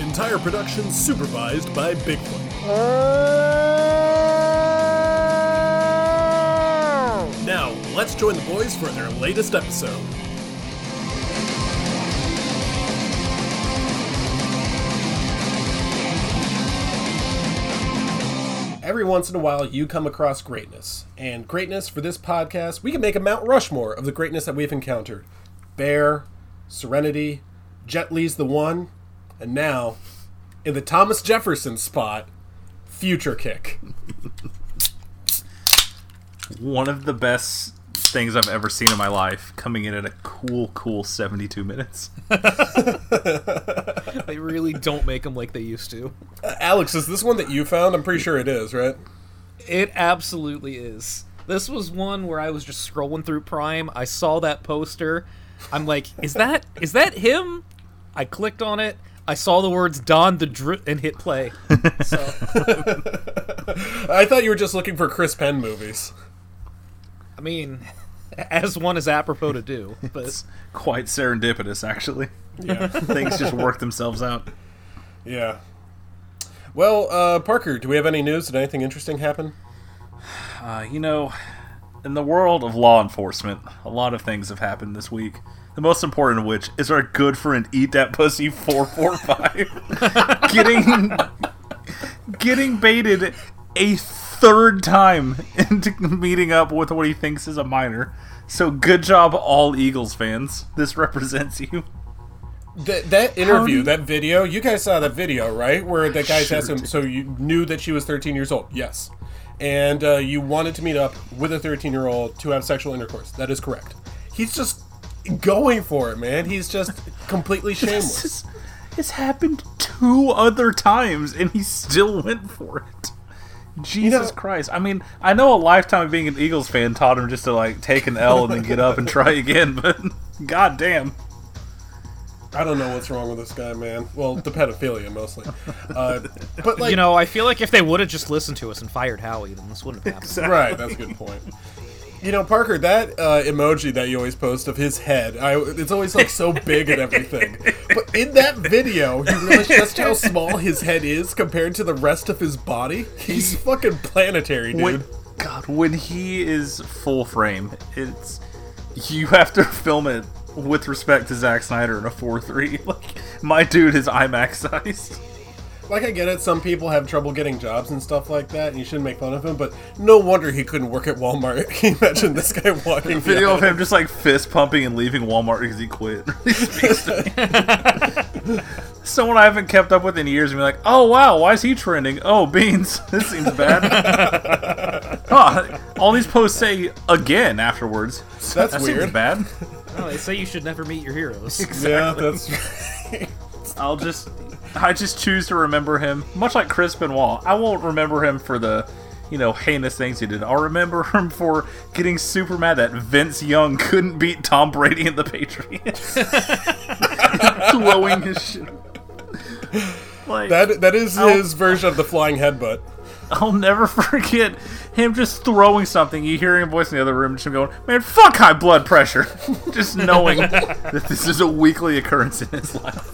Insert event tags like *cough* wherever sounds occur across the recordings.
Entire production supervised by Bigfoot. Now, let's join the boys for their latest episode. Every once in a while, you come across greatness. And greatness for this podcast, we can make a Mount Rushmore of the greatness that we've encountered Bear, Serenity, Jet Li's the One, and now, in the Thomas Jefferson spot, Future Kick. one of the best things I've ever seen in my life, coming in at a cool, cool 72 minutes. *laughs* They really don't make them like they used to. Uh, Alex, is this one that you found? I'm pretty sure it is, right? It absolutely is. This was one where I was just scrolling through Prime. I saw that poster. I'm like, is that is that him? I clicked on it. I saw the words Don the Dri and hit play. *laughs* So *laughs* I thought you were just looking for Chris Penn movies. I mean, *laughs* as one is apropos to do, but It's quite serendipitous, actually. Yeah. Things just work themselves out. yeah. Well, uh, Parker, do we have any news? Did anything interesting happen? Uh, you know, in the world of law enforcement, a lot of things have happened this week. The most important of which is our good friend Eat That Pussy 445 *laughs* getting getting baited a third time into meeting up with what he thinks is a minor. So good job, all Eagles fans. This represents you. That that interview, you- that video, you guys saw that video, right? Where the guys Sure asked him, did. so you knew that she was 13 years old? Yes. And uh, you wanted to meet up with a 13 year old to have sexual intercourse. That is correct. He's just going for it, man. He's just completely *laughs* shameless. This is- It's happened two other times, and he still went for it. Jesus know- Christ! I mean, I know a lifetime of being an Eagles fan taught him just to like take an L and then get up and try again, *laughs* but god damn. I don't know what's wrong with this guy, man. Well, the pedophilia mostly. Uh, but like, you know, I feel like if they would have just listened to us and fired Howie, then this wouldn't have happened. right? That's a good point. You know, Parker, that uh, emoji that you always post of his head, I, it's always like so big and everything. But in that video, you realize *laughs* just how small his head is compared to the rest of his body. He's fucking planetary, dude. When, God, when he is full frame, it's you have to film it with respect to Zack Snyder in a four three. *laughs* Like my dude is IMAX sized. Like, I get it, some people have trouble getting jobs and stuff like that, and you shouldn't make fun of him, but no wonder he couldn't work at Walmart. *laughs* Can you imagine this guy walking Video of him just like fist pumping and leaving Walmart because he quit. *laughs* He speaks to me. *laughs* Someone I haven't kept up with in years and be like, oh wow, why is he trending? Oh, beans. This seems bad. huh, all these posts say again afterwards. That's that weird. seems bad. Oh, they say you should never meet your heroes. Yeah, that's I'll just, I just choose to remember him, much like Chris Benoit. I won't remember him for the, you know, heinous things he did. I'll remember *laughs* him for getting super mad that Vince Young couldn't beat Tom Brady in the Patriots, *laughs* throwing his *laughs* shit. Like, that. That is I'll- his version of the flying headbutt. I'll never forget him just throwing something. You hear a voice in the other room, just going, "Man, fuck high blood pressure," just knowing that this is a weekly occurrence in his life.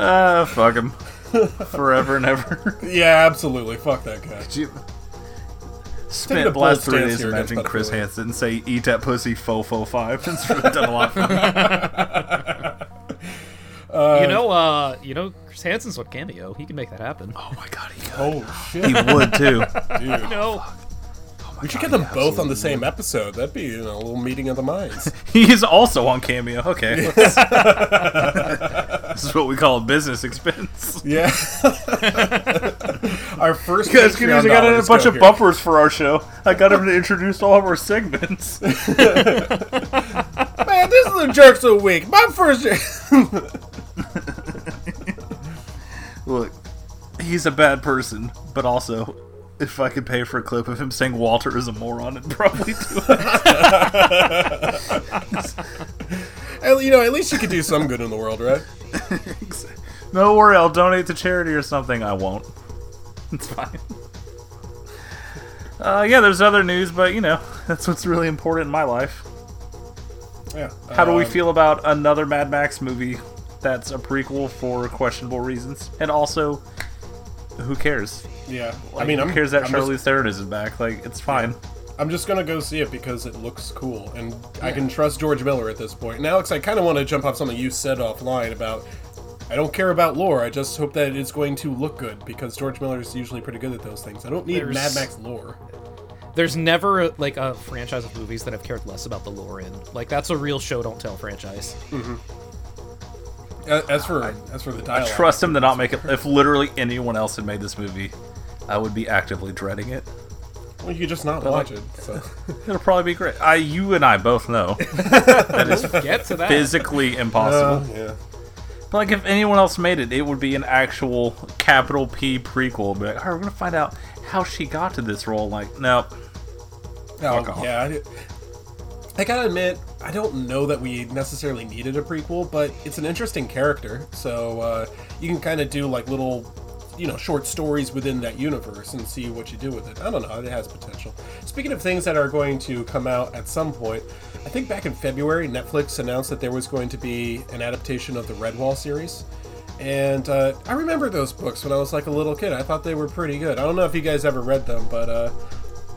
Ah, fuck him, *laughs* forever and ever. Yeah, absolutely. Fuck that guy. You a spent the last three stance days here imagining Chris pedophilia. Hansen say "eat that pussy fo fo five." It's really done a lot for me. you know, uh, you know, Chris Hansen's what cameo. He can make that happen. Oh my god, he could. Oh shit, He would too. *laughs* dude. No, We should get them both on the same episode. That'd be you know, a little meeting of the minds. *laughs* He is also on Cameo. Okay, this is what we call a business expense. *laughs* yeah. *laughs* Our first. Patreon! I got a bunch go of here. bumpers for our show. I got him to introduce all of our segments. *laughs* Man, this is the jerks of the week. My first. Look, he's a bad person, but also, if I could pay for a clip of him saying Walter is a moron, I'd probably do it. *laughs* You know, at least you could do some good in the world, right? *laughs* no worry, I'll donate to charity or something. I won't. *laughs* It's fine. Uh, yeah, there's other news, but you know, that's what's really important in my life. Yeah. How do we Um, feel about another Mad Max movie that's a prequel for questionable reasons? And also, who cares? Yeah. Like, I mean, who I'm cares that I'm Charlize just, Theron is back? Like, it's fine. I'm just gonna go see it because it looks cool, and I can trust George Miller at this point. And Alex, I kind of want to jump off something you said offline about. I don't care about lore. I just hope that it's going to look good because George Miller is usually pretty good at those things. I don't need There's- Mad Max lore. There's never like a franchise of movies that I've cared less about the lore in. Like that's a real show don't tell franchise. A- As for as for the title. I trust him to not make it. If literally anyone else had made this movie, I would be actively dreading it. Well, you could just not But, watch like- it. So. *laughs* It'll probably be great. I, you and I both know *laughs* that is Get to that. physically impossible. Uh, yeah. But like, if anyone else made it, it would be an actual capital P prequel. But like, all right, we're gonna find out how she got to this role. Like, no, Oh, Fuck off. yeah. I, I gotta admit, I don't know that we necessarily needed a prequel, but it's an interesting character. So uh, you can kind of do like little, you know, short stories within that universe and see what you do with it. I don't know. It has potential. Speaking of things that are going to come out at some point, I think back in February, Netflix announced that there was going to be an adaptation of the Redwall series. And uh, I remember those books when I was like a little kid. I thought they were pretty good. I don't know if you guys ever read them, but uh,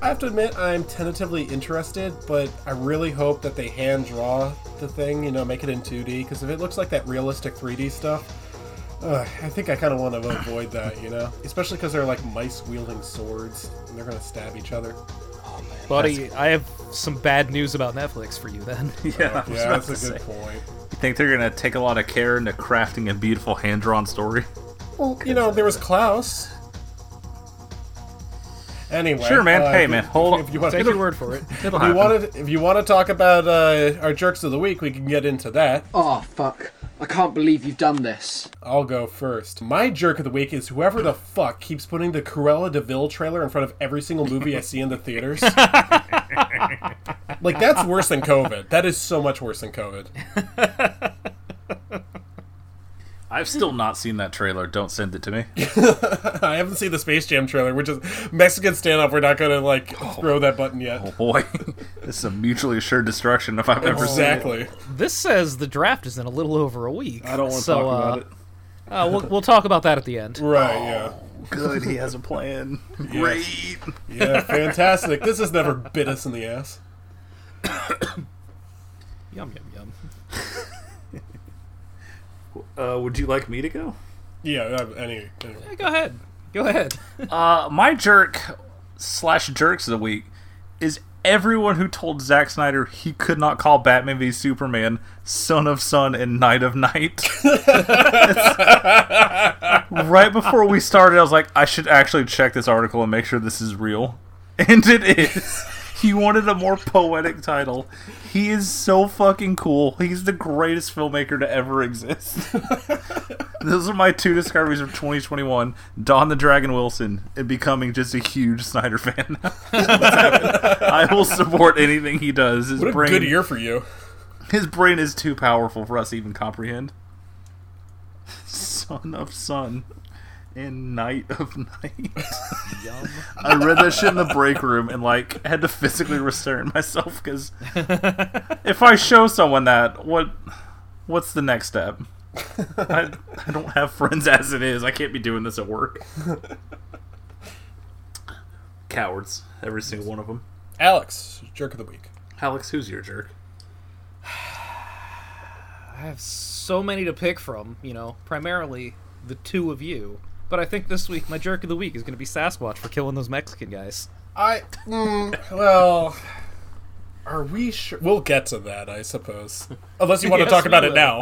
I have to admit I'm tentatively interested. But I really hope that they hand draw the thing, you know, make it in 2D. Because if it looks like that realistic 3D stuff, uh, I think I kind of want to avoid that, you know, especially because they're like mice wielding swords and they're gonna stab each other. Buddy, I have some bad news about Netflix for you then. *laughs* yeah, I Yeah, that's a good say. point. You think they're gonna take a lot of care into crafting a beautiful hand-drawn story? Well, you know, there was Klaus. Anyway, Sure, man. uh, Hey, if- man, hold if on. you want- Take your word for it. It'll If you happen. wanted, if you want to talk about uh, our jerks of the week, we can get into that. Oh, fuck. I can't believe you've done this. I'll go first. My jerk of the week is whoever the fuck keeps putting the Cruella de Vil trailer in front of every single movie I see in the theaters. *laughs* like that's worse than COVID. That is so much worse than COVID. *laughs* I've still not seen that trailer. Don't send it to me. *laughs* I haven't seen the Space Jam trailer, which is Mexican standoff. We're not gonna like throw that button yet. Oh boy, *laughs* this is a mutually assured destruction if I've ever seen. Exactly. This says the draft is in a little over a week. I don't want to so, talk uh, about it. Uh, we'll, we'll talk about that at the end. Right. Yeah. Good, he has a plan. *laughs* Great. Yeah. Fantastic. This has never bit us in the ass. Yum yum yum. Uh, would you like me to go? Yeah. uh, Any. anyway. Hey, go ahead. Go ahead. *laughs* Uh, my jerk slash jerks of the week is everyone who told Zack Snyder he could not call Batman v Superman Son of Sun and Night of Night. *laughs* *laughs* Right before we started, I was like, I should actually check this article and make sure this is real. And it is. He wanted a more poetic title. He is so fucking cool. He's the greatest filmmaker to ever exist. *laughs* Those are my two discoveries of 2021: Don the Dragon Wilson and becoming just a huge Snyder fan. *laughs* I will support anything he does. His What a brain, good year for you. his brain is too powerful for us to even comprehend. Son of Sun and Night of Night. I read that shit in the break room and like had to physically restrain myself because *laughs* if I show someone that, what what's the next step? I, I don't have friends as it is. I can't be doing this at work. Cowards, every single one of them. Alex, jerk of the week. Alex, who's your jerk? *sighs* I have so many to pick from, you know, primarily the two of you. But I think this week my jerk of the week is going to be Sasquatch for killing those Mexican guys. I. Mm, well. Are we sure? We'll get to that, I suppose. Unless you want to *laughs* talk about it now.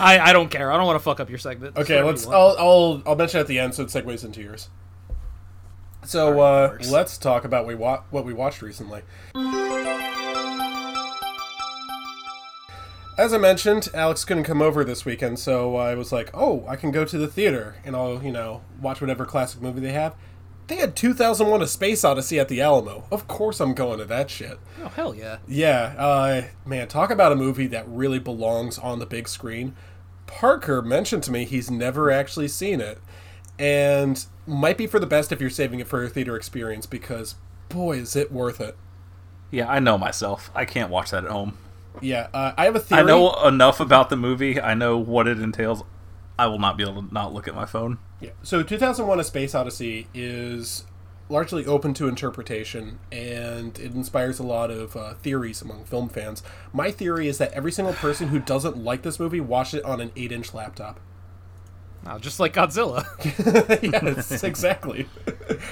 I, I don't care. I don't want to fuck up your segment. Okay, let's. I'll, I'll I'll mention at the end so it segues into yours. So uh, let's talk about we wa- what we watched recently. As I mentioned, Alex couldn't come over this weekend, so I was like, "Oh, I can go to the theater and I'll, you know, watch whatever classic movie they have." They had 2001: A Space Odyssey at the Alamo. Of course, I'm going to that shit. Oh hell yeah! Yeah, uh, man, talk about a movie that really belongs on the big screen. Parker mentioned to me he's never actually seen it, and might be for the best if you're saving it for a theater experience because, boy, is it worth it. Yeah, I know myself. I can't watch that at home. Yeah, uh, I have a theory. I know enough about the movie. I know what it entails. I will not be able to not look at my phone. Yeah. So 2001: A Space Odyssey is largely open to interpretation, and it inspires a lot of uh, theories among film fans. My theory is that every single person who doesn't like this movie watched it on an eight-inch laptop. Oh, just like Godzilla. *laughs* *laughs* yes, exactly.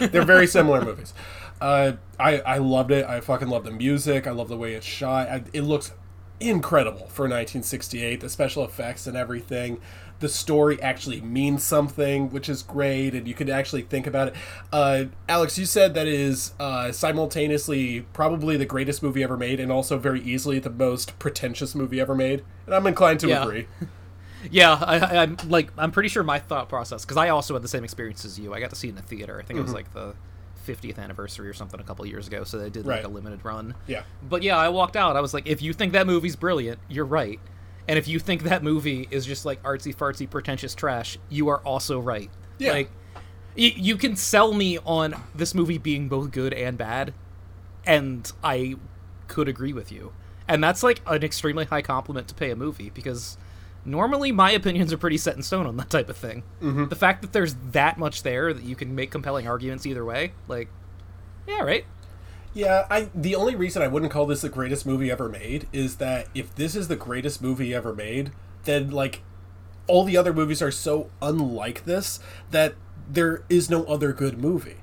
They're very similar movies. Uh, I I loved it. I fucking love the music. I love the way it's shot. I, it looks incredible for 1968. The special effects and everything. The story actually means something, which is great, and you could actually think about it. Uh, Alex, you said that is uh, simultaneously probably the greatest movie ever made, and also very easily the most pretentious movie ever made. And I'm inclined to Yeah. agree. *laughs* Yeah, I, I, I'm like I'm pretty sure my thought process because I also had the same experience as you. I got to see it in the theater. I think it was like the 50th anniversary or something a couple years ago, so they did like Right. a limited run. Yeah. But yeah, I walked out. I was like, if you think that movie's brilliant, you're right. And if you think that movie is just like artsy fartsy pretentious trash, you are also right. Yeah. Like y- you can sell me on this movie being both good and bad, and I could agree with you. And that's like an extremely high compliment to pay a movie because normally my opinions are pretty set in stone on that type of thing. Mm-hmm. The fact that there's that much there that you can make compelling arguments either way, like, yeah, right. Yeah, I the only reason I wouldn't call this the greatest movie ever made is that if this is the greatest movie ever made, then like all the other movies are so unlike this that there is no other good movie.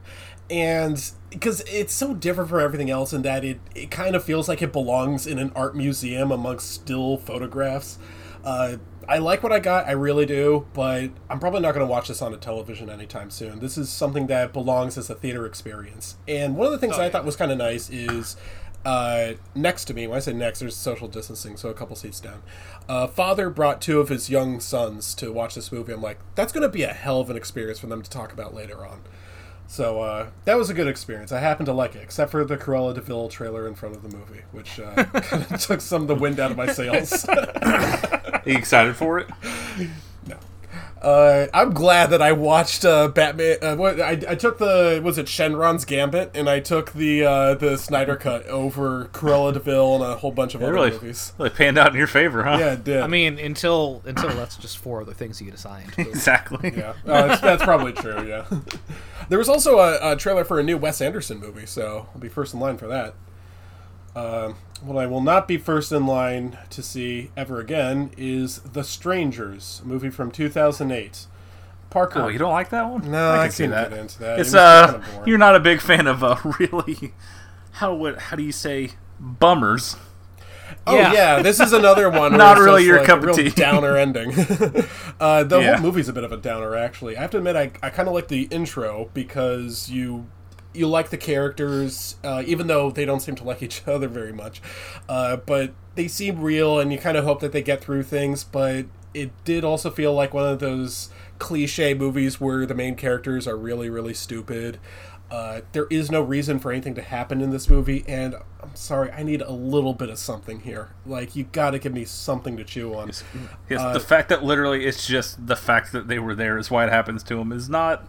And because it's so different from everything else in that it, it kind of feels like it belongs in an art museum amongst still photographs. Uh, I like what I got, I really do, but I'm probably not going to watch this on a television anytime soon. This is something that belongs as a theater experience. And one of the things I thought was kind of nice is uh, next to me, when I say next, there's social distancing, so a couple seats down. Uh, father brought two of his young sons to watch this movie. I'm like, that's going to be a hell of an experience for them to talk about later on. So uh, that was a good experience. I happened to like it, except for the Cruella de Vil trailer in front of the movie, which uh, *laughs* kind of took some of the wind out of my sails. *laughs* Are you excited for it? No. Uh, I'm glad that I watched uh, Batman. Uh, what I, I took the was it Shenron's Gambit, and I took the uh, the Snyder cut over Cruella de Vil and a whole bunch of It other really, movies. really panned out in your favor, huh? Yeah, it did. I mean, until until that's just four other things you get assigned. But- *laughs* exactly. yeah, uh, that's, that's probably true. Yeah, there was also a, a trailer for a new Wes Anderson movie, so I'll be first in line for that. Um, what I will not be first in line to see ever again is The Strangers, a movie from 2008. Parker, Oh, you don't like that one? No, I can see that. get into that. It's It uh, kinda you're not a big fan of uh, *laughs* really. How would how do you say bummers? Oh Yeah. yeah. this is another *laughs* one. Not really just, your like, cup of real tea. *laughs* Downer ending. uh, the Yeah. whole movie's a bit of a downer, actually. I have to admit, I, I kind of like the intro because you you like the characters, uh, even though they don't seem to like each *laughs* other very much. Uh, but they seem real, and you kind of hope that they get through things. But it did also feel like one of those cliche movies where the main characters are really, really stupid. Uh, there is no reason for anything to happen in this movie, and I'm sorry, I need a little bit of something here. Like, you gotta give me something to chew on. Yes, Uh, the fact that literally it's just the fact that they were there is why it happens to them is not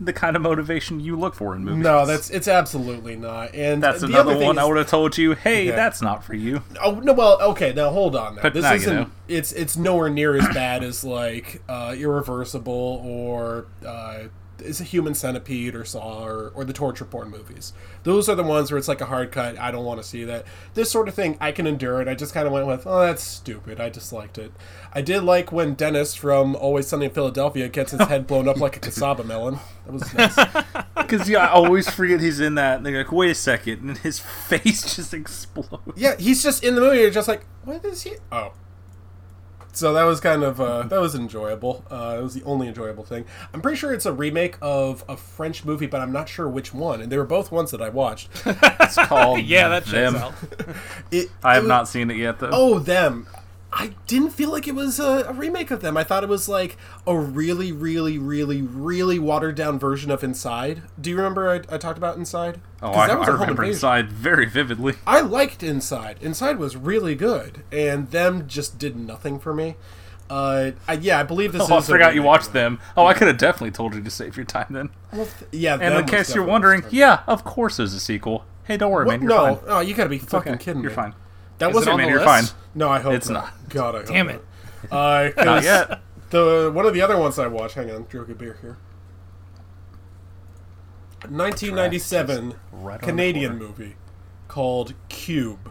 the kind of motivation you look for in movies. No, that's it's absolutely not. And that's the another one I would have told you. Hey, Yeah. that's not for you. Oh no! Well, okay. Now hold on. Now. But This isn't. know. It's it's nowhere near as bad as like uh, Irreversible or uh, is a Human Centipede or Saw or, or the torture porn movies. Those are the ones where it's like a hard cut. I don't want to see that. This sort of thing I can endure it. I just kind of went with, oh, that's stupid. I disliked it. I did like when Dennis from Always Sunny in Philadelphia gets his head blown up like a casaba *laughs* melon. That was nice. *laughs* Because yeah, I always forget he's in that. And they're like, wait a second, and his *laughs* face just explodes. Yeah, he's just in the movie. You're just like, what is he? Oh. So that was kind of uh, that was enjoyable. Uh, it was the only enjoyable thing. I'm pretty sure it's a remake of a French movie, but I'm not sure which one. And they were both ones that I watched. *laughs* It's called *laughs* yeah, that checks them. out. *laughs* It, I have it- not seen it yet though. Oh, them. I didn't feel like it was a, a remake of them. I thought it was like a really, really, really, really watered down version of Inside. Do you remember I, I talked about Inside? Oh, I, that was I remember. Inside very vividly. I liked Inside. Inside was really good, and them just did nothing for me. Uh, I, yeah, I believe this *laughs* Oh, I forgot you watched them. Oh, I could have definitely told you to save your time then. Well, th- yeah, And in case you're wondering, yeah, of course there's a sequel. Hey, don't worry, What? man. You're no, fine. oh, you gotta be fucking okay. kidding You're me. fine. That Is wasn't on the you're list? fine. No, I hope It's not. not. God, I hope Damn not. it. Uh, 'cause *laughs* Not yet. The one of the other ones I watched. Hang on, drink a beer here. 1997 Right on the Canadian corner. movie called Cube.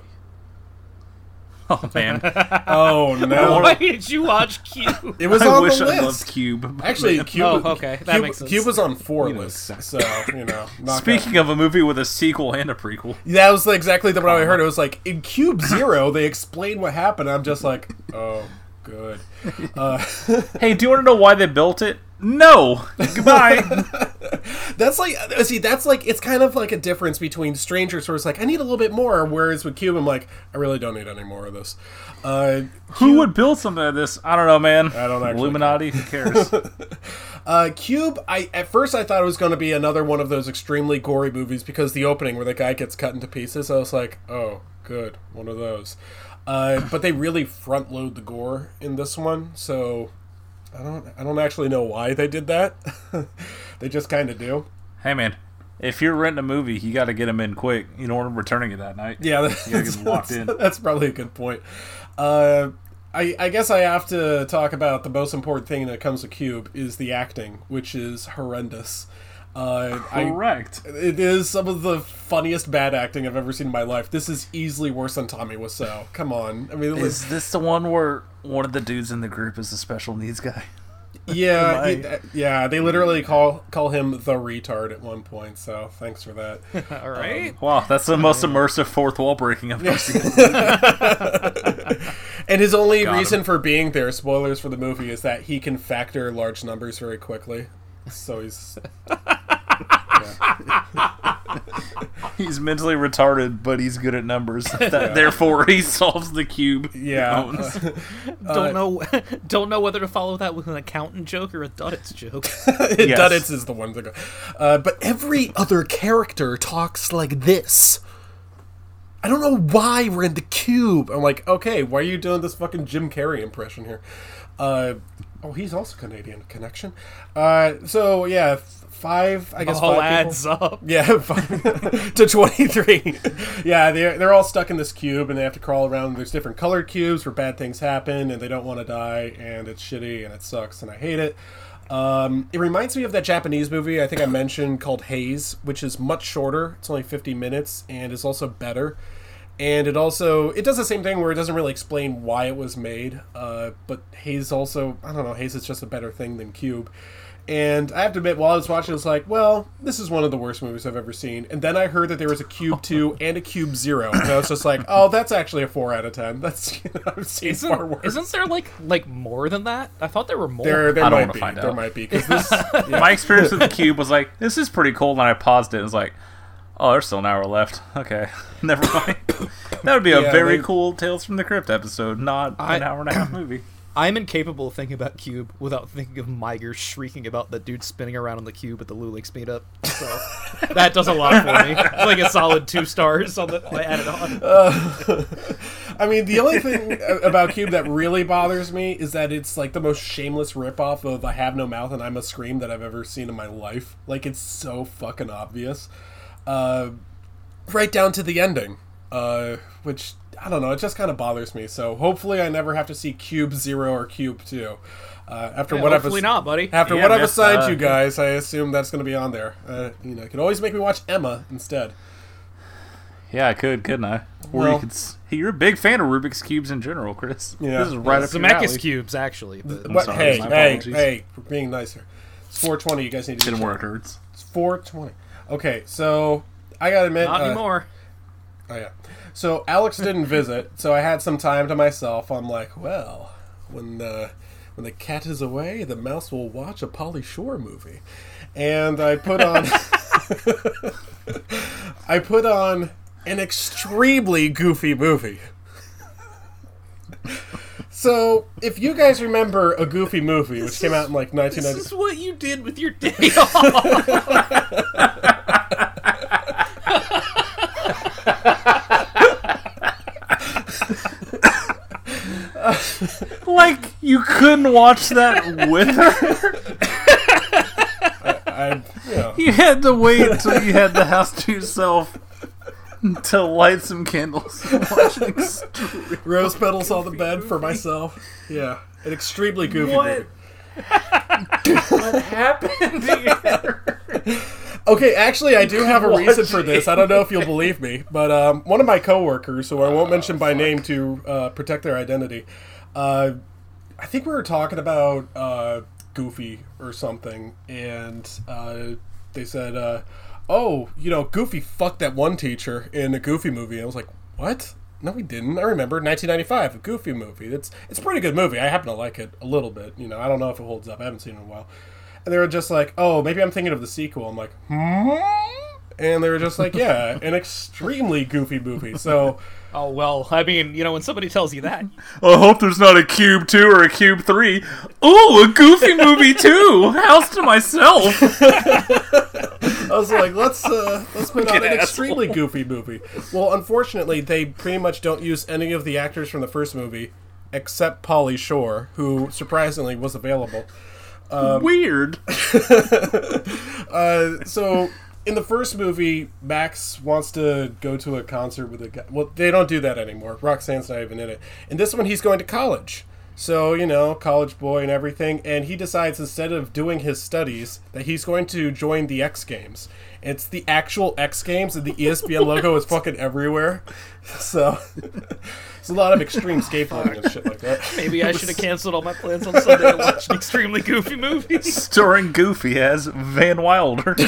*laughs* Oh man, *laughs* Oh no! Why did you watch Cube? It was I on wish the I list. loved Cube. Actually, Cube. Oh, okay, that Cube, makes sense. Cube was on four You lists, exactly. so you know. *laughs* knock Speaking of a movie with a sequel and a prequut, That was exactly the one I heard. It was like in Cube Zero, they explain what happened. I'm just like, oh, good. Uh, hey, do you want to know why they built it? No. Goodbye. That's like, see, that's like, it's kind of like a difference between Strangers, where it's like, I need a little bit more, whereas with Cube, I'm like, I really don't need any more of this. Uh, Who would build something like this? I don't know, man. I don't actually Illuminati. Who cares? *laughs* uh, Cube, I at first I thought it was going to be another one of those extremely gory movies because the opening where the guy gets cut into pieces, I was like, oh, good, one of those. Uh, but they really front load the gore in this one, so I don't I don't actually know why they did that. *laughs* they just kind of do. hey, man. If you're renting a movie, you got to get them in quick. You don't want them returning it that night. Yeah, You that's, get locked in. *laughs* that's probably a good point. Uh, I, I guess I have to talk about the most important thing that comes to Cube is the acting, which is horrendous. Uh, I, Correct. It is some of the funniest bad acting I've ever seen in my life. This is easily worse than Tommy Wiseau. Come on, I mean, Is this the one where one of the dudes in the group is a special needs guy? *laughs* yeah, he- uh, yeah. They literally call call him the retard at one point. So thanks for that. *laughs* All right. Wow, that's the most immersive fourth wall breaking I've ever seen. *laughs* And his only Got reason him. for being there, spoilers for the movie, is that he can factor large numbers very quickly. So he's *laughs* He's mentally retarded, but he's good at numbers. *laughs* That, Therefore, he solves the cube. yeah. owns. *laughs* Don't know. Don't know whether to follow that with an accountant joke or a Duddits joke. Yes. Duddits is the one to go. Uh, but every other character talks like this. I don't know why we're in the cube. I'm like, okay, why are you doing this fucking Jim Carrey impression here? Uh, oh, he's also Canadian connection. Uh, so yeah, f- five. I guess All adds people. up. *laughs* Yeah, five, *laughs* to 23. *laughs* yeah, they're, they're all stuck in this cube and they have to crawl around. There's different colored cubes where bad things happen and they don't want to die and it's shitty and it sucks and I hate it. Um, it reminds me of that Japanese movie I think I mentioned called Haze, which is much shorter. It's only 50 minutes and is also better. And it also it does the same thing where it doesn't really explain why it was made. Uh, but Haze also I don't know Haze is just a better thing than Cube. And I have to admit, while I was watching, I was like, well, this is one of the worst movies I've ever seen. And then I heard that there was a Cube 2 *laughs* and a Cube 0. And I was just like, oh, that's actually a 4 out of 10. That's, *laughs* you know, I've seen far Isn't, worse. isn't there like like more than that? I thought there were more. there, there I don't might wanna be. find there out. might be. Because this, *laughs* My experience with the cube was like, this is pretty cool. And I paused it and was like, oh, there's still an hour left. Okay, never mind. *coughs* that would be a Yeah, very they- cool Tales from the Crypt episode, not I- an hour and a half movie. I'm incapable of thinking about Cube without thinking of Miger shrieking about the dude spinning around on the cube at the Lulix meetup. So *laughs* that does a lot for me. It's like a solid two stars on the I added on. *laughs* I mean, the only thing about Cube that really bothers me is that it's like the most shameless ripoff of I Have No Mouth and I Must Scream that I've ever seen in my life. Like, it's so fucking obvious. Uh, right down to the ending, uh, which, I don't know, it just kind of bothers me. So hopefully I never have to see Cube 0 or Cube 2. Uh, after Yeah, what I've ass- not, buddy. After Yeah, what I've assigned uh, you guys, I assume that's going to be on there. Uh, you know, you can always make me watch Emma instead. Yeah, I could, couldn't I? Or Well- you could. Hey, you're a big fan of Rubik's cubes in general, Chris. Yeah. This is right up your alley. Zemeckis cubes, actually. But What? sorry, hey, hey, apologies. hey, we're being nicer. It's 420. You guys need to Didn't be work, hurts. It's 420. Okay, so I gotta admit, not uh, anymore. Oh yeah. So Alex didn't visit, so I had some time to myself. I'm like, well, when the when the cat is away, the mouse will watch a Pauly Shore movie, and I put on *laughs* I put on an extremely goofy movie. So, if you guys remember a Goofy movie, which came out in like 1990, This is what you did with your day *laughs* off. Couldn't watch that with her. I, you know, You had to wait until you had the house to yourself to light some candles. and watch an extreme- rose petals on the bed for myself. Yeah, an extremely goofy What? movie. what happened to you? Okay, actually, I do have a reason for this. I don't know if you'll believe me, but um, one of my coworkers, who I won't mention by name to uh, protect their identity, uh, I think we were talking about uh, Goofy or something, and uh, they said, uh, "Oh, you know, Goofy fucked that one teacher in a Goofy movie." I was like, "What?" No, he didn't. I remember 1995, a Goofy movie. It's it's a pretty good movie. I happen to like it a little bit. You know, I don't know if it holds up. I haven't seen it in a while. And they were just like, "Oh, maybe I'm thinking of the sequel." I'm like, "Hmm." And they were just like, "Yeah, an *laughs* extremely goofy movie." So, oh well, I mean, you know, when somebody tells you that, *laughs* I hope there's not a Cube 2 or a Cube 3. Ooh, a Goofy movie *laughs* too! House to myself! *laughs* I was like, "Let's uh, let's put on an Fucking extremely goofy movie." Well, unfortunately, they pretty much don't use any of the actors from the first movie except Pauly Shore, who surprisingly was available. Weird. Uh, so in the first movie, Max wants to go to a concert with a guy. Well, they don't do that anymore. Roxanne's not even in it. In this one, he's going to college. So, you know, college boy and everything. And he decides instead of doing his studies that he's going to join the X Games. It's the actual X Games, and the ESPN logo is fucking everywhere. *laughs* So, it's a lot of extreme skateboarding and shit like that. maybe I should have canceled all my plans on Sunday to watch an extremely goofy movie. *laughs* Starring Goofy as Van Wilder. *laughs*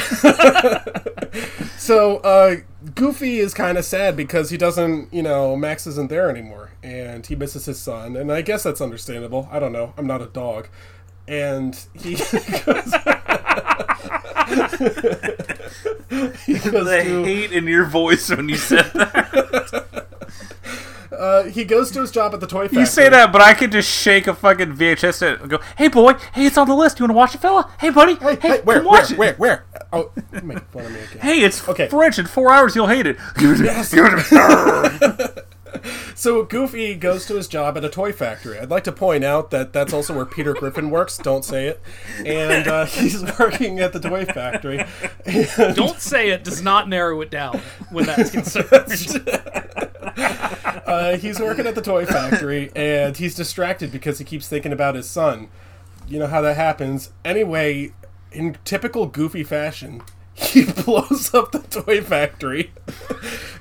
So, uh, Goofy is kind of sad because he doesn't, you know, Max isn't there anymore, and he misses his son, and I guess that's understandable. I don't know. I'm not a dog, and he goes. He goes the to hate in your voice when you said that. *laughs* uh, he goes to his job at the toy factory. You say that, but I could just shake a fucking VHS and go, "Hey boy, hey, it's on the list. You want to watch it, fella? Hey buddy, hey, Hey, where, come watch where, it. where, where? Oh, you're fun of me again. Hey, it's Okay. French. In four hours, you'll hate it. Yes. *laughs* *laughs* Give it to me. So Goofy goes to his job at a toy factory. I'd like to point out that that's also where Peter Griffin works. Don't say it. And uh, *laughs* he's working at the toy factory. And, Don't say it does not narrow it down when that's *laughs* concerned. *laughs* uh, he's working at the toy factory, and he's distracted because he keeps thinking about his son. You know how that happens. Anyway, in typical Goofy fashion, he *laughs* blows up the toy factory.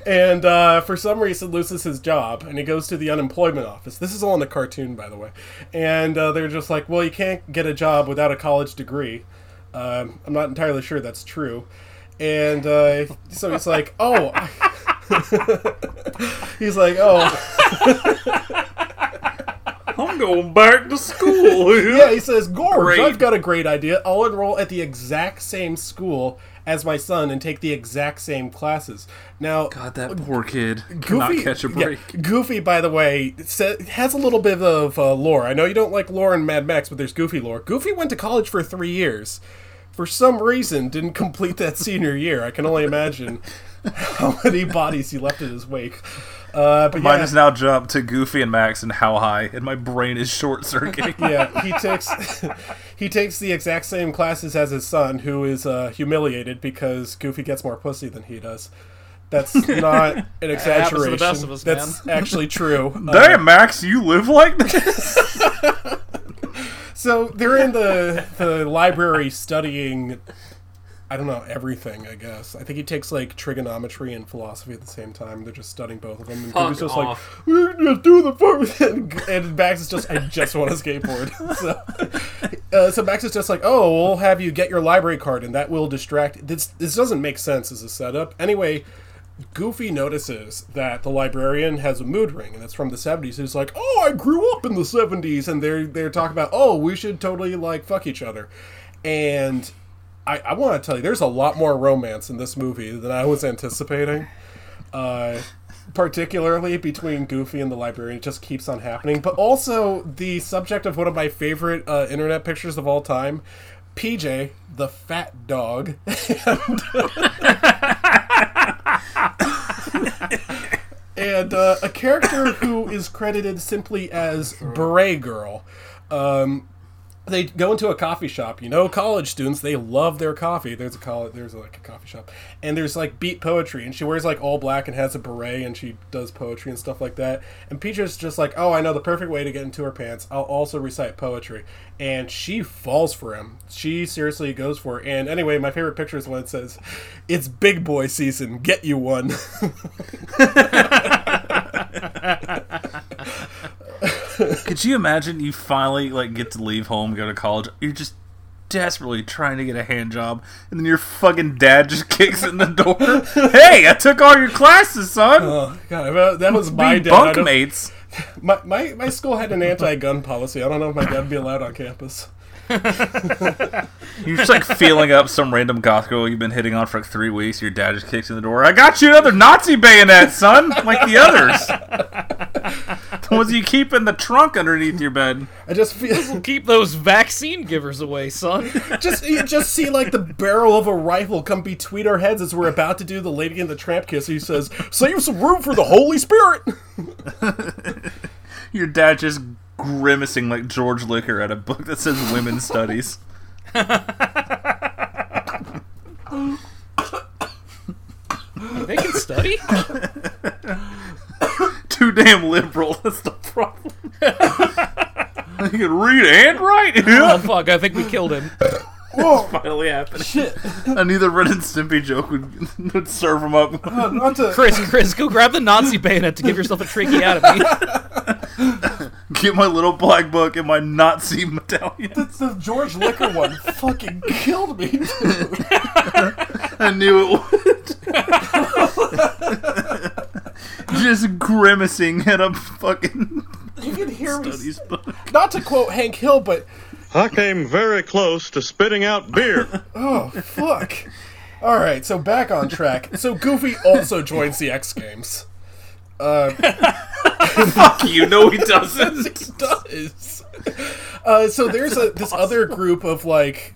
And uh, for some reason loses his job, and he goes to the unemployment office. This is all in the cartoon, by the way. And uh, they're just like, "Well, you can't get a job without a college degree." Um, I'm not entirely sure that's true. And uh, so he's like, "Oh," *laughs* he's like, "Oh." *laughs* I'm going back to school. Yeah, he says, Gorge, Great. I've got a great idea. I'll enroll at the exact same school as my son and take the exact same classes. Now, God, that poor kid not catch a yeah, break. Goofy, by the way, has a little bit of uh, lore. I know you don't like lore in Mad Max, but there's Goofy lore. Goofy went to college for three years. For some reason, didn't complete that *laughs* senior year. I can only imagine *laughs* how many bodies he left in his wake. Uh, but Mine yeah. has now jumped to Goofy and Max and how high, and my brain is short circuiting. *laughs* yeah, he takes *laughs* he takes the exact same classes as his son, who is uh, humiliated because Goofy gets more pussy than he does. That's *laughs* not an happens the exaggeration. best of us, That's man. actually true. Uh, Damn, Max, you live like this? so they're in the the library studying. I don't know everything. I guess I think he takes like trigonometry and philosophy at the same time. They're just studying both of them. And Fuck just off. like, "We just do the first," and, and Max is just, "I just want to skateboard." *laughs* So, uh, so Max is just like, "Oh, we'll have you get your library card, and that will distract." This this doesn't make sense as a setup. Anyway, Goofy notices that the librarian has a mood ring, and it's from the '70s. He's like, "Oh, I grew up in the '70s," and they're they're talking about, "Oh, we should totally like fuck each other," and I, I want to tell you, there's a lot more romance in this movie than I was anticipating. Uh, particularly between Goofy and the librarian, it just keeps on happening. But also the subject of one of my favorite uh, internet pictures of all time, PJ, the fat dog. *laughs* and uh, a character who is credited simply as Beret Girl. Um, they go into a coffee shop. You know, college students they love their coffee. There's a college, there's like a coffee shop, and there's like beat poetry, and she wears like all black and has a beret, and she does poetry and stuff like that. And PJ's just like, oh, I know the perfect way to get into her pants. I'll also recite poetry, and she falls for him. She seriously goes for it. And anyway, my favorite picture is when it says, "It's big boy season. Get you one." *laughs* *laughs* Could you imagine you finally like get to leave home, go to college? You're just desperately trying to get a hand job, and then your fucking dad just *laughs* kicks in the door. hey, I took all your classes, son. Oh god, that was my Be dad. I don't- bunkmates. *laughs* My, my my school had an anti-gun policy. I don't know if my dad would be allowed on campus. *laughs* You're just like feeling up some random goth girl you've been hitting on for like three weeks. Your dad just kicks in the door. I got you another Nazi bayonet, son, like the others. *laughs* the ones you keep in the trunk underneath your bed. I just feel Keep those vaccine givers away, son. *laughs* just you just see like the barrel of a rifle come between our heads as we're about to do the Lady in the Tramp kiss. He says, "Save some room for the Holy Spirit." Your dad just grimacing like George Liquor at a book that says women's studies. They can study. Too damn liberal. That's the problem. *laughs* you can read and write. Oh fuck! I think we killed him. Finally happening. Shit. I knew the Ren and Stimpy joke would, would serve him up. Uh, not to Chris, Chris, go grab the Nazi bayonet to give yourself a tricky out of me. Get my little black book and my Nazi medallion. the George Liquor one fucking killed me. I knew it would. Just grimacing at a fucking You can hear me. book. Not to quote Hank Hill, but I came very close to spitting out beer. *laughs* oh fuck. All right, so back on track. So Goofy also joins the X Games. Uh, *laughs* Fuck you know he doesn't. *laughs* He does. Uh, so there's a this other group of like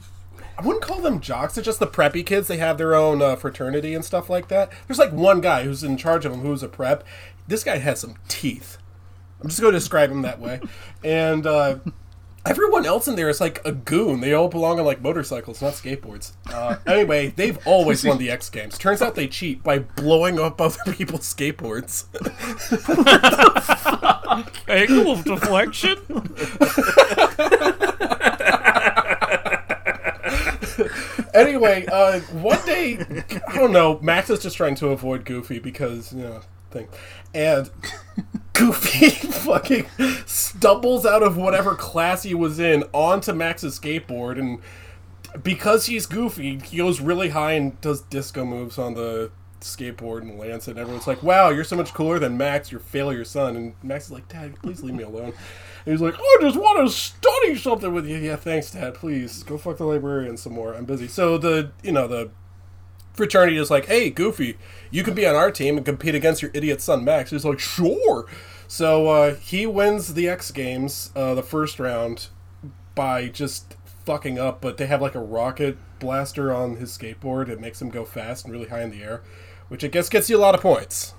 I wouldn't call them jocks. They're just the preppy kids. They have their own uh, fraternity and stuff like that. There's like one guy who's in charge of them who's a prep. This guy has some teeth. I'm just going to describe him that way. And uh, everyone else in there is like a goon. They all belong on like motorcycles, not skateboards. Uh, anyway, they've always won the X Games. Turns out they cheat by blowing up other *laughs* people's skateboards. Angle of deflection. anyway, uh, one day, I don't know, Max is just trying to avoid Goofy because, you know, thing. And Goofy *laughs* fucking stumbles out of whatever class he was in onto Max's skateboard. And because he's Goofy, he goes really high and does disco moves on the skateboard and lands it. And everyone's like, wow, you're so much cooler than Max, your failure son. And Max is like, Dad, please leave me alone. And he's like, I just want to study something with you. Yeah, thanks, Dad. Please go fuck the librarian some more. I'm busy. So the, you know, the fraternity is like, hey, Goofy, you can be on our team and compete against your idiot son Max. He's like, sure. So uh, he wins the X Games, uh, the first round, by just fucking up. But they have like a rocket blaster on his skateboard. It makes him go fast and really high in the air, which I guess gets you a lot of points.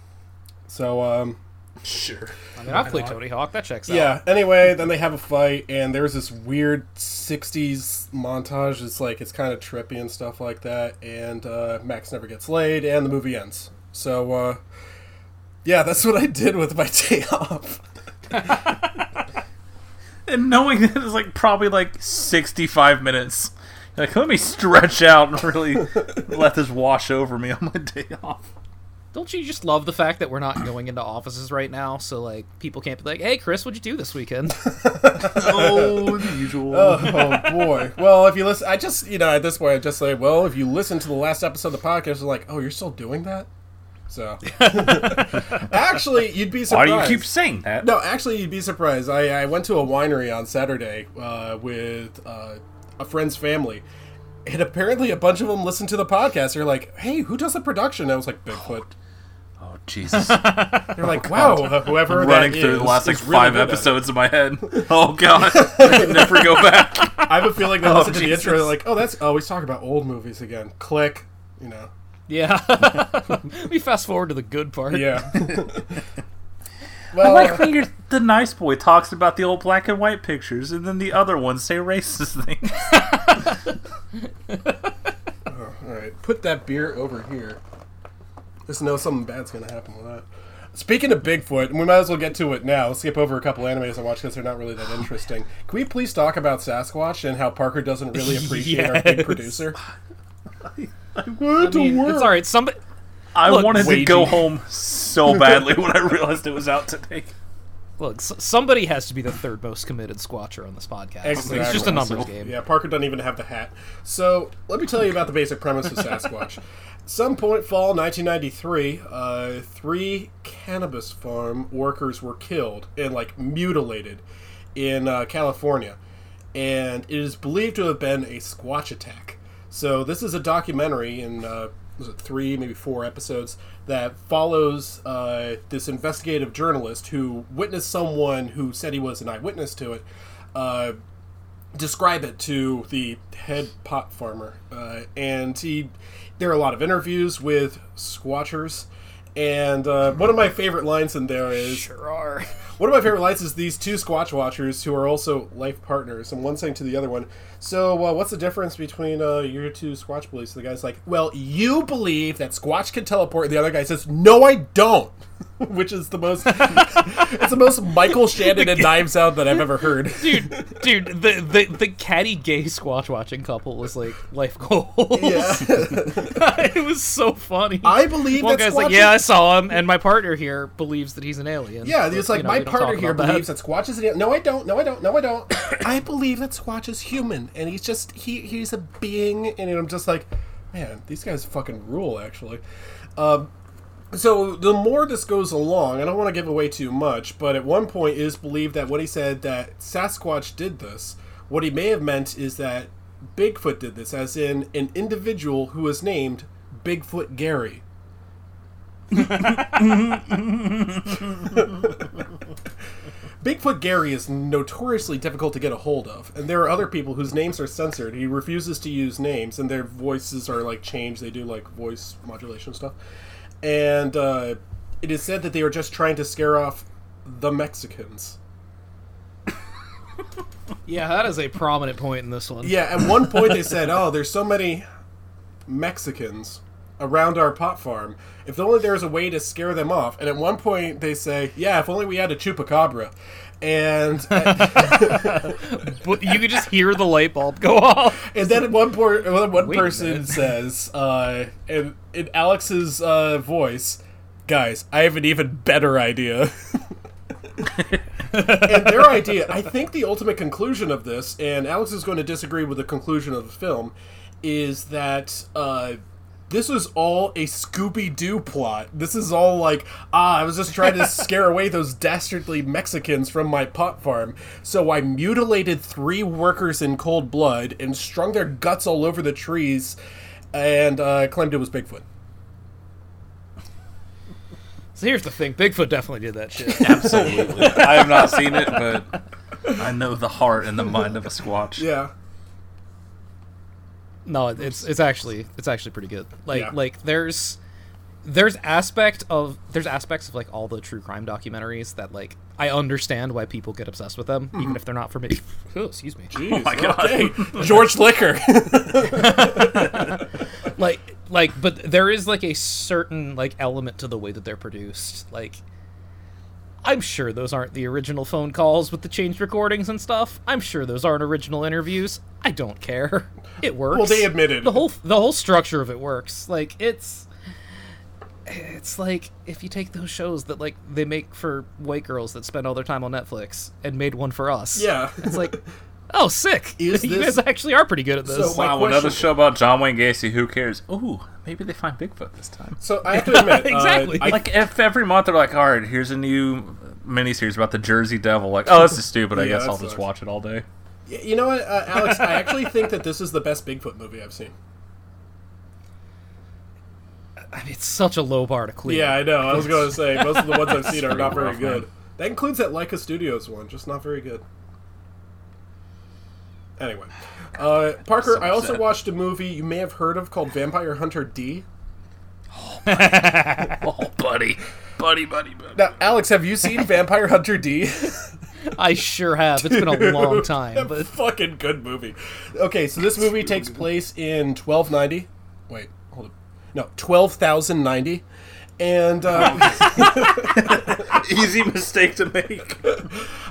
So, um, Sure. I mean, I've played Tony Hawk. That checks out. yeah. Anyway, then they have a fight, and there's this weird '60s montage. It's like it's kind of trippy and stuff like that. And uh, Max never gets laid, and the movie ends. So, uh, yeah, that's what I did with my *laughs* day off. *laughs* And knowing that it's like probably like 65 minutes. Like, let me stretch out and really *laughs* let this wash over me on my day off. Don't you just love the fact that we're not going into offices right now? So like people can't be like, "Hey, Chris, what'd you do this weekend?" *laughs* *laughs* Oh, the usual. oh boy. Well, if you listen, I just you know at this point I just say, well, if you listen to the last episode of the podcast, it's like, oh, you're still doing that. So, *laughs* actually, you'd be surprised. Why do you keep saying that? No, actually, you'd be surprised. I, I went to a winery on Saturday uh, with uh, a friend's family, and apparently a bunch of them listened to the podcast. They're like, "Hey, who does the production?" I was like, "Bigfoot." Oh, Jesus. *laughs* You're like, wow, uh, whoever Running that through is the last like is really five good at it. episodes in my head. *laughs* Oh god, I can never go *laughs* back. I have a feeling they Oh, listen to the intro, Jesus. they're like, oh, that's oh, he's talking about old movies again. Click, you know. Yeah. we fast forward to the good part. Yeah. I well, like when you're the nice boy talks about the old black and white pictures, and then the other ones say racist things. all right, put that beer over here. Just know something bad's gonna happen with that. Speaking of Bigfoot, we might as well get to it now. Skip over a couple animes I watched because they're not really that *sighs* interesting. Can we please talk about Sasquatch and how Parker doesn't really *laughs* appreciate our big producer? I *laughs* mean, it's all right. Somebody. I Look, wanted to go home so badly when I realized it was out today. Look, s- somebody has to be the third most committed squatcher on this podcast. Like, it's just a numbers game. Yeah, Parker doesn't even have the hat. So let me tell you about the basic premise of Sasquatch. Some point fall 1993, uh, three cannabis farm workers were killed and like mutilated in uh, California, and it is believed to have been a Squatch attack. So this is a documentary in uh, was it three, maybe four episodes that follows uh, this investigative journalist who witnessed someone who said he was an eyewitness to it. Uh, describe it to the head pot farmer, uh, and he. There are a lot of interviews with squatchers, and uh, one of my favorite lines in there is Sure are. *laughs* one of my favorite lines is these two Squatch watchers who are also life partners, and one saying to the other one, "So, uh, what's the difference between uh, your two Squatch beliefs?" The guy's like, "Well, you believe that Squatch can teleport." And the other guy says, "No, I don't," *laughs* which is the most *laughs* it's the most Michael Shannon and Knives Out that I've ever heard. *laughs* dude, dude, the, the the catty gay squatch watching couple was like life goals. Yeah. it was so funny. I believe One that guy's like, Squatch yeah, I saw him, and my partner here believes that he's an alien. Yeah, it's like you know, my talk here that. believes that Squatch is an alien. No, I don't. No, I don't. No, I don't. *coughs* I believe that Squatch is human, and he's just he he's a being, and I'm just like, man, these guys fucking rule. Actually, um, so the more this goes along, I don't want to give away too much, but at one point it is believed that when he said that Sasquatch did this, what he may have meant is that Bigfoot did this, as in an individual who was named Bigfoot Gary. *laughs* Bigfoot Gary is notoriously difficult to get a hold of, and there are other people whose names are censored. He refuses to use names, and their voices are like changed. They do like voice modulation stuff, and uh, it is said that they were just trying to scare off the Mexicans. Yeah, that is a prominent point in this one. Yeah, at one point they said, "Oh, there's so many Mexicans around our pot farm. If only there was a way to scare them off." And at one point they say, "Yeah, if only we had a chupacabra." And *laughs* but you could just hear the light bulb go *laughs* off. And then at one point, one Wait person says, uh, in, in Alex's uh, voice, "Guys, I have an even better idea." *laughs* and their idea, I think, the ultimate conclusion of this, and Alex is going to disagree with the conclusion of the film, is that uh, this was all a Scooby Doo plot. This is all like, ah, I was just trying to *laughs* scare away those dastardly Mexicans from my pot farm. So I mutilated three workers in cold blood and strung their guts all over the trees and uh, claimed it was Bigfoot. So here's the thing: Bigfoot definitely did that shit. *laughs* Absolutely. I have not seen it, but I know the heart and the mind of a Squatch. Yeah. No, it's it's actually it's actually pretty good. Like Yeah. like there's there's aspect of there's aspects of like all the true crime documentaries that like I understand why people get obsessed with them, even mm-hmm. if they're not for me. *laughs* oh, excuse me. Oh Jeez, Oh my God. okay. *laughs* George Liquor. *laughs* like like but there is like a certain like element to the way that they're produced. Like I'm sure those aren't the original phone calls with the changed recordings and stuff. I'm sure those aren't original interviews. I don't care. *laughs* It works. Well, they admitted. the whole the whole structure of it works. Like it's it's like if you take those shows that like they make for white girls that spend all their time on Netflix and made one for us. Yeah. It's like *laughs* oh sick. Is *laughs* you this- guys actually are pretty good at this. So my Wow, another show about John Wayne Gacy. Who cares? Ooh, maybe they find Bigfoot this time. So I have to admit, *laughs* Exactly. Uh, I, Like if every month they're like, all right, here's a new miniseries about the Jersey Devil. Like, oh, this is stupid. I *laughs* Yeah, guess I'll just watch it all day. You know what, uh, Alex? I actually think that this is the best Bigfoot movie I've seen. I It's such a low bar to clear. Yeah, I know. I was going to say most of the ones I've seen are not very good. That includes that Laika Studios one, just not very good. Anyway, uh, Parker, So I also watched a movie you may have heard of called Vampire Hunter D. *laughs* Oh, buddy, buddy, buddy, buddy. Now, Alex, have you seen Vampire Hunter D? *laughs* I sure have. It's been a long *laughs* time, but fucking good movie. Okay, so this movie takes place in 1290. Wait, hold up. No, 12,090. And uh, Easy mistake to make.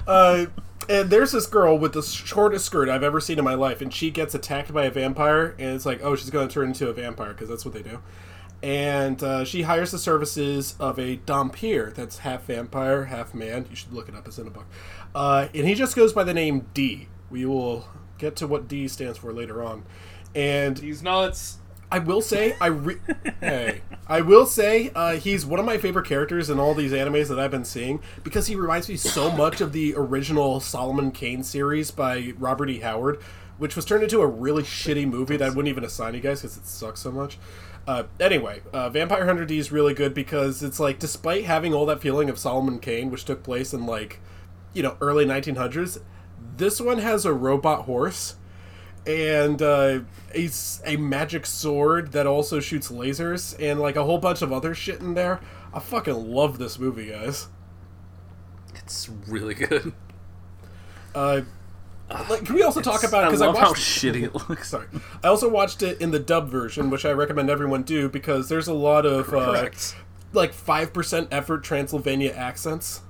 uh, and there's this girl with the shortest skirt I've ever seen in my life, and she gets attacked by a vampire, and it's like, oh, she's going to turn into a vampire because that's what they do. And uh, she hires the services of a dhampir that's half vampire, half man. You should look it up; it's in a book. Uh, and he just goes by the name D. We will get to what D stands for later on. And he's nuts. I will say, I re- *laughs* hey, I will say, uh, he's one of my favorite characters in all these animes that I've been seeing because he reminds me so much of the original Solomon Kane series by Robert E. Howard, which was turned into a really shitty movie that I wouldn't even assign you guys because it sucks so much. Uh, anyway, uh, Vampire Hunter D is really good because it's like, despite having all that feeling of Solomon Kane, which took place in like, you know, early 1900s, this one has a robot horse and uh, a, a magic sword that also shoots lasers and like a whole bunch of other shit in there. I fucking love this movie, guys. It's really good. Uh, like, can we also talk about I because I, love watched how shitty it looks. *laughs* Sorry, I also watched it in the dub version, which I recommend everyone do because there's a lot of uh, like five percent effort Transylvania accents.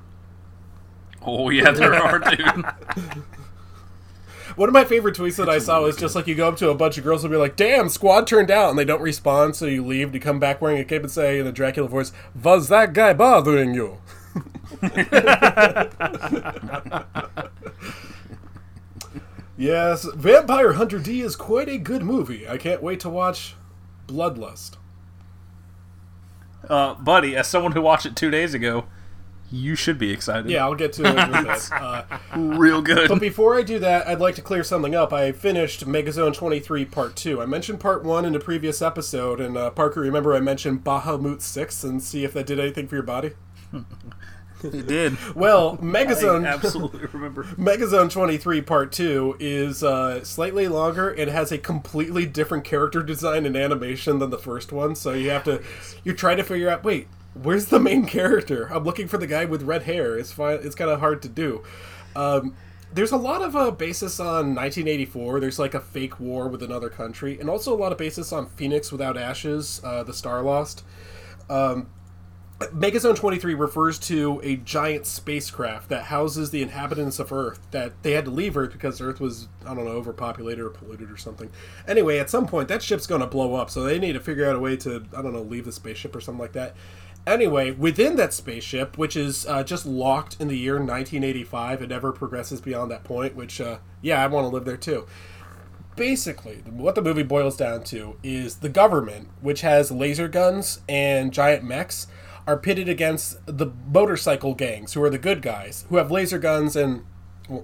Oh yeah, there are, dude. *laughs* One of my favorite tweets that I saw was just like you go up to a bunch of girls and be like, "Damn, squad turned out," and they don't respond, so you leave. You come back wearing a cape and say in a Dracula voice, "Was that guy bothering you?" *laughs* yes, Vampire Hunter D is quite a good movie. I can't wait to watch Bloodlust. Uh, buddy, as someone who watched it two days ago, you should be excited. Yeah, I'll get to it with *laughs* that. Uh, real good. But before I do that, I'd like to clear something up. I finished Megazone 23 Part 2. I mentioned Part 1 in a previous episode, and uh, Parker, remember I mentioned Bahamut 6 and see if that did anything for your body? *laughs* It did. Well, Megazone. *laughs* I absolutely remember. Megazone 23 Part 2 is uh, slightly longer and has a completely different character design and animation than the first one. So you have to, You try to figure out, wait, where's the main character? I'm looking for the guy with red hair. It's fine. It's kind of hard to do. Um, there's a lot of uh, basis on 1984. There's like a fake war with another country, and also a lot of basis on Phoenix Without Ashes, uh, the Starlost. Um, Megazone 23 refers to a giant spacecraft that houses the inhabitants of Earth that they had to leave Earth because Earth was, I don't know, overpopulated or polluted or something. Anyway, at some point, that ship's going to blow up, so they need to figure out a way to, I don't know, leave the spaceship or something like that. Anyway, within that spaceship, which is uh, just locked in the year 1985, it never progresses beyond that point, which, uh, yeah, I want to live there too. Basically what the movie boils down to is the government which has laser guns and giant mechs are pitted against the motorcycle gangs who are the good guys who have laser guns and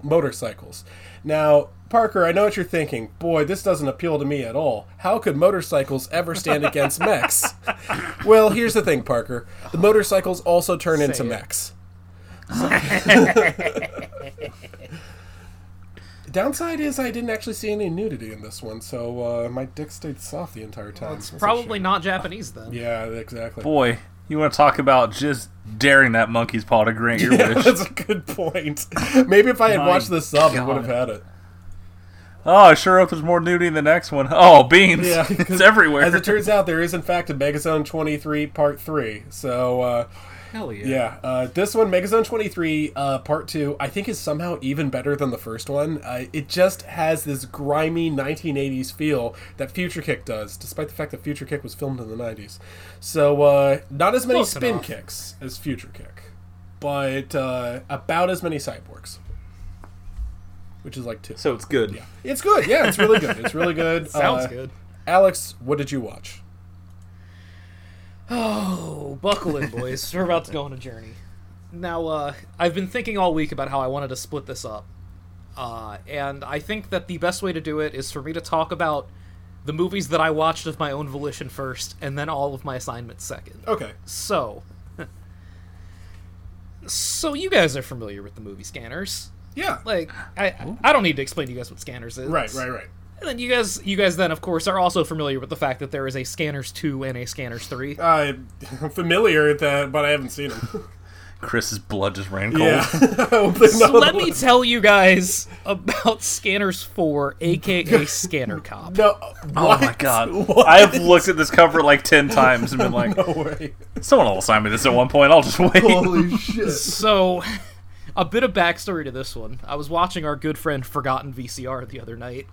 motorcycles now parker i know what you're thinking boy this doesn't appeal to me at all how could motorcycles ever stand against mechs *laughs* well here's the thing parker the motorcycles also turn into it. mechs *laughs* Downside is I didn't actually see any nudity in this one, so uh, my dick stayed soft the entire time. It's That's probably not Japanese then. Yeah, exactly. Boy, you want to talk about just daring that monkey's paw to grant your *laughs* Yeah, wish. that's a good point. *laughs* Maybe if I had My watched the sub, I would have had it. Oh, I sure hope there's more nudity in the next one. Oh, beans. Yeah, *laughs* it's everywhere. As it turns out, there is in fact a Megazone 23 Part 3. So, uh, Hell yeah. yeah, uh, this one, Megazone 23 uh, Part 2, I think is somehow even better than the first one. Uh, it just has this grimy 1980s feel that Future Kick does, despite the fact that Future Kick was filmed in the 90s. So, uh, not as many Close spin enough. kicks as Future Kick, but uh, about as many cyborgs. Which is like two. so it's good. Yeah. It's good. Yeah, it's really good. It's really good. *laughs* Sounds Uh, good. Alex, what did you watch? Oh, buckle in, boys. *laughs* We're about to go on a journey. Now, uh, I've been thinking all week about how I wanted to split this up. Uh, and I think that the best way to do it is for me to talk about the movies that I watched of my own volition first, and then all of my assignments second. Okay. So, so you guys are familiar with the movie Scanners? Yeah. Like, I I don't need to explain to you guys what Scanners is. Right, right, right. And then you guys, you guys then of course are also familiar with the fact that there is a Scanners two and a Scanners three. I'm familiar with that, but I haven't seen them. Chris's blood just ran cold. Yeah. *laughs* I So let me tell you guys about Scanners 4, aka *laughs* Scanner Cop. No. Oh my god. What? I have looked at this cover like 10 times and been *laughs* like, No way. someone will assign me this at one point. I'll just wait. Holy shit. So, a bit of backstory to this one. I was watching our good friend Forgotten VCR the other night,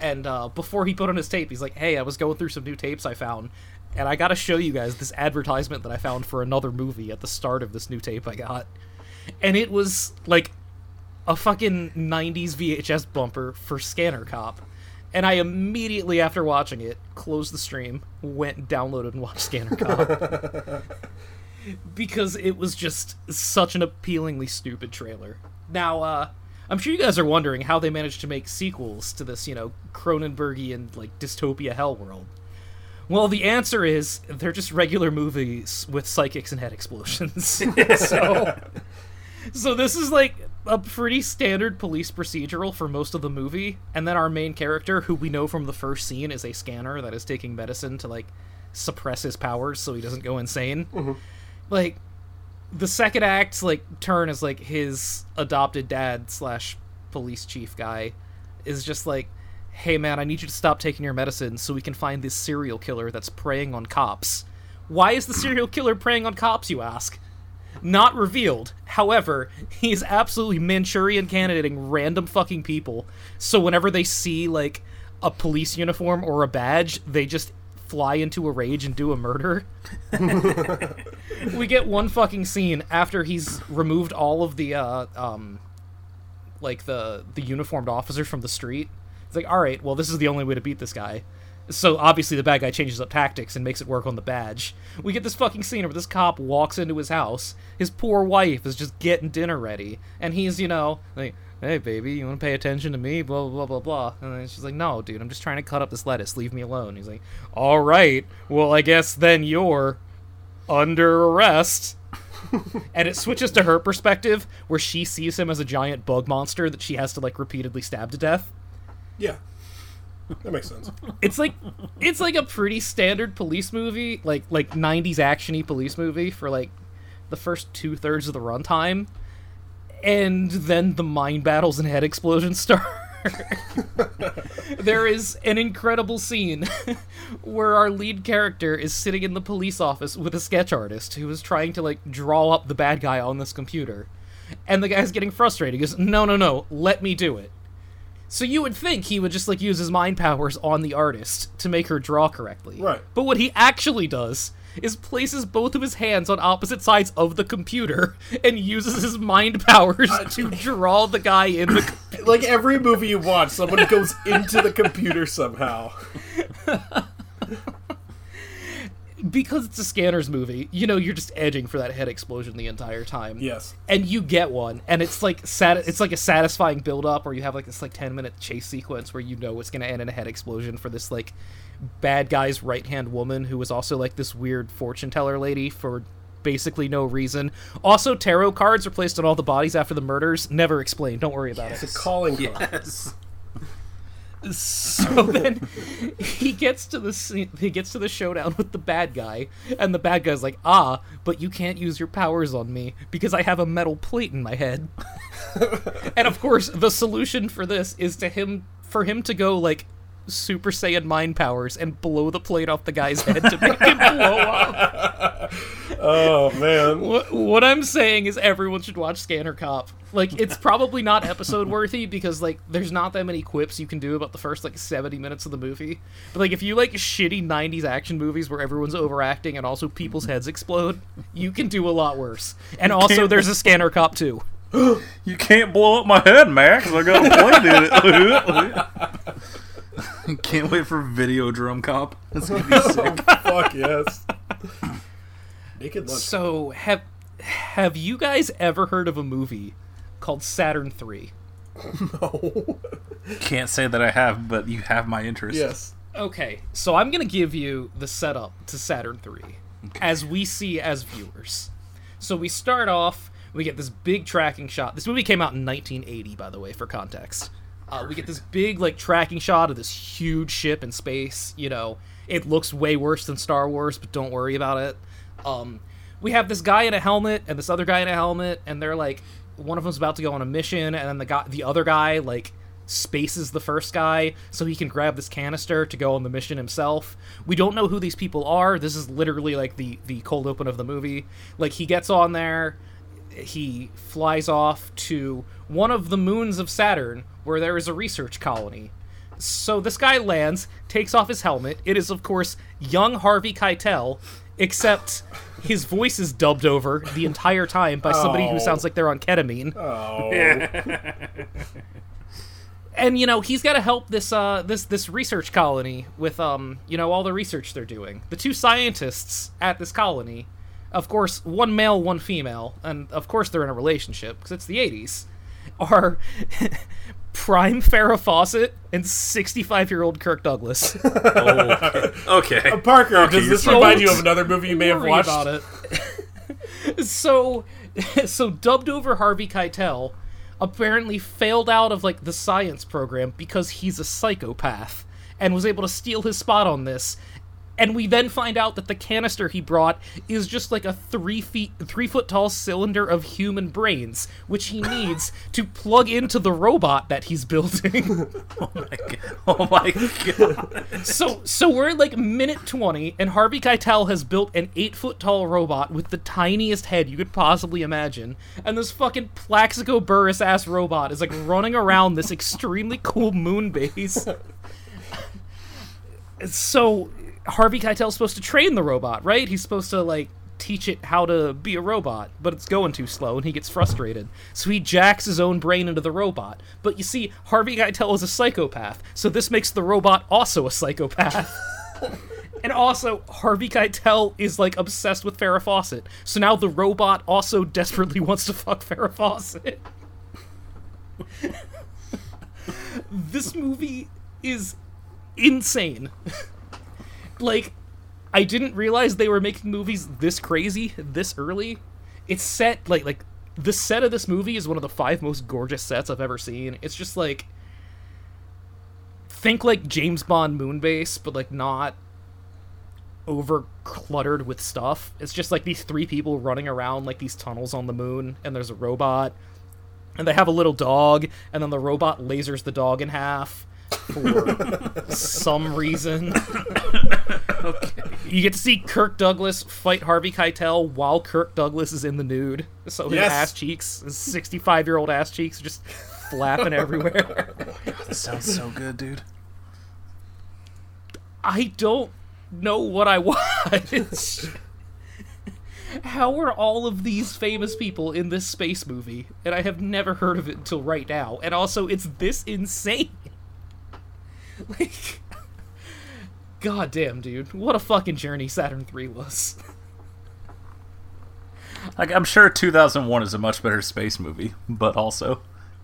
and uh, before he put on his tape, he's like, "Hey, I was going through some new tapes I found, and I got to show you guys this advertisement that I found for another movie at the start of this new tape I got." And it was like a fucking 90s VHS bumper for Scanner Cop. And I immediately after watching it closed the stream, went downloaded and watched Scanner Cop *laughs* because it was just such an appealingly stupid trailer. Now, uh, I'm sure you guys are wondering how they managed to make sequels to this, you know, Cronenbergian like dystopia hell world. Well, the answer is they're just regular movies with psychics and head explosions. *laughs* so, so this is like a pretty standard police procedural for most of the movie, and then our main character, who we know from the first scene, is a scanner that is taking medicine to like suppress his powers so he doesn't go insane. Mm-hmm. Like the second act, like turn is like his adopted dad slash police chief guy is just like, hey man, I need you to stop taking your medicine so we can find this serial killer that's preying on cops. Why is the serial killer preying on cops, you ask? Not revealed. However, he's absolutely Manchurian candidating random fucking people. So whenever they see like a police uniform or a badge, they just fly into a rage and do a murder. *laughs* we get one fucking scene after he's removed all of the uh um like the the uniformed officers from the street. It's like, all right, well, this is the only way to beat this guy. So obviously the bad guy changes up tactics and makes it work on the badge. We get this fucking scene where this cop walks into his house. His poor wife is just getting dinner ready, and he's you know like, "Hey baby, you want to pay attention to me?" Blah blah blah blah. Blah. And then she's like, "No, dude, I'm just trying to cut up this lettuce. Leave me alone." He's like, "All right, well, I guess then you're under arrest." *laughs* and it switches to her perspective where she sees him as a giant bug monster that she has to like repeatedly stab to death. Yeah. That makes sense. It's like it's like a pretty standard police movie, like like '90s actiony police movie for like the first two thirds of the runtime, and then the mind battles and head explosions start. *laughs* there is an incredible scene *laughs* where our lead character is sitting in the police office with a sketch artist who is trying to like draw up the bad guy on this computer. And the guy's getting frustrated. He goes, "No, no, no, let me do it." So you would think he would just like use his mind powers on the artist to make her draw correctly. Right. But what he actually does is places both of his hands on opposite sides of the computer and uses his mind powers uh, to draw the guy in the computer. *coughs* Like every movie you watch, someone goes into the computer somehow. *laughs* because it's a scanners movie, you know, you're just edging for that head explosion the entire time. Yes. And you get one, and it's like sat- it's like a satisfying build up, or you have like this like ten minute chase sequence where you know it's gonna end in a head explosion for this like bad guy's right hand woman who was also like this weird fortune teller lady for basically no reason. Also, tarot cards are placed on all the bodies after the murders. Never explained. Don't worry about It's it. a calling card. Yes. So *laughs* then he gets to the scene, he gets to the showdown with the bad guy, and the bad guy's like, "Ah, but you can't use your powers on me because I have a metal plate in my head." *laughs* and of course, the solution for this is to him for him to go like Super Saiyan mind powers and blow the plate off the guy's head to make him blow up. *laughs* Oh man. What, what I'm saying is everyone should watch Scanner Cop. Like it's probably not episode worthy because like there's not that many quips you can do about the first like 70 minutes of the movie. But like if you like shitty 90s action movies where everyone's overacting and also people's heads explode, you can do a lot worse. And also there's *laughs* a Scanner Cop too. *gasps* You can't blow up my head, Max. I got a plate in it. *laughs* *laughs* can't wait for Videodrome Cop. That's gonna be sick. *laughs* Fuck yes. Naked lunch. So have have you guys ever heard of a movie called Saturn 3? *laughs* No. Can't say that I have, but you have my interest. yes. Okay, so I'm gonna give you the setup to Saturn Three, as we see as viewers. So we start off, we get this big tracking shot. This movie came out in 1980, by the way, for context. Uh, we get this big like tracking shot of this huge ship in space. You know, it looks way worse than Star Wars, but don't worry about it. Um, we have this guy in a helmet and this other guy in a helmet, and they're like, one of them's about to go on a mission, and then the guy, the other guy, like spaces the first guy so he can grab this canister to go on the mission himself. We don't know who these people are. This is literally like the the cold open of the movie. Like he gets on there, he flies off to one of the moons of Saturn where there is a research colony. So this guy lands, takes off his helmet. It is of course young Harvey Keitel, except his voice is dubbed over the entire time by somebody Oh. who sounds like they're on ketamine Oh. *laughs* and you know he's got to help this uh this this research colony with um you know all the research they're doing the two scientists at this colony of course one male one female and of course they're in a relationship because it's the 80s are *laughs* prime farrah fawcett and 65 year old kirk douglas *laughs* oh, Okay. Uh, Parker, Okay, does this remind you of another movie you may have watched? about it. *laughs* so, so dubbed over Harvey Keitel apparently failed out of like the science program because he's a psychopath and was able to steal his spot on this. And we then find out that the canister he brought is just like a three feet, three foot tall cylinder of human brains, which he needs *laughs* to plug into the robot that he's building. *laughs* Oh my god. Oh my god. So so we're at like minute 20 and harvey keitel has built an eight foot tall robot with the tiniest head you could possibly imagine and this fucking plaxico burress ass robot is like running around this *laughs* extremely cool moon base so harvey keitel's supposed to train the robot right? He's supposed to like teach it how to be a robot but it's going too slow and he gets frustrated. So he jacks his own brain into the robot. But you see harvey keitel is a psychopath so this makes the robot also a psychopath. *laughs* And also harvey keitel is like obsessed with farrah fawcett. So now the robot also desperately *laughs* wants to fuck farrah fawcett. *laughs* This movie is insane like I didn't realize they were making movies this crazy this early. It's set like like the set of this movie is one of the five most gorgeous sets I've ever seen. It's just like think like James Bond Moonbase, but like not over cluttered with stuff. It's just like these three people running around like these tunnels on the moon, and there's a robot, and they have a little dog, and then the robot lasers the dog in half for some reason. *laughs* You get to see Kirk Douglas fight Harvey Keitel while Kirk Douglas is in the nude. So his Yes. ass cheeks, his 65 year old ass cheeks, are just flapping everywhere. *laughs* This sounds so good, dude. I don't know what I watched. How are all of these famous people in this space movie? And I have never heard of it until right now. And also, it's this insane. *laughs* Like, goddamn, dude. What a fucking journey Saturn 3 was. *laughs* Like I'm sure 2001 is a much better space movie, but also,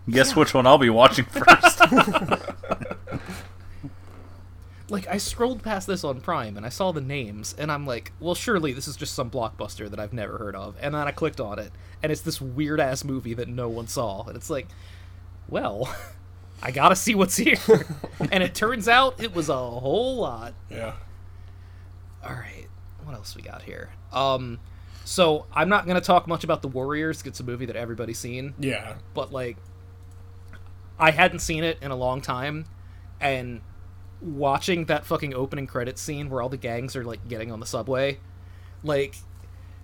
guess which one I'll be watching *laughs* first. Like, I scrolled past this on Prime and I saw the names, and I'm like, well, surely this is just some blockbuster that I've never heard of. And then I clicked on it, and it's this weird ass movie that no one saw. And it's like, well, I gotta see what's here. *laughs* and it turns out it was a whole lot. Yeah. All right, what else we got here? Um, so I'm not gonna talk much about the Warriors. It's a movie that everybody's seen. Yeah. But like, I hadn't seen it in a long time, and watching that fucking opening credit scene where all the gangs are like getting on the subway, like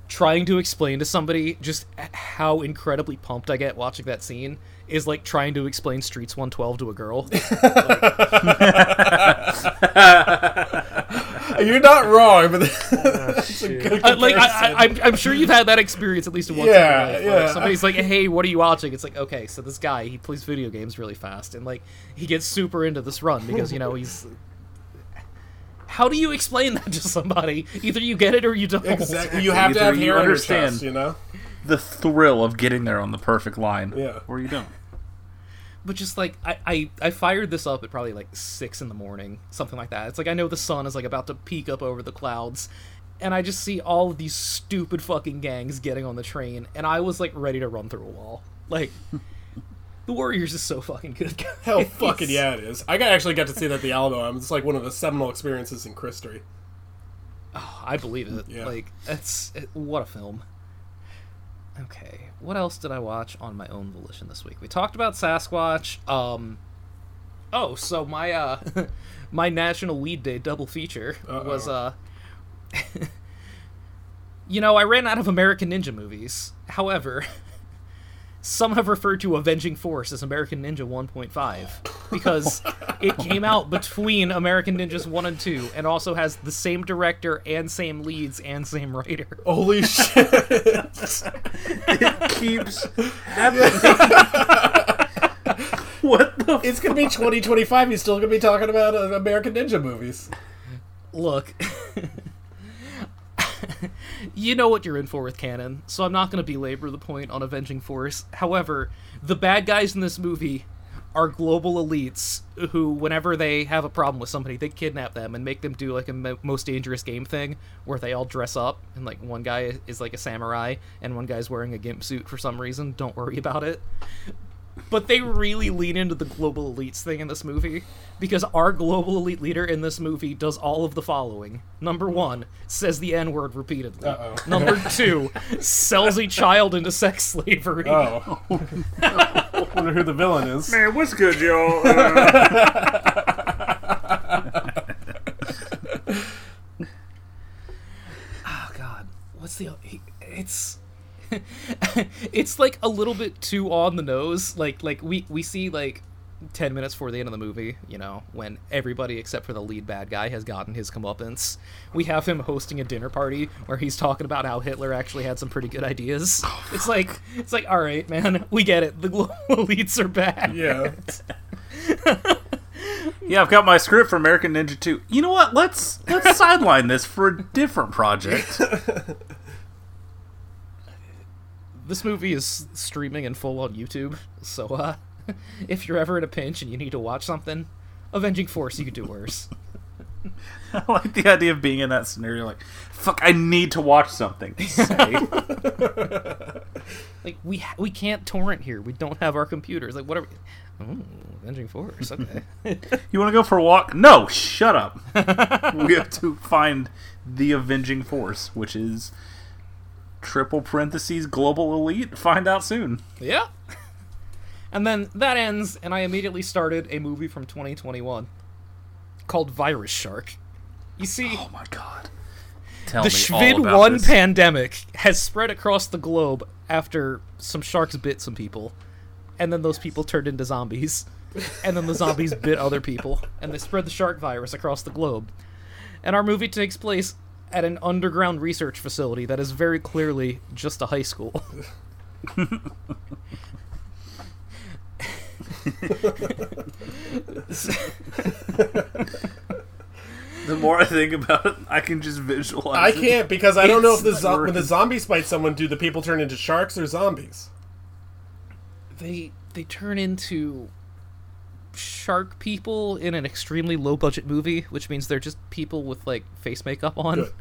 trying to explain to somebody just how incredibly pumped I get watching that scene is like trying to explain Streets 112 to a girl. *laughs* *laughs* You're not wrong, but *laughs* that's a good Uh, like I, I, I'm, I'm sure you've had that experience at least once. Yeah, in your life, where yeah. Somebody's like, "Hey, what are you watching?" It's like, okay, so this guy he plays video games really fast, and like he gets super into this run because you know he's. How do you explain that to somebody? Either you get it or you don't. Exactly. You have to have you hair on your understand. chest, you know? the thrill of getting there on the perfect line, Yeah. or you don't. But just like I, I I fired this up at probably like six in the morning, something like that. It's like I know the sun is like about to peek up over the clouds, and I just see all of these stupid fucking gangs getting on the train, and I was like ready to run through a wall. Like, *laughs* the Warriors is so fucking good. guys. Hell fucking yeah, it is. I actually got to see that at the Alamo. It's like one of the seminal experiences in history. Oh, I believe it. Yeah. Like, it's it, what a film. Okay, what else did I watch on my own volition this week? We talked about Sasquatch. Um, oh, so my uh, *laughs* my National Weed Day double feature was uh, *laughs* you know, I ran out of American Ninja movies. However, *laughs* some have referred to Avenging Force as American Ninja 1.5 because it came out between American Ninjas 1 and 2 and also has the same director and same leads and same writer. Holy shit! It keeps happening. what the? it's gonna be 2025. He's still gonna be talking about uh, American Ninja movies. Look, you know what you're in for with Cannon, so I'm not going to belabor the point on Avenging Force. However, the bad guys in this movie are global elites who, whenever they have a problem with somebody, they kidnap them and make them do like a mo- most dangerous game thing where they all dress up and like one guy is like a samurai and one guy's wearing a gimp suit for some reason. Don't worry about it. But they really lean into the global elites thing in this movie because our global elite leader in this movie does all of the following. Number one, says the N word repeatedly. Uh-oh. *laughs* Number two, sells a child into sex slavery. Oh, *laughs* wonder who the villain is. Man, what's good, y'all? Uh, *laughs* Oh God, what's the? It's. *laughs* it's like a little bit too on the nose. Like like we we see like 10 minutes before the end of the movie, you know, when everybody except for the lead bad guy has gotten his comeuppance, we have him hosting a dinner party where he's talking about how Hitler actually had some pretty good ideas. Oh, it's like, it's like, all right, man, we get it. The global *laughs* elites are bad. Yeah. *laughs* yeah, I've got my script for American Ninja 2. You know what? Let's let's sideline this for a different project. This movie is streaming in full on YouTube, so uh, *laughs* if you're ever in a pinch and you need to watch something, Avenging Force, you could do worse. *laughs* I like the idea of being in that scenario. Like, fuck, I need to watch something. *laughs* Like we ha- we can't torrent here. We don't have our computers. Like what whatever. Oh, Avenging Force. Okay. you want to go for a walk? No, shut up. we have to find the Avenging Force, which is triple parentheses global elite. Find out soon. yeah. *laughs* And then that ends, and I immediately started a movie from 2021 called Virus Shark. You see, Oh my god. Tell the me all Schvid 1 this. pandemic has spread across the globe after some sharks bit some people, and then those people turned into zombies, and then the zombies bit other people, and they spread the shark virus across the globe. And our movie takes place at an underground research facility that is very clearly just a high school. *laughs* The more I think about it, I can just visualize. I can't because I don't know if the It's zo- when the zombies bite someone, do the people turn into sharks or zombies? they they turn into shark people in an extremely low budget movie, which means they're just people with like face makeup on. Good.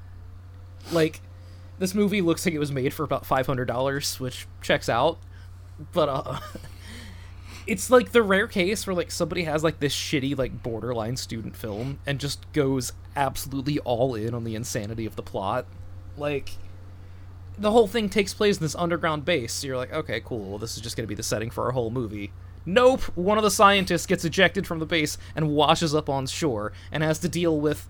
Like this movie looks like it was made for about five hundred dollars, which checks out. But uh *laughs* it's like the rare case where like somebody has like this shitty like borderline student film and just goes absolutely all in on the insanity of the plot. Like the whole thing takes place in this underground base. So you're like, okay, cool. Well, this is just going to be the setting for our whole movie. Nope. One of the scientists gets ejected from the base and washes up on shore and has to deal with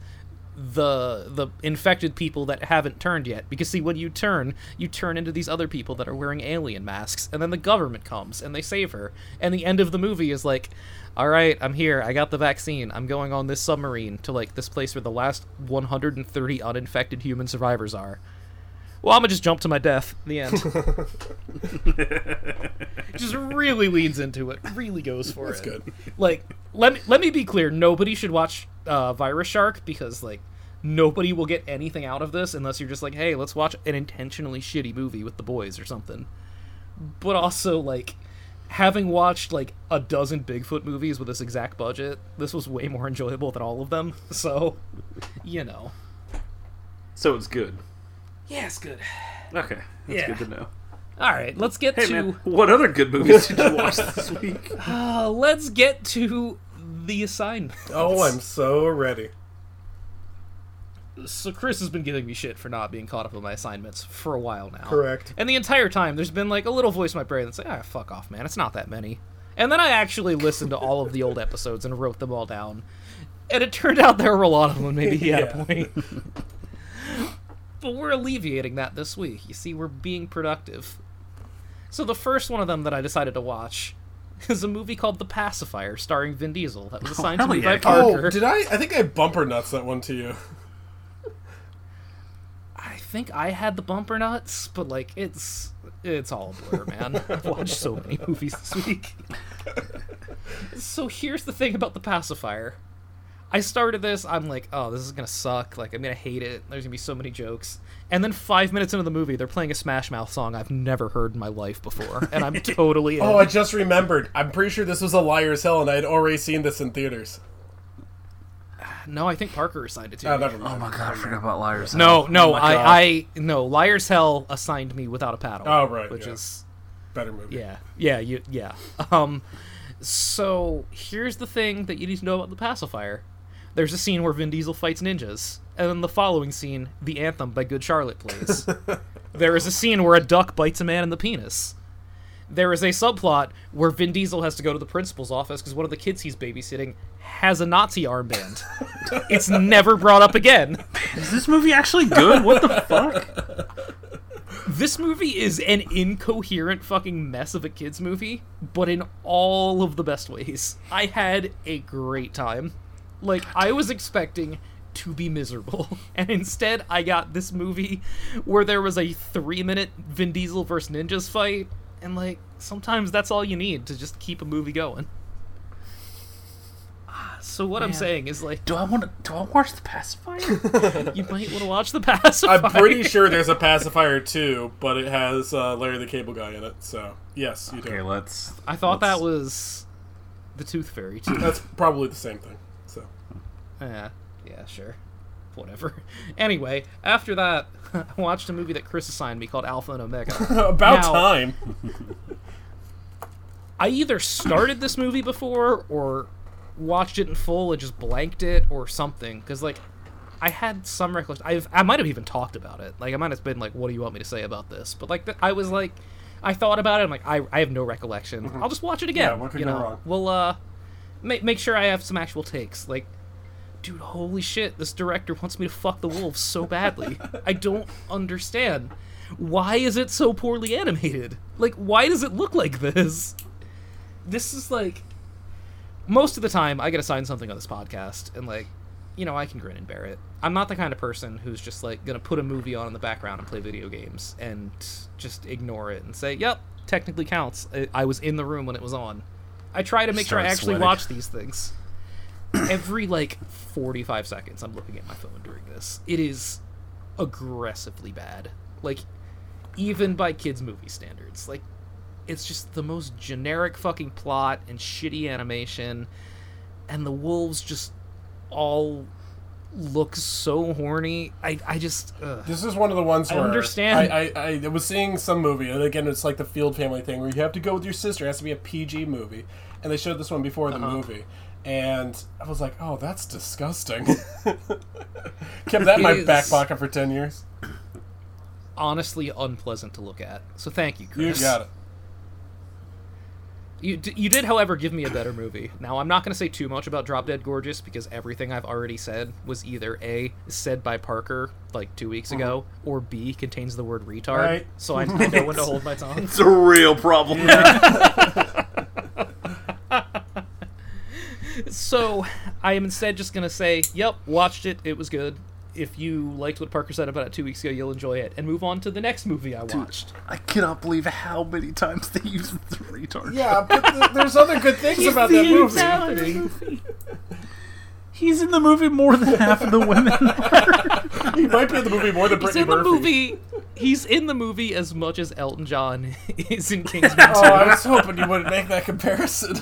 the the infected people that haven't turned yet. Because see, when you turn, you turn into these other people that are wearing alien masks, and then the government comes and they save her. And the end of the movie is like, all right, I'm here. I got the vaccine. I'm going on this submarine to like this place where the last 130 uninfected human survivors are. Well, I'm gonna just jump to my death. The end. *laughs* *laughs* just really leans into it. Really goes for That's it. That's good. Like, let me let me be clear. Nobody should watch uh, Virus Shark because like nobody will get anything out of this unless you're just like, hey, let's watch an intentionally shitty movie with the boys or something. But also like, having watched like a dozen Bigfoot movies with this exact budget, this was way more enjoyable than all of them. *laughs* So, you know. So it's good. Yeah, it's good. Okay, that's Yeah. good to know. All right, let's get Hey to man, what other good movies did you watch this *laughs* week? uh, let's get to the assignment. Oh, I'm so ready. So Chris has been giving me shit for not being caught up on my assignments for a while now. Correct. And the entire time, there's been like a little voice in my brain that's like, "Ah, fuck off, man. It's not that many." And then I actually listened to all of the old episodes and wrote them all down. And it turned out there were a lot of them. and Maybe he had Yeah. a point. *laughs* but we're alleviating that this week. You see, we're being productive. So the first one of them that I decided to watch *laughs* is a movie called The Pacifier, starring Vin Diesel. That was oh, assigned to me yeah, by. Parker. Oh, did I? I think I bumper nuts that one to you. *laughs* I think I had the bumper nuts, but like it's it's all a blur, man. *laughs* I've watched so many movies this week. so here's the thing about the pacifier. I started this, I'm like, oh, this is gonna suck. Like I'm gonna hate it. There's gonna be so many jokes. And then five minutes into the movie, they're playing a Smash Mouth song I've never heard in my life before, and I'm *laughs* totally in. Oh, I just remembered. I'm pretty sure this was a Liar's Hell, and I had already seen this in theaters. no, I think Parker assigned it to Oh, me. Oh my god, I forgot about Liars. No, no, Oh. I, I, no. Liar's Hell assigned me without a paddle. Oh, right, which yeah. is Better movie. Yeah, yeah, you, yeah. Um, so here's the thing that you need to know about the pacifier. There's a scene where Vin Diesel fights ninjas, and then the following scene, the anthem by Good Charlotte plays. *laughs* there is a scene where a duck bites a man in the penis. There is a subplot where Vin Diesel has to go to the principal's office because one of the kids he's babysitting has a Nazi armband. *laughs* it's never brought up again. Is this movie actually good? What the fuck? *laughs* This movie is an incoherent fucking mess of a kids movie, but in all of the best ways. I had a great time. Like I was expecting to be miserable, *laughs* and instead I got this movie where there was a 3-minute Vin Diesel versus ninjas fight, and like sometimes that's all you need to just keep a movie going. Ah, So what I'm saying is like Do I want to? Do I watch The Pacifier? *laughs* you might want to *laughs* watch the pacifier. I'm pretty sure there's a pacifier too, but it has uh, Larry the Cable Guy in it. So yes, you do. okay, let's. I thought let's- that was the Tooth Fairy too. That's probably the same thing. Yeah, yeah, sure. Whatever. *laughs* Anyway, after that, *laughs* I watched a movie that Chris assigned me called Alpha and Omega. *laughs* about Now, time. I either started this movie before or watched it in full and just blanked it or something. Because, like, I had some recollection. I've, I might have even talked about it. Like, I might have been like, what do you want me to say about this? But, like, th- I was like, I thought about it. I'm like, I, I have no recollection. I'll just watch it again. Mm-hmm. Yeah, what could you go know? wrong? We'll, uh, make, make sure I have some actual takes. Like, dude, holy shit, this director wants me to fuck the wolves so badly. I don't understand. Why is it so poorly animated? Like, why does it look like this? This is like. Most of the time, I get assigned something on this podcast, and, like, you know, I can grin and bear it. I'm not the kind of person who's just, like, gonna put a movie on in the background and play video games and just ignore it and say, yep, technically counts. I, I was in the room when it was on. I try to make sure I actually sweating. watch these things every like 45 seconds i'm looking at my phone during this it is aggressively bad like even by kids movie standards like it's just the most generic fucking plot and shitty animation and the wolves just all look so horny i i just ugh. This is one of the ones I where understand. I, I, I was seeing some movie, and again, it's like the Field Family thing where you have to go with your sister. It has to be a PG movie, and they showed this one before the Uh-huh. movie, and I was like, "Oh, that's disgusting." *laughs* Kept that in my It back pocket for ten years. honestly unpleasant to look at so thank you Chris. You got it. You, d- you did, however, give me a better movie. Now, I'm not going to say too much about Drop Dead Gorgeous because everything I've already said was either A, said by Parker like two weeks ago, mm-hmm. or B, contains the word retard. Right. So I, I know when to *laughs* hold my tongue. It's a real problem. *laughs* So I am instead just going to say, yep, watched it. It was good. If you liked what Parker said about it two weeks ago, you'll enjoy it. And move on to the next movie I watched. I cannot believe how many times they use the retard. Yeah, but th- there's other good things about that movie. He's in the movie more than half of the women. *laughs* *laughs* He might be in the movie more than He's Brittany in the Murphy. movie he's in the movie as much as Elton John *laughs* is in Kingsman 2. Oh, I was hoping you wouldn't make that comparison.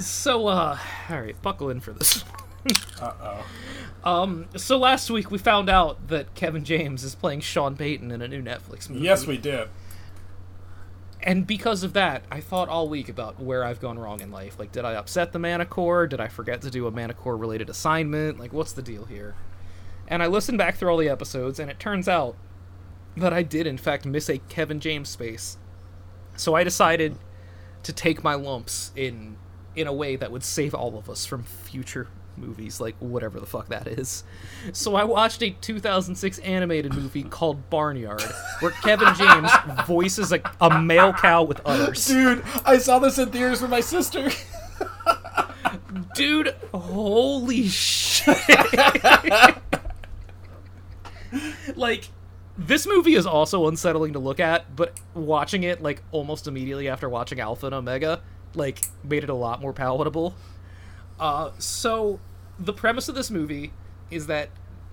So, uh, all right, buckle in for this. *laughs* uh oh. Um, so last week we found out that Kevin James is playing Sean Payton in a new Netflix movie. Yes, we did. And because of that, I thought all week about where I've gone wrong in life. Like, did I upset the Manicore? Did I forget to do a Manicore related assignment? Like, what's the deal here? And I listened back through all the episodes, and it turns out that I did, in fact, miss a Kevin James space. So I decided to take my lumps in in a way that would save all of us from future movies, like whatever the fuck that is. So I watched a 2006 animated movie *coughs* called Barnyard, where Kevin James *laughs* voices a, a male cow with udders. Dude, I saw this in theaters with my sister. *laughs* Dude, holy shit. *laughs* like, this movie is also unsettling to look at, but watching it, like, almost immediately after watching Alpha and Omega, like, made it a lot more palatable. Uh, so, the premise of this movie is that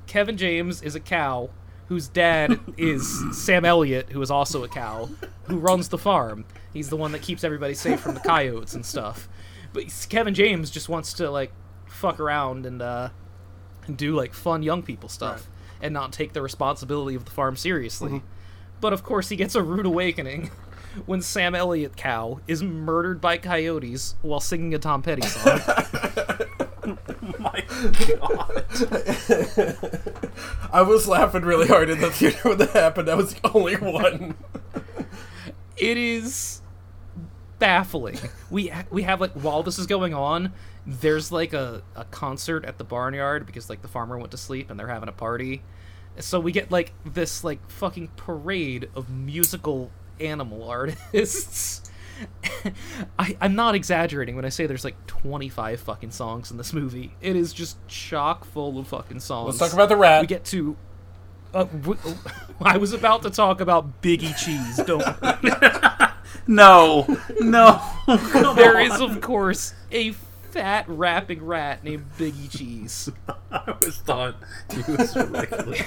Kevin James is a cow whose dad *laughs* is Sam Elliott, who is also a cow, who runs the farm. He's the one that keeps everybody safe from the coyotes and stuff. But Kevin James just wants to like fuck around and uh, and do like fun young people stuff and not take the responsibility of the farm seriously. But of course, he gets a rude awakening when Sam Elliott cow is murdered by coyotes while singing a Tom Petty song. *laughs* My God. I was laughing really hard in the theater when that happened. I was the only one. it is baffling. We we have like while this is going on, there's like a, a concert at the barnyard because like the farmer went to sleep and they're having a party. So we get like this like fucking parade of musical animal *laughs* artists. *laughs* I, I'm not exaggerating when I say there's like 25 fucking songs in this movie. It is just chock full of fucking songs. Let's talk about the rat. We get to. Uh, w- *laughs* I was about to talk about Biggie Cheese. Don't. No, no. Come There on. is, of course, a fat rapping rat named Biggie Cheese. I always thought he was ridiculous.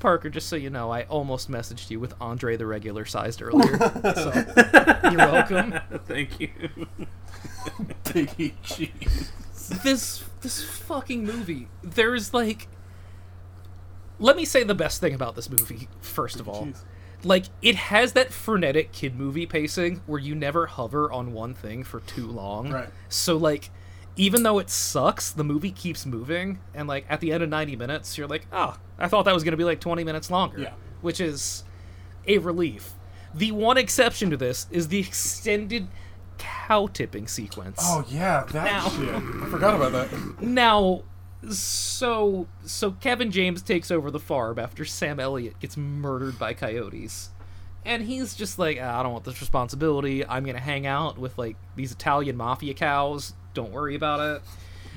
Parker, just so you know, I almost messaged you with Andre the regular sized earlier. So you're welcome. *laughs* Thank you. *laughs* Biggie cheese. This this fucking movie. There's like let me say the best thing about this movie first of all. Like it has that frenetic kid movie pacing where you never hover on one thing for too long. Right. So like even though it sucks, the movie keeps moving and like at the end of 90 minutes you're like, "Oh, I thought that was going to be like 20 minutes longer." Yeah. Which is a relief. The one exception to this is the extended cow tipping sequence. Oh yeah, that Now- shit. I forgot about that. Now, so so Kevin James takes over the farm after Sam Elliott gets murdered by coyotes. And he's just like, "Ah, I don't want this responsibility. I'm gonna hang out with like these Italian mafia cows. Don't worry about it.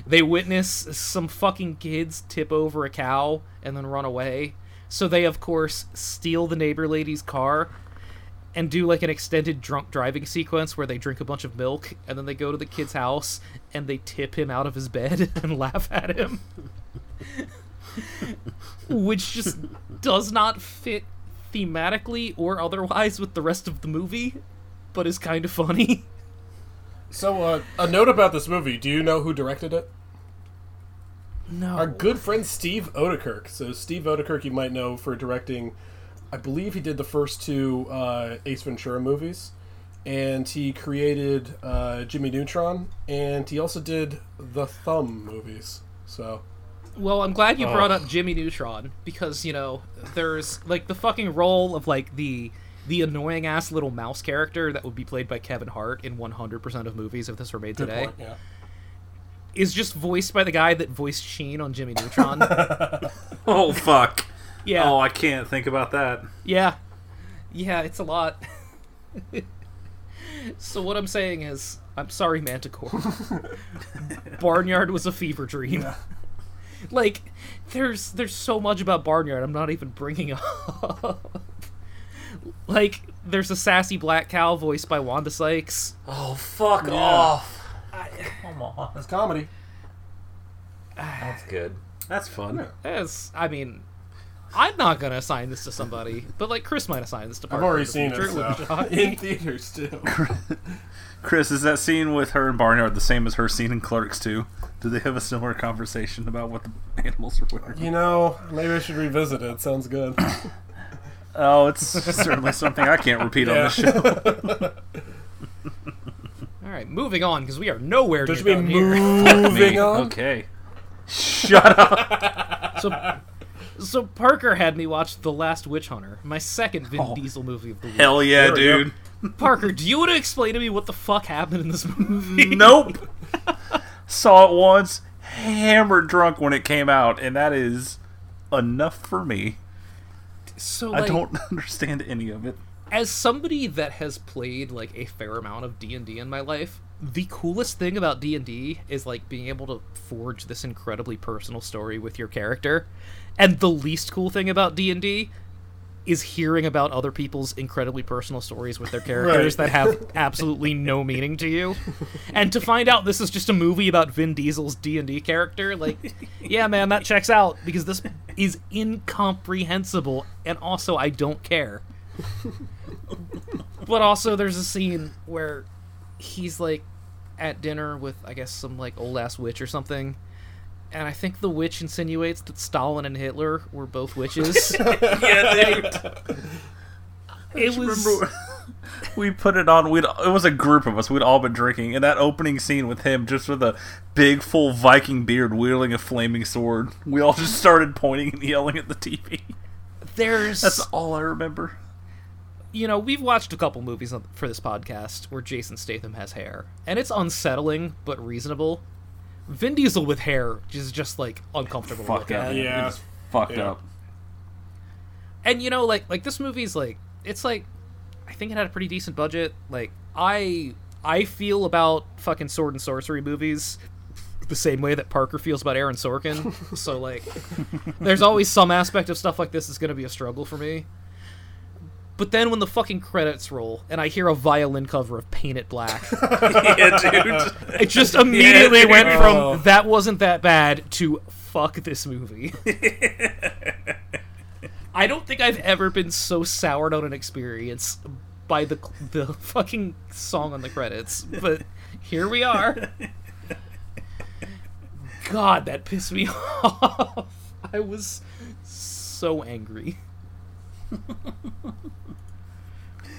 They witness some fucking kids tip over a cow and then run away. So they, of course, steal the neighbor lady's car and do like an extended drunk driving sequence where they drink a bunch of milk and then they go to the kid's house and they tip him out of his bed *laughs* and laugh at him. Which just does not fit thematically or otherwise with the rest of the movie, but is kind of funny. *laughs* So, uh, a note about this movie. Do you know who directed it? No. Our good friend Steve Oedekerk. So, Steve Oedekerk, you might know for directing. I believe he did the first two uh, Ace Ventura movies, and he created uh, Jimmy Neutron, and he also did the Thumb movies. So, Well, I'm glad you brought up Jimmy Neutron because you know there's like the fucking role of like the the annoying ass little mouse character that would be played by Kevin Hart in 100% of movies if this were made good today point. Yeah. is just voiced by the guy that voiced Sheen on Jimmy Neutron. *laughs* Oh fuck. yeah, Oh, I can't think about that. yeah, yeah. It's a lot. *laughs* so what I'm saying is, I'm sorry, Manticore. *laughs* Barnyard was a fever dream. Like, there's there's so much about Barnyard I'm not even bringing up. Like, there's a sassy black cow voiced by Wanda Sykes. Oh fuck off. Come on, that's comedy. That's good. That's fun. As I mean, I'm not gonna assign this to somebody, but like Chris might assign this to. I've already in seen it so. *laughs* in theaters too. *laughs* Chris, is that scene with her and Barnyard the same as her scene in Clerks too? Do they have a similar conversation about what the animals are wearing? You know, maybe I should revisit it. Sounds good. *coughs* Oh, it's certainly something I can't repeat on the show. *laughs* All right, moving on because we are nowhere There near be done here. *laughs* moving on. Okay. Shut up. So, so Parker had me watch The Last Witch Hunter, my second Vin Oh. Diesel movie of the week. Hell yeah, There dude. Parker, do you want to explain to me what the fuck happened in this movie? *laughs* Nope. Saw it once, hammered drunk when it came out, and that is enough for me. So I don't *laughs* understand any of it. as somebody that has played like a fair amount of D&D in my life, the coolest thing about D&D is like being able to forge this incredibly personal story with your character. And the least cool thing about D&D is hearing about other people's incredibly personal stories with their *laughs* characters Right. that have absolutely no meaning to you. And to find out this is just a movie about Vin Diesel's D&D character, like yeah, man, that checks out because this is incomprehensible and also I don't care. But also, there's a scene where he's like at dinner with, I guess, some like old ass witch or something. And I think the witch insinuates that Stalin and Hitler were both witches. *laughs* yeah, dude. *laughs* it was. Remember, we put it on. We'd it was a group of us. We'd all been drinking, and that opening scene with him, just with a big full Viking beard, wielding a flaming sword. We all just started pointing and yelling at the TV. There's. That's all I remember. you know, we've watched a couple movies for this podcast where Jason Statham has hair, and it's unsettling but reasonable. Vin Diesel with hair is just like uncomfortable. to Fucked up. Yeah. It is fucked Yeah. up. and you know like like this movie's like it's like i think it had a pretty decent budget like i i feel about fucking sword and sorcery movies the same way that parker feels about aaron sorkin *laughs* so like there's always some aspect of stuff like this that's going to be a struggle for me but then when the fucking credits roll and i hear a violin cover of paint it black *laughs* yeah, dude. *laughs* it just immediately dude. went from that wasn't that bad to fuck this movie. *laughs* I don't think I've ever been so soured on an experience by the the fucking song on the credits, but here we are. God, that pissed me off. I was so angry.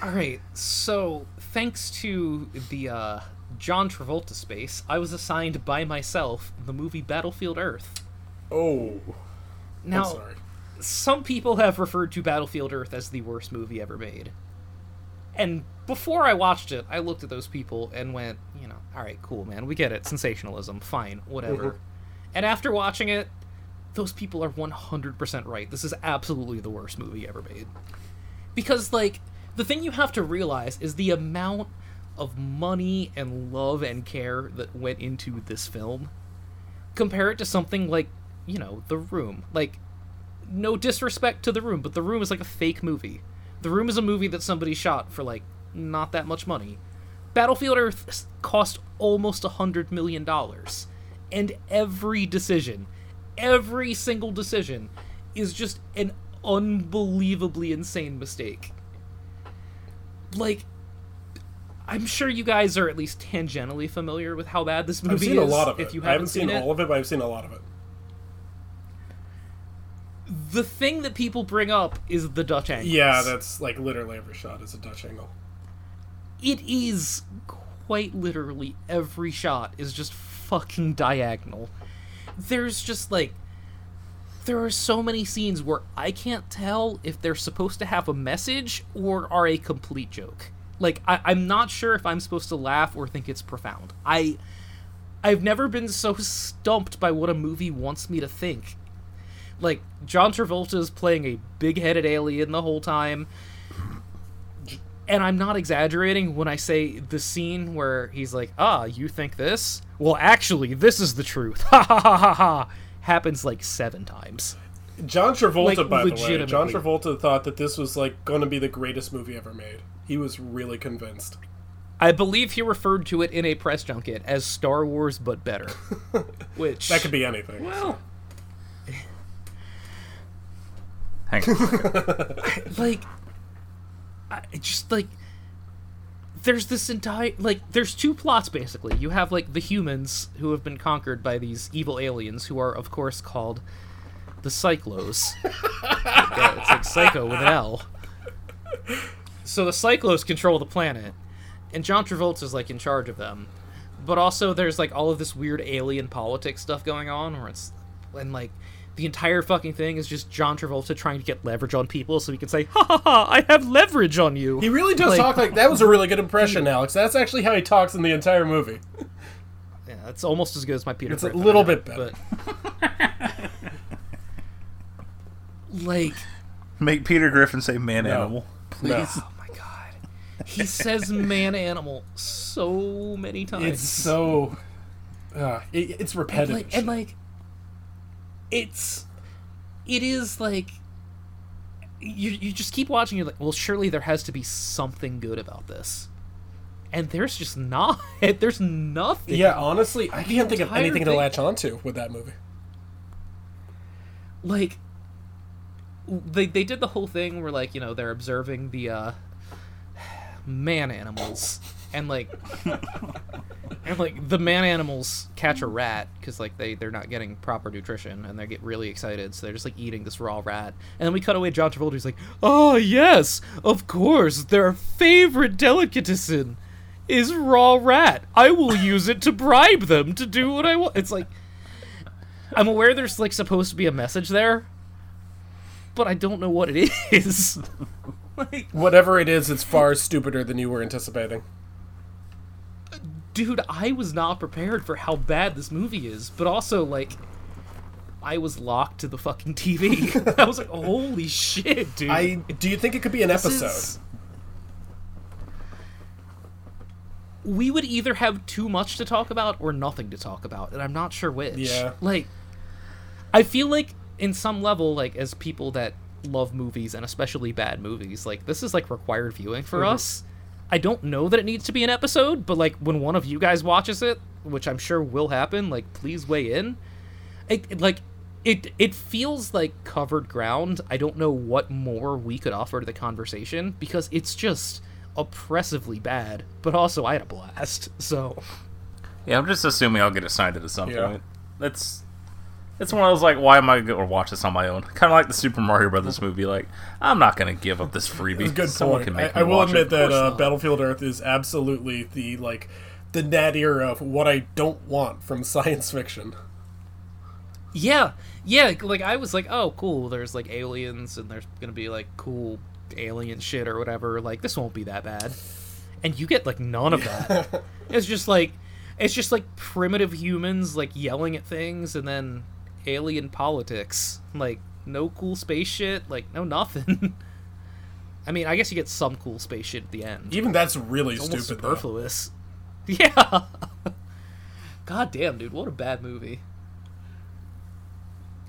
All right, so thanks to the uh, John Travolta space, I was assigned by myself the movie Battlefield Earth. Oh, Now, some people have referred to Battlefield Earth as the worst movie ever made. And before I watched it, I looked at those people and went, you know, all right, cool, man, we get it. Sensationalism, fine, whatever. And after watching it, those people are 100% right. This is absolutely the worst movie ever made. Because, like, the thing you have to realize is the amount of money and love and care that went into this film. Compare it to something like, you know, The Room. Like, no disrespect to The Room, but The Room is like a fake movie. The Room is a movie that somebody shot for, like, not that much money. Battlefield Earth cost almost a hundred million dollars. And every decision, every single decision, is just an unbelievably insane mistake. Like, I'm sure you guys are at least tangentially familiar with how bad this movie I've seen is. a lot of it. If you haven't I haven't seen, it, all of it, but I've seen a lot of it. the thing that people bring up is the Dutch angle. Yeah, that's like literally every shot is a Dutch angle. it is quite literally every shot is just fucking diagonal. There's just like there are so many scenes where I can't tell if they're supposed to have a message or are a complete joke. Like I, I'm not sure if I'm supposed to laugh or think it's profound. I I've never been so stumped by what a movie wants me to think. Like John Travolta is playing a big-headed alien the whole time and I'm not exaggerating when I say the scene where he's like, "Ah, you think this? Well, actually, this is the truth." *laughs* Ha ha ha ha ha. Happens like seven times. John Travolta, Like, by the way, John. Travolta thought that this was like going to be the greatest movie ever made. He was really convinced. I believe he referred to it in a press junket as Star Wars but better. *laughs* Which That could be anything. well, Hang on. *laughs* like I it just like there's this entire like there's two plots basically. You have like the humans who have been conquered by these evil aliens who are of course called the Psychlos. *laughs* yeah, it's like Psycho with an L. So the Psychlos control the planet, and John Travolta's like in charge of them. But also there's like all of this weird alien politics stuff going on where it's and like the entire fucking thing is just John Travolta trying to get leverage on people so he can say, ha ha ha, I have leverage on you. He really does Like- talk like that was a really good impression, Alex. That's actually how he talks in the entire movie. *laughs* Yeah, that's almost as good as my Peter It's a little know, bit better. But... like, Make Peter Griffin say man No. animal, please. oh my god. He says man animal so many times. It's so uh, it, it's and repetitive. like, and like it's it is like you you just keep watching you're like well surely there has to be something good about this. And there's just not *laughs* there's nothing. Yeah, honestly, I can't think of anything to latch onto with that movie. like they they did the whole thing where like you know they're observing the uh *sighs* man animals and like *laughs* and like the man animals catch a rat because like they they're not getting proper nutrition and they get really excited so they're just like eating this raw rat. And then we cut away John Travolta who's like oh yes of course their favorite delicatessen is raw rat. I will use it to bribe them to do what I want it's like I'm aware there's like supposed to be a message there but I don't know what it is. *laughs* *laughs* Like Whatever it is, it's far stupider than you were anticipating. Dude, I was not prepared for how bad this movie is, but also like I was locked to the fucking TV. *laughs* I was like, "Holy shit, dude!" I do you think it could be an This episode? is- We would either have too much to talk about or nothing to talk about, and I'm not sure which. Yeah. Like, I feel like in some level, like as people that love movies and especially bad movies, like this is like required viewing for Mhm. us. I don't know that it needs to be an episode, but like when one of you guys watches it, which I'm sure will happen, like please weigh in. It, it, like it it feels like covered ground. I don't know what more we could offer to the conversation because it's just oppressively bad, but also I had a blast. So Yeah, I'm just assuming I'll get assigned it at some Yeah. point. That's it's one of those like, why am I going to watch this on my own? Kind of like the Super Mario Brothers movie. Like, I'm not going to give up this freebie. Good Someone point. can make I, I will admit it. that uh, Battlefield Earth is absolutely the like the nadir of what I don't want from *laughs* science fiction. Yeah, yeah. Like I was like, oh, cool. There's like aliens, and there's gonna be like cool alien shit or whatever. Like this won't be that bad. And you get like none of that. *laughs* it's just like, it's just like primitive humans like yelling at things, and then alien politics. Like no cool space shit. Like no nothing. *laughs* I mean, I guess you get some cool space shit at the end. Even that's really It's stupid, though. *laughs* Yeah. God damn, dude, what a bad movie.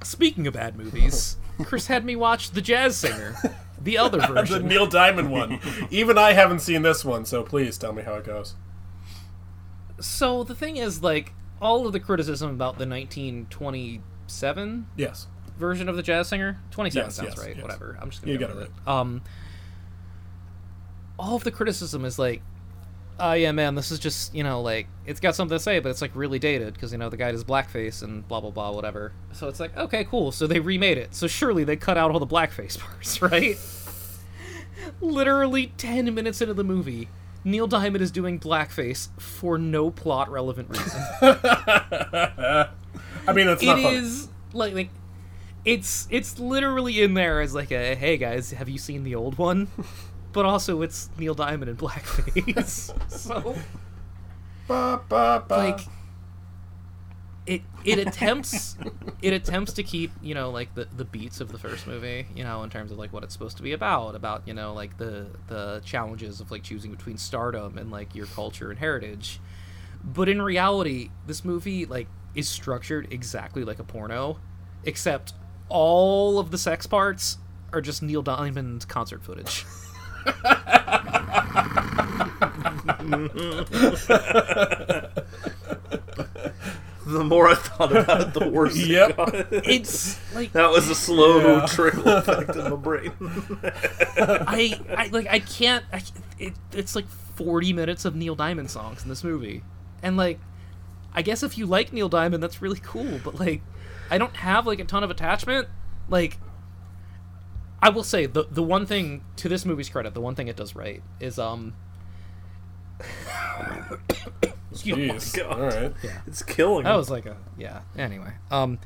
Speaking of bad movies, *laughs* Chris had me watch The Jazz Singer, the other version, the. Neil Diamond one. Even I haven't seen this one, so please tell me how it goes. So the thing is, like, all of the criticism about the 1927 Yes. version of The Jazz Singer, 27 Yes, sounds yes, right, yes. whatever. I'm just gonna You go got it Um, all of the criticism is like, oh yeah, man, this is just you know like it's got something to say, but it's like really dated because you know the guy does blackface and blah blah blah whatever. So it's like okay, cool. So they remade it. So surely they cut out all the blackface *laughs* parts, right? Literally ten minutes into the movie, Neil Diamond is doing blackface for no plot relevant reason. *laughs* I mean, that's not It funny. is like like it's it's literally in there as like a hey guys, have you seen the old one? *laughs* But also it's Neil Diamond in blackface. *laughs* so Ba, ba, ba. like it it attempts it attempts to keep you know like the the beats of the first movie you know in terms of like what it's supposed to be about about you know like the the challenges of like choosing between stardom and like your culture and heritage but in reality this movie like is structured exactly like a porno except all of the sex parts are just Neil Diamond concert footage *laughs* the more I thought about it, the worse. it Yep. got. It's like that was a slow Yeah. trickle effect in my brain. *laughs* I, I like I can't. I, it, it's like forty minutes of Neil Diamond songs in this movie, and like, I guess if you like Neil Diamond, that's really cool. But like, I don't have like a ton of attachment. Like, I will say the the one thing to this movie's credit, the one thing it does right is um. *coughs* Excuse me. Jeez. *laughs* God. All right. Yeah. It's killing. That was like a yeah. Anyway, um,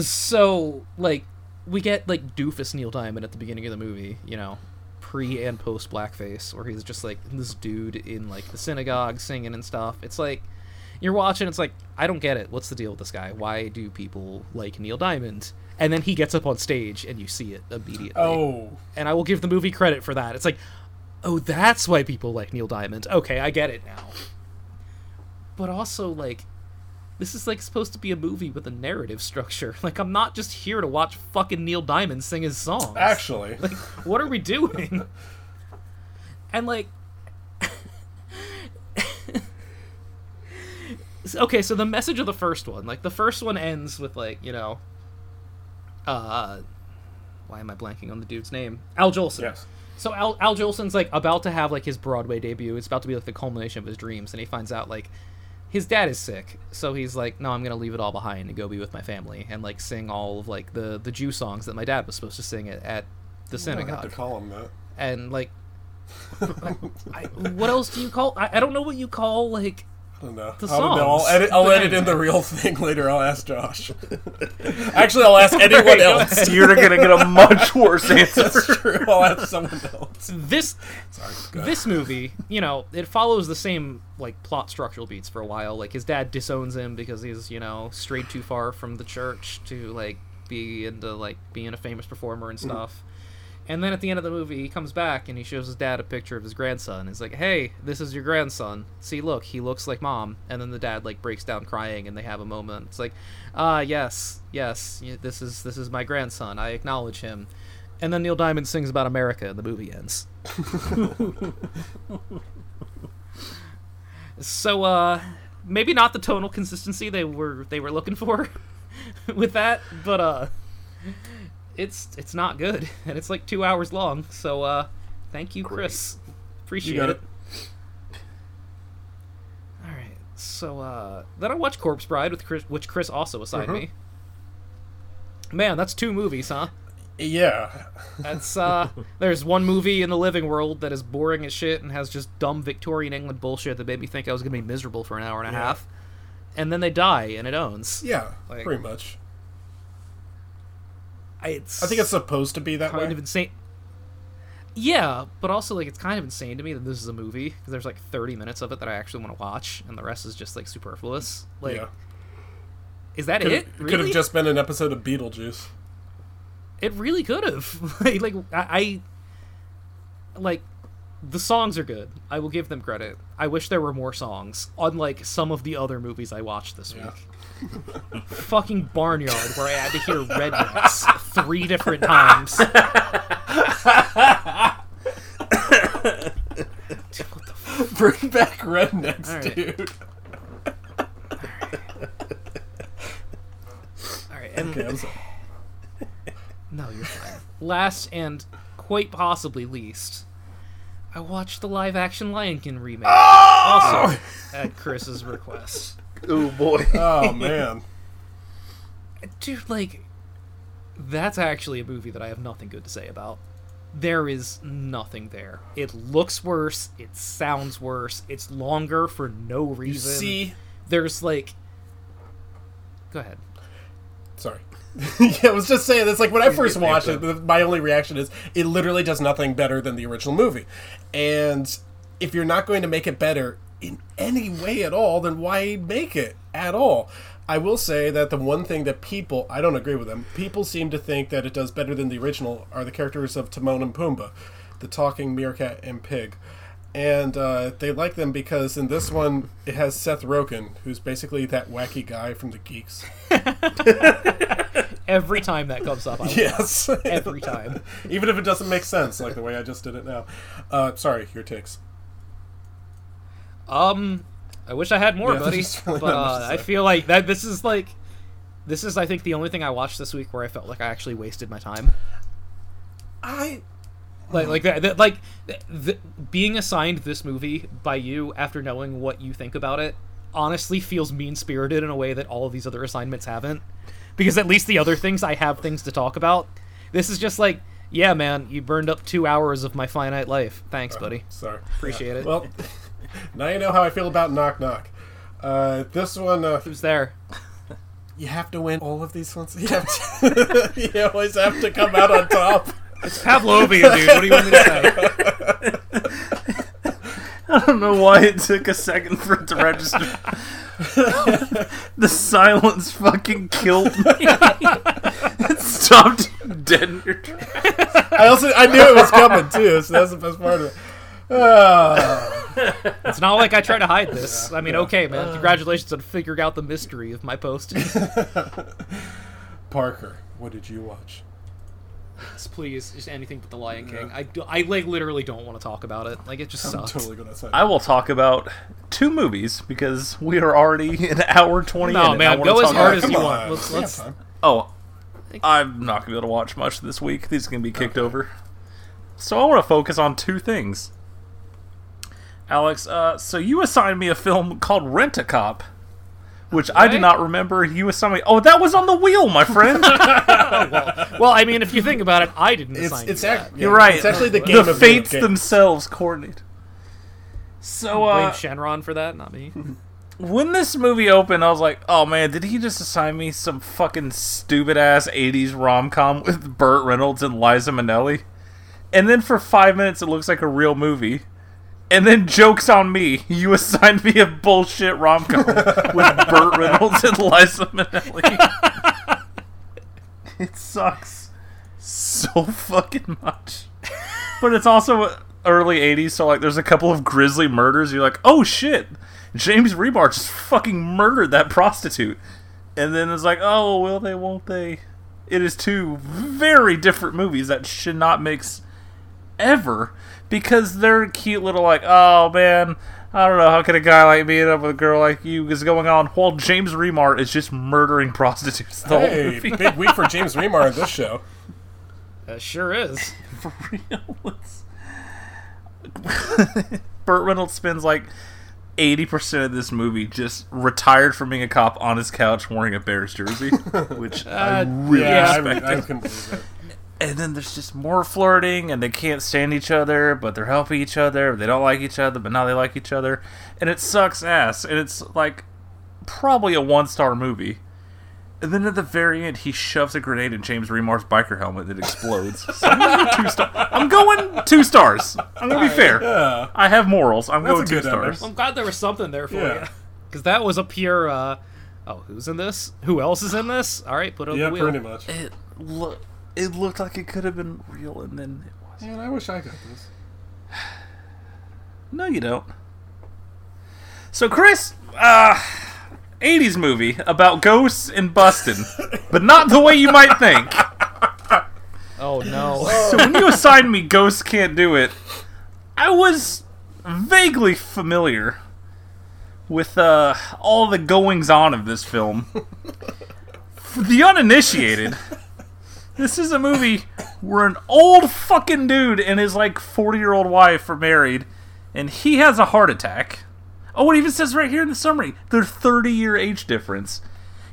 so like we get like doofus Neil Diamond at the beginning of the movie, you know, pre and post blackface, where he's just like this dude in like the synagogue singing and stuff. It's like you're watching. It's like I don't get it. What's the deal with this guy? Why do people like Neil Diamond? And then he gets up on stage, and you see it immediately. Oh, and I will give the movie credit for that. It's like, oh, that's why people like Neil Diamond. Okay, I get it now. But also, like, this is like supposed to be a movie with a narrative structure. *laughs* Like, I'm not just here to watch fucking Neil Diamond sing his songs. actually. like, what are we doing? *laughs* and like, okay, so the message of the first one, like, the first one ends with like, you know, uh, why am I blanking on the dude's name? Al Jolson. Yes. So Al, Al Jolson's like about to have like his Broadway debut. It's about to be like the culmination of his dreams, and he finds out like his dad is sick. So he's like, no, I'm gonna leave it all behind and go be with my family and like sing all of like the the Jew songs that my dad was supposed to sing at, at the I have to synagogue. call him that. And like, *laughs* I, what else do you call? I, I don't know what you call like I don't know. the I don't know. I'll edit. I'll edit in the real *laughs* thing later. I'll ask Josh. *laughs* Actually, I'll ask *laughs* anyone else. You're gonna get a much worse answer. That's true. I'll ask someone else. this Sorry. This movie, you know, it follows the same like plot structural beats for a while. Like his dad disowns him because he's you know strayed too far from the church to like be into like being a famous performer and mm. stuff. And then at the end of the movie, he comes back and he shows his dad a picture of his grandson. He's like, "Hey, this is your grandson. See, look, he looks like mom." And then the dad like breaks down crying, and they have a moment. It's like, "Ah, yes, yes, this is this is my grandson. I acknowledge him." And then Neil Diamond sings about America, and the movie ends. *laughs* So uh maybe not the tonal consistency they were they were looking for *laughs* with that, but uh it's it's not good *laughs* and it's like 2 hours long. So uh thank you Chris. Appreciate You got it. All right. So uh then I watched Corpse Bride with Chris which Chris also assigned me. Man, that's two movies, huh? Yeah. *laughs* That's uh there's one movie in the living world that is boring as shit and has just dumb Victorian England bullshit that made me think I was gonna be miserable for an hour and a Yeah. half. And then they die and it owns. Yeah. Like- pretty much. I, it's I think it's supposed to be that kind way. of insane. Yeah, but also like it's kind of insane to me that this is a movie because there's like 30 minutes of it that I actually want to watch, and the rest is just like superfluous. Like, yeah. is that Could it? Could have just been an episode of Beetlejuice. It really could have. *laughs* like, like I, I, like, the songs are good. I will give them credit. I wish there were more songs, unlike some of the other movies I watched this Yeah. week. Fucking Barnyard, where I had to hear Rednecks three different times. Dude, what the Bring back rednecks, All right. dude. All right, and Okay, I'm sorry. no, you're fine. Last and quite possibly least, I watched the live-action Lion King remake, ah! also at Chris's request. Oh boy. *laughs* Oh man. dude like that's actually a movie that i have nothing good to say about there is nothing there it looks worse it sounds worse it's longer for no You reason see? there's like go ahead Sorry. *laughs* yeah, I was just saying. It's like when I first watched it, my only reaction is it literally does nothing better than the original movie. And if you're not going to make it better in any way at all, then why make it at all? I will say that the one thing that people, I don't agree with them, people seem to think that it does better than the original are the characters of Timon and Pumbaa, the talking meerkat and pig. And uh, they like them because in this one it has Seth Rogen, who's basically that wacky guy from the Geeks. *laughs* every time that comes up I Yes. every time *laughs* Even if it doesn't make sense, like the way I just did it now. Uh, sorry, your takes. Um, I wish I had more, Yeah, *laughs* buddy. really but uh, I feel like that. This is like, this is I think the only thing I watched this week where I felt like I actually wasted my time. I Like like that, that like th- th- being assigned this movie by you after knowing what you think about it honestly feels mean spirited in a way that all of these other assignments haven't. Because at least the other things I have things to talk about. This is just like, yeah, man, you burned up two hours of my finite life. Thanks, buddy. sorry. Appreciate it. Well, *laughs* now you know how I feel about Knock Knock. Uh, this one, uh, Who's there? you have to win all of these ones. *laughs* You, have to, *laughs* you always have to come out on top. It's Pavlovian, dude. What do you want me to say? *laughs* I don't know why it took a second for it to register. the silence fucking killed me. it stopped dead in your tracks. I also I knew it was coming too, so that's the best part of it. Ah. It's not like I try to hide this. I mean, okay, man. Congratulations on figuring out the mystery of my post. *laughs* Parker, what did you watch? Please, just anything but the Lion King. I, do, I like literally don't want to talk about it. Like it just I'm sucks. totally gonna say. I will talk about two movies because we are already an hour twenty. No, in, man, go as hard as you Come want. Let's, we let's. Oh, I'm not gonna be able to watch much this week. These are gonna be kicked over. So I want to focus on two things. Alex, uh, so you assigned me a film called Rent a Cop, which I did not remember. You assigned me. Oh, that was on the wheel, my friend. *laughs* well, I mean, if you think about it, I didn't It's assign it's you act- that. yeah, You're right. It's actually the game the of fates games. themselves coordinate. So Blame uh, Shenron for that, not me. *laughs* when this movie opened, I was like, "Oh man, did he just assign me some fucking stupid ass '80s rom com with Burt Reynolds and Liza Minnelli?" And then for five minutes, it looks like a real movie. And then jokes on me. You assigned me a bullshit rom com with Burt Reynolds and Liza Minnelli. *laughs* it sucks so fucking much. But it's also early '80s, so like, there's a couple of grisly murders. You're like, "Oh shit." James Remar just fucking murdered that prostitute. And then it's like, oh, will they, won't they? It is two very different movies that should not mix ever because they're cute little, like, oh man, I don't know, how can a guy like me end up with a girl like you is going on while James Remar is just murdering *laughs* prostitutes the whole Hey, movie. big week for James Remar in this show. That sure is. *laughs* For real. It's- *laughs* Burt Reynolds spends like 80% of this movie just retired from being a cop on his couch wearing a Bears jersey, which I uh, really yeah, I, respect. I couldn't believe it. And then there's just more flirting, and they can't stand each other, but they're helping each other. They don't like each other, but now they like each other, and it sucks ass. And it's like probably a one star movie. And then at the very end, he shoves a grenade in James Remar's biker helmet that explodes. So I'm going two stars. I'm going two stars. I'm gonna be fair. Yeah. I have morals. I'm That's going a two good ending. stars. I'm glad there was something there for Yeah. you. Because that was a pure, uh, oh, who's in this? Who else is in this? All right, put it on Yeah, the wheel. pretty much. It look. It looked like it could have been real, and then it wasn't. Man, I wish I got this. *sighs* No, you don't. So, Chris, uh, 80s movie about ghosts in Bustin, *laughs* but not the way you might think. *laughs* Oh, no. So, when you assigned me Ghosts Can't Do It, I was vaguely familiar with uh, all the goings on of this film. For *laughs* the uninitiated, this is a movie where an old fucking dude and his like 40 year old wife are married, and he has a heart attack. Oh, it even says right here in the summary their 30 year age difference.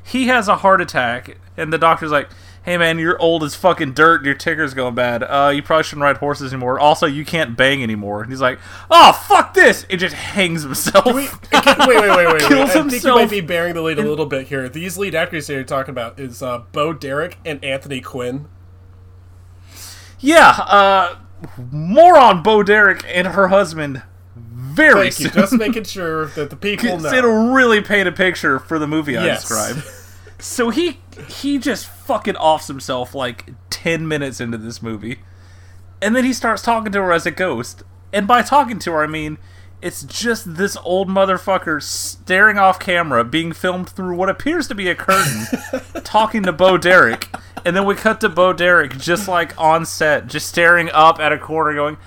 He has a heart attack, and the doctor's like, hey man, you're old as fucking dirt, and your ticker's going bad. Uh, you probably shouldn't ride horses anymore. Also, you can't bang anymore. And he's like, oh, fuck this! It just hangs himself. wait, wait, wait, wait, wait. Kills I think you might be bearing the lead a little bit here. These lead actors that you're talking about is uh, Bo Derek and Anthony Quinn. Yeah, uh, more on Bo Derek and her husband very Thank you. Just making sure that the *laughs* people know. It'll really paint a picture for the movie I Yes. described. So he he just fucking offs himself like ten minutes into this movie, and then he starts talking to her as a ghost. And by talking to her, I mean it's just this old motherfucker staring off camera, being filmed through what appears to be a curtain, *laughs* talking to Bo Derek. And then we cut to Bo Derek just like on set, just staring up at a corner, going,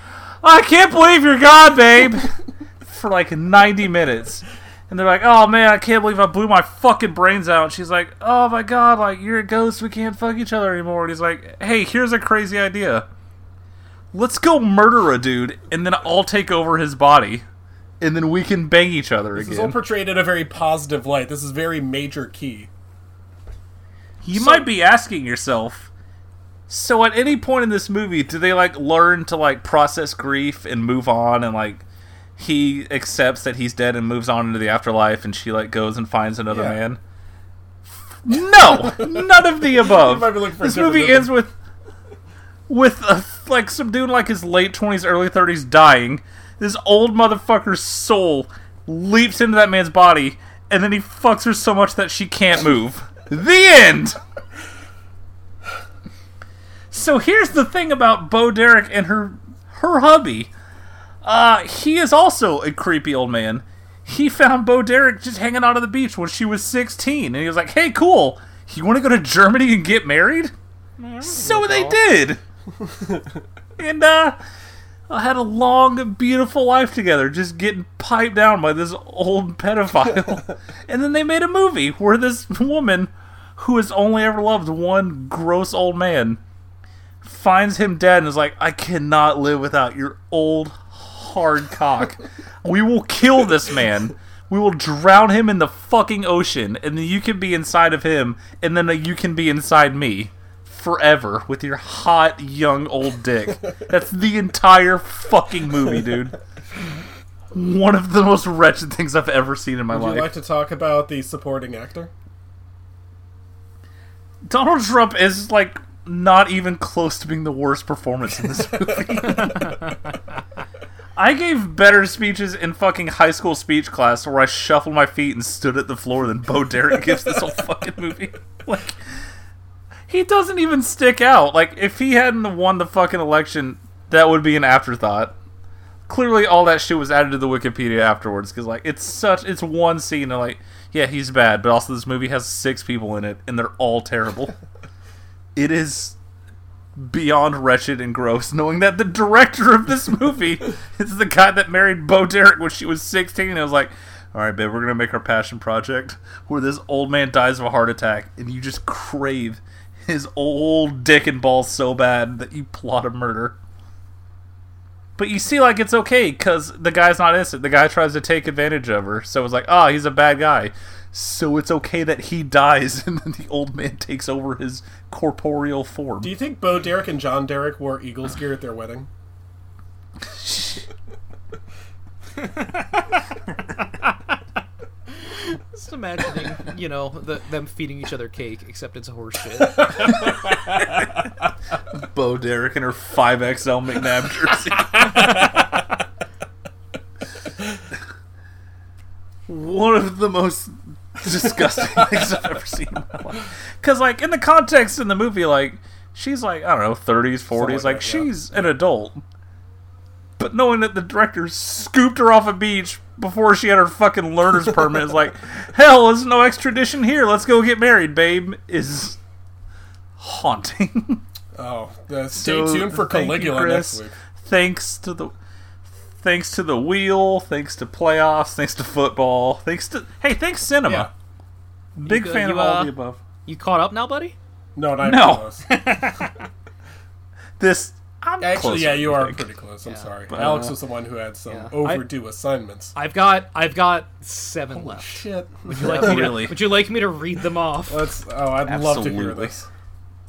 "I can't believe you're gone, babe." *laughs* for like 90 minutes. And they're like, oh man, I can't believe I blew my fucking brains out. And she's like, oh my god, like, you're a ghost. We can't fuck each other anymore. And he's like, hey, here's a crazy idea. Let's go murder a dude, and then I'll take over his body. And then we can bang each other again. This is all portrayed in a very positive light. This is very major key. You might be asking yourself, so at any point in this movie, do they like learn to like process grief and move on and like he accepts that he's dead and moves on into the afterlife and she like goes and finds another Yeah. man? No, none of the *laughs* above. You might be for this movie movie. ends with with a, like some dude like his late twenties, early thirties dying. This old motherfucker's soul leaps into that man's body, and then he fucks her so much that she can't move. the end. So here's the thing about Bo Derek and her her hubby. Uh, he is also a creepy old man. He found Bo Derek just hanging out on the beach when she was 16, and he was like, "Hey, cool. You want to go to Germany and get married?" So they did. *laughs* and uh, I had a long, beautiful life together, just getting piped down by this old pedophile. *laughs* and then they made a movie where this woman, who has only ever loved one gross old man, finds him dead and is like, I cannot live without your old hard cock. We will kill this man. We will drown him in the fucking ocean, and then you can be inside of him, and then you can be inside me forever with your hot young old dick. That's the entire fucking movie, dude. One of the most wretched things I've ever seen in my Would life. you like to talk about the supporting actor? Donald Trump is like not even close to being the worst performance in this *laughs* movie. *laughs* I gave better speeches in fucking high school speech class where I shuffled my feet and stood at the floor than Bo Derek gives this whole fucking movie. *laughs* Like, he doesn't even stick out. Like, if he hadn't won the fucking election, that would be an afterthought. Clearly, all that shit was added to the Wikipedia afterwards because, like, it's such it's one scene and like, yeah, he's bad, but also this movie has six people in it and they're all terrible. *laughs* it is beyond wretched and gross knowing that the director of this movie is the guy that married Bo Derek when she was 16 and I was like all right babe we're gonna make our passion project where this old man dies of a heart attack and you just crave his old dick and balls so bad that you plot a murder. But you see like it's okay because the guy's not innocent. The guy tries to take advantage of her. So it's like oh he's a bad guy so it's okay that he dies *laughs* and then the old man takes over his corporeal form Do you think Bo Derek and John Derek wore Eagles gear at their wedding? *laughs* Just imagining, you know, the, them feeding each other cake, except it's horse shit. *laughs* Bo Derek and her 5XL McNabb jersey. One of the most disgusting things *laughs* I've ever seen in my life. Because, like, in the context in the movie, like, she's like, I don't know, 30s, 40s. like Like, that, yeah. she's an adult. But knowing that the director scooped her off a beach before she had her fucking learner's *laughs* permit is like, hell, there's no extradition here. Let's go get married, babe, is haunting. Oh, uh, stay So, tuned for Caligula next week. Thanks to the thanks to the wheel, thanks to playoffs, thanks to football, thanks to hey, thanks cinema. Yeah. Big You- fan you, of all uh, the above. You caught up now, buddy? No, not No. close. *laughs* This I'm Actually, yeah, you are think. pretty close. I'm sorry. But, Alex uh, was the one who had some yeah. overdue assignments. I've got I've got seven left. Shit. Would you like me Really? to, Would you like me to read them off? Let's. Oh, I'd love to hear Absolutely. this.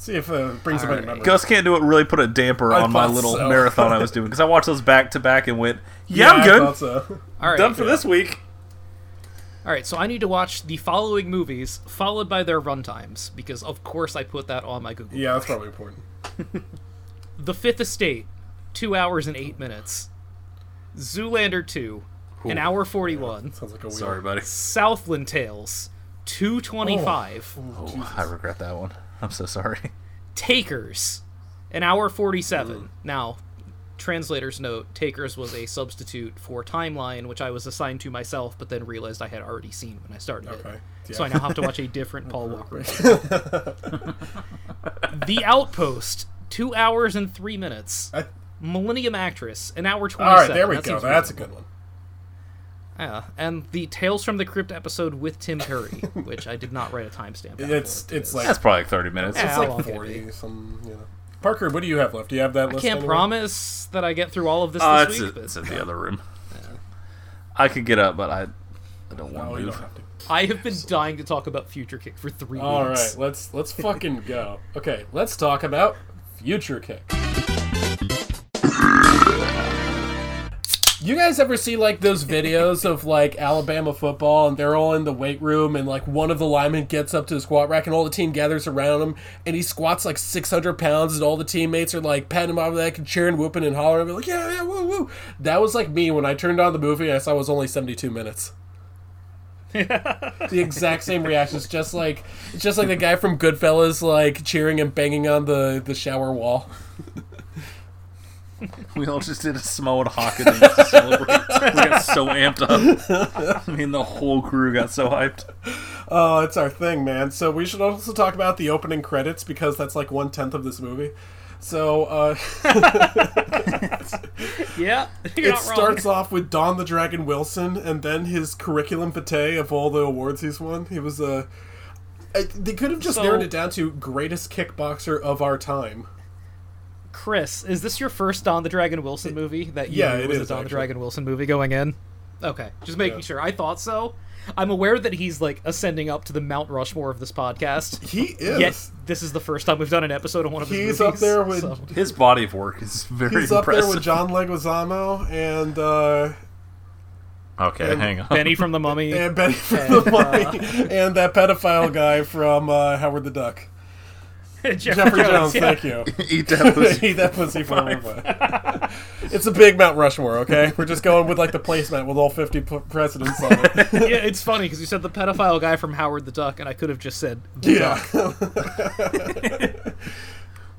See if uh, it brings about memory. Ghost Can't Do It really put a damper I on my thought little so. marathon I was doing because I watched those back to back and went, yeah, I'm I good. thought so. All right, Done for this week. All right, so I need to watch the following movies followed by their runtimes because of course I put that on my Google. Yeah, that's probably important. *laughs* The Fifth Estate, two hours and eight minutes. Zoolander two, an hour forty one. Sounds like a weird. Sorry, buddy. Southland Tales, two twenty five. Oh, I regret that one. *laughs* I'm so sorry. Takers, an hour 47. Hmm. Now, translator's note Takers was a substitute for Timeline, which I was assigned to myself, but then realized I had already seen when I started Okay, it. So. I now have to watch a different *laughs* Paul Walker. the Outpost, two hours and three minutes. I- Millennium Actress, an hour 27. All right, there we That go. That's a good one. Yeah, and the Tales from the Crypt episode with Tim Curry, *laughs* which I did not write a timestamp. down It's for. it's like That's probably like 30 minutes. Yeah, it's like forty some. You know. Parker, what do you have left? Do you have that I list? can't anywhere? promise that I get through all of this Uh, this it's, week, but it's in the other room. Yeah. I could get up, but I, I don't want No, to you move. don't have to. I have been dying to talk about Future Kick for three All right, weeks. let's let's *laughs* fucking go. Okay, let's talk about Future Kick. You guys ever see like those videos of like Alabama football and they're all in the weight room and like one of the linemen gets up to the squat rack and all the team gathers around him and he squats like 600 pounds and all the teammates are like patting him on the back and cheering, whooping and hollering and like, yeah, yeah, woo, woo. That was like me when I turned on the movie and I saw it was only 72 minutes. the exact same reactions, just like it's just like the guy from Goodfellas, like cheering and banging on the the shower wall. *laughs* *laughs* We all just did a Samoan Haka dance to celebrate. we got so amped up. *laughs* I mean, the whole crew got so hyped. Oh, it's our thing, man. So we should also talk about the opening credits because that's like one tenth of this movie. So uh, *laughs* Yeah, it starts off with Don the Dragon Wilson, and then his curriculum vitae of all the awards he's won. He was a. I they could have just So- narrowed it down to greatest kickboxer of our time. Chris, is this your first Don the Dragon Wilson movie that you Yeah, knew it was is, a Don the. Dragon Wilson movie going in? Okay, just making Yeah. sure. I thought so. I'm aware that he's like ascending up to the Mount Rushmore of this podcast. He is. Yet this is the first time we've done an episode of one of his He's movies. up there with so- *laughs* His body of work is very impressive. he's up there with John Leguizamo and uh, Okay, and hang on. Benny from the Mummy. and Benny from And, the Mummy *laughs* and that pedophile guy from uh, Howard the Duck. *laughs* Jeffrey Jones, yeah. thank you. *laughs* Eat that *laughs* pussy. Eat that pussy for five. It's a big Mount Rushmore, okay? We're just going with like the placemat with all 50 p- presidents on it. yeah, it's funny because you said the pedophile guy from Howard the Duck, and I could have just said the Yeah. Duck.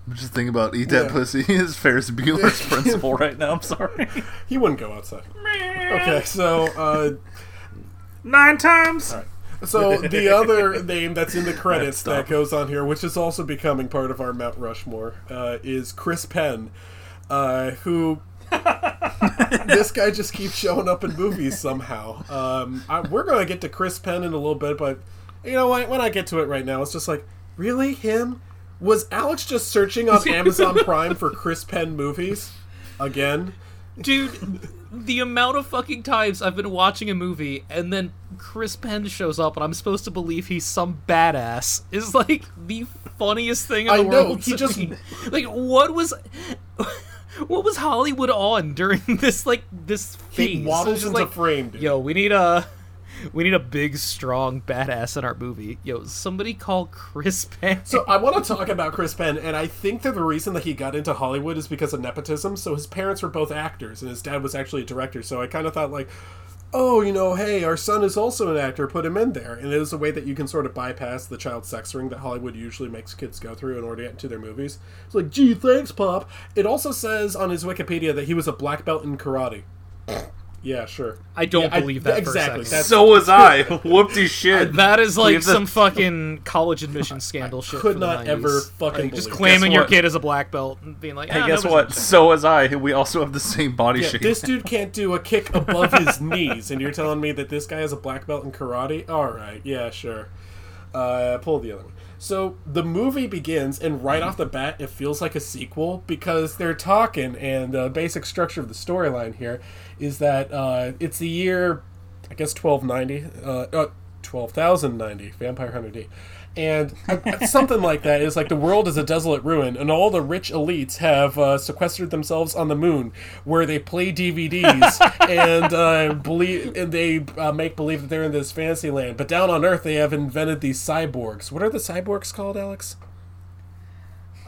I'm just thinking about eat that Yeah. pussy is Ferris Bueller's principal right now. I'm sorry. he wouldn't go outside. Okay, so uh, Nine times. So *laughs* the other name that's in the credits that goes on here, which is also becoming part of our Mount Rushmore, uh, is Chris Penn, uh, who *laughs* this guy just keeps showing up in movies somehow. Um, I, we're going to get to Chris Penn in a little bit, but you know what? When I get to it right now, it's just like, really him? Was Alex just searching on *laughs* Amazon Prime for Chris Penn movies again? Dude, the amount of fucking times I've been watching a movie and then Chris Penn shows up and I'm supposed to believe he's some badass is like the funniest thing in I the know, world. he just- me. like what was what was Hollywood on during *laughs* this like this phase? He waddles into like, frame, dude. Yo, we need a *laughs* we need a big, strong badass in our movie. Yo, somebody call Chris Penn. So I want to *laughs* talk about Chris Penn, and I think that the reason that he got into Hollywood is because of nepotism. So his parents were both actors, and his dad was actually a director. So I kind of thought like, oh, you know, hey, our son is also an actor. Put him in there, and it is a way that you can sort of bypass the child sex ring that Hollywood usually makes kids go through in order to get into their movies. It's like, gee, thanks, pop. It also says on his Wikipedia that he was a black belt in karate. Yeah, sure. I don't Yeah, I- believe that for a exactly. second. So was I. *laughs* Whoopty shit. That is like Leave the- some fucking college admission *laughs* scandal shit. could not 90s. ever fucking Like, just believe claiming your kid as a black belt and being like, Hey, "Ah, guess what? So was I. We also have the same body Yeah, shape. this dude *laughs* can't do a kick above his knees, and you're telling me that this guy has a black belt in karate? All right, yeah, sure. Uh, pull the other one. So the movie begins, and right off the bat, it feels like a sequel because they're talking, and the basic structure of the storyline here is that uh, it's the year, I guess, twelve ninety, uh, uh, twelve thousand ninety, Vampire Hunter D. And something like that is like the world is a desolate ruin, and all the rich elites have uh, sequestered themselves on the moon, where they play DVDs *laughs* and uh, believe, and they uh, make believe that they're in this fantasy land. But down on Earth, they have invented these cyborgs. What are the cyborgs called, Alex?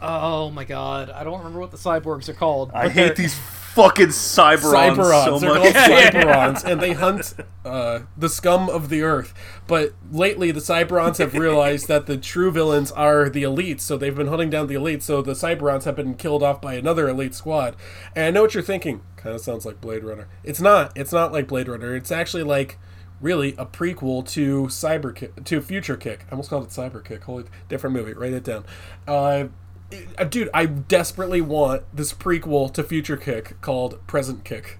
Oh my god, I don't remember what the cyborgs are called. I hate these fucking cyberons, Cyberons. so They're much. called *laughs* Cyberons, and they hunt uh, the scum of the earth. But lately, the Cyberons have realized that the true villains are the elites, so they've been hunting down the elites. So the Cyberons have been killed off by another elite squad. And I know what you're thinking. Kind of sounds like Blade Runner. It's not. It's not like Blade Runner. It's actually like really a prequel to Cyber Kick, to Future Kick. I almost called it Cyber Kick. Holy different movie. Write it down. Uh, uh, dude, I desperately want this prequel to Future Kick called Present Kick.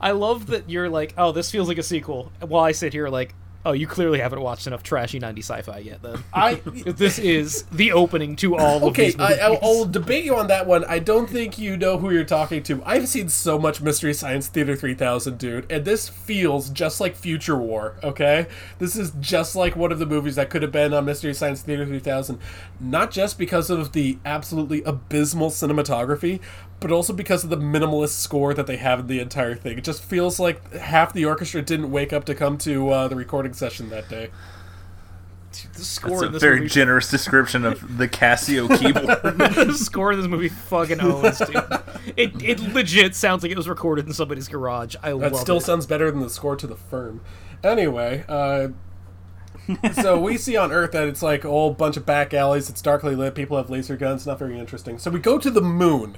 I love that you're like, oh, this feels like a sequel, while I sit here like, oh, you clearly haven't watched enough trashy 90s sci-fi yet. Then I *laughs* this is the opening to all of okay, these. I, I'll, I'll debate you on that one. I don't think you know who you're talking to. I've seen so much Mystery Science Theater 3000, dude, and this feels just like Future War. Okay, this is just like one of the movies that could have been on Mystery Science Theater 3000, not just because of the absolutely abysmal cinematography, but also because of the minimalist score that they have in the entire thing. It just feels like half the orchestra didn't wake up to come to uh, the recording session that day. the score That's a this very movie, generous description of the Casio keyboard. *laughs* the score in this movie fucking owns, dude. It it legit sounds like it was recorded in somebody's garage. I That love still sounds better than the score to the firm. Anyway, uh, so we see on Earth that it's like a whole bunch of back alleys. It's darkly lit. People have laser guns. Not very interesting. So we go to the moon,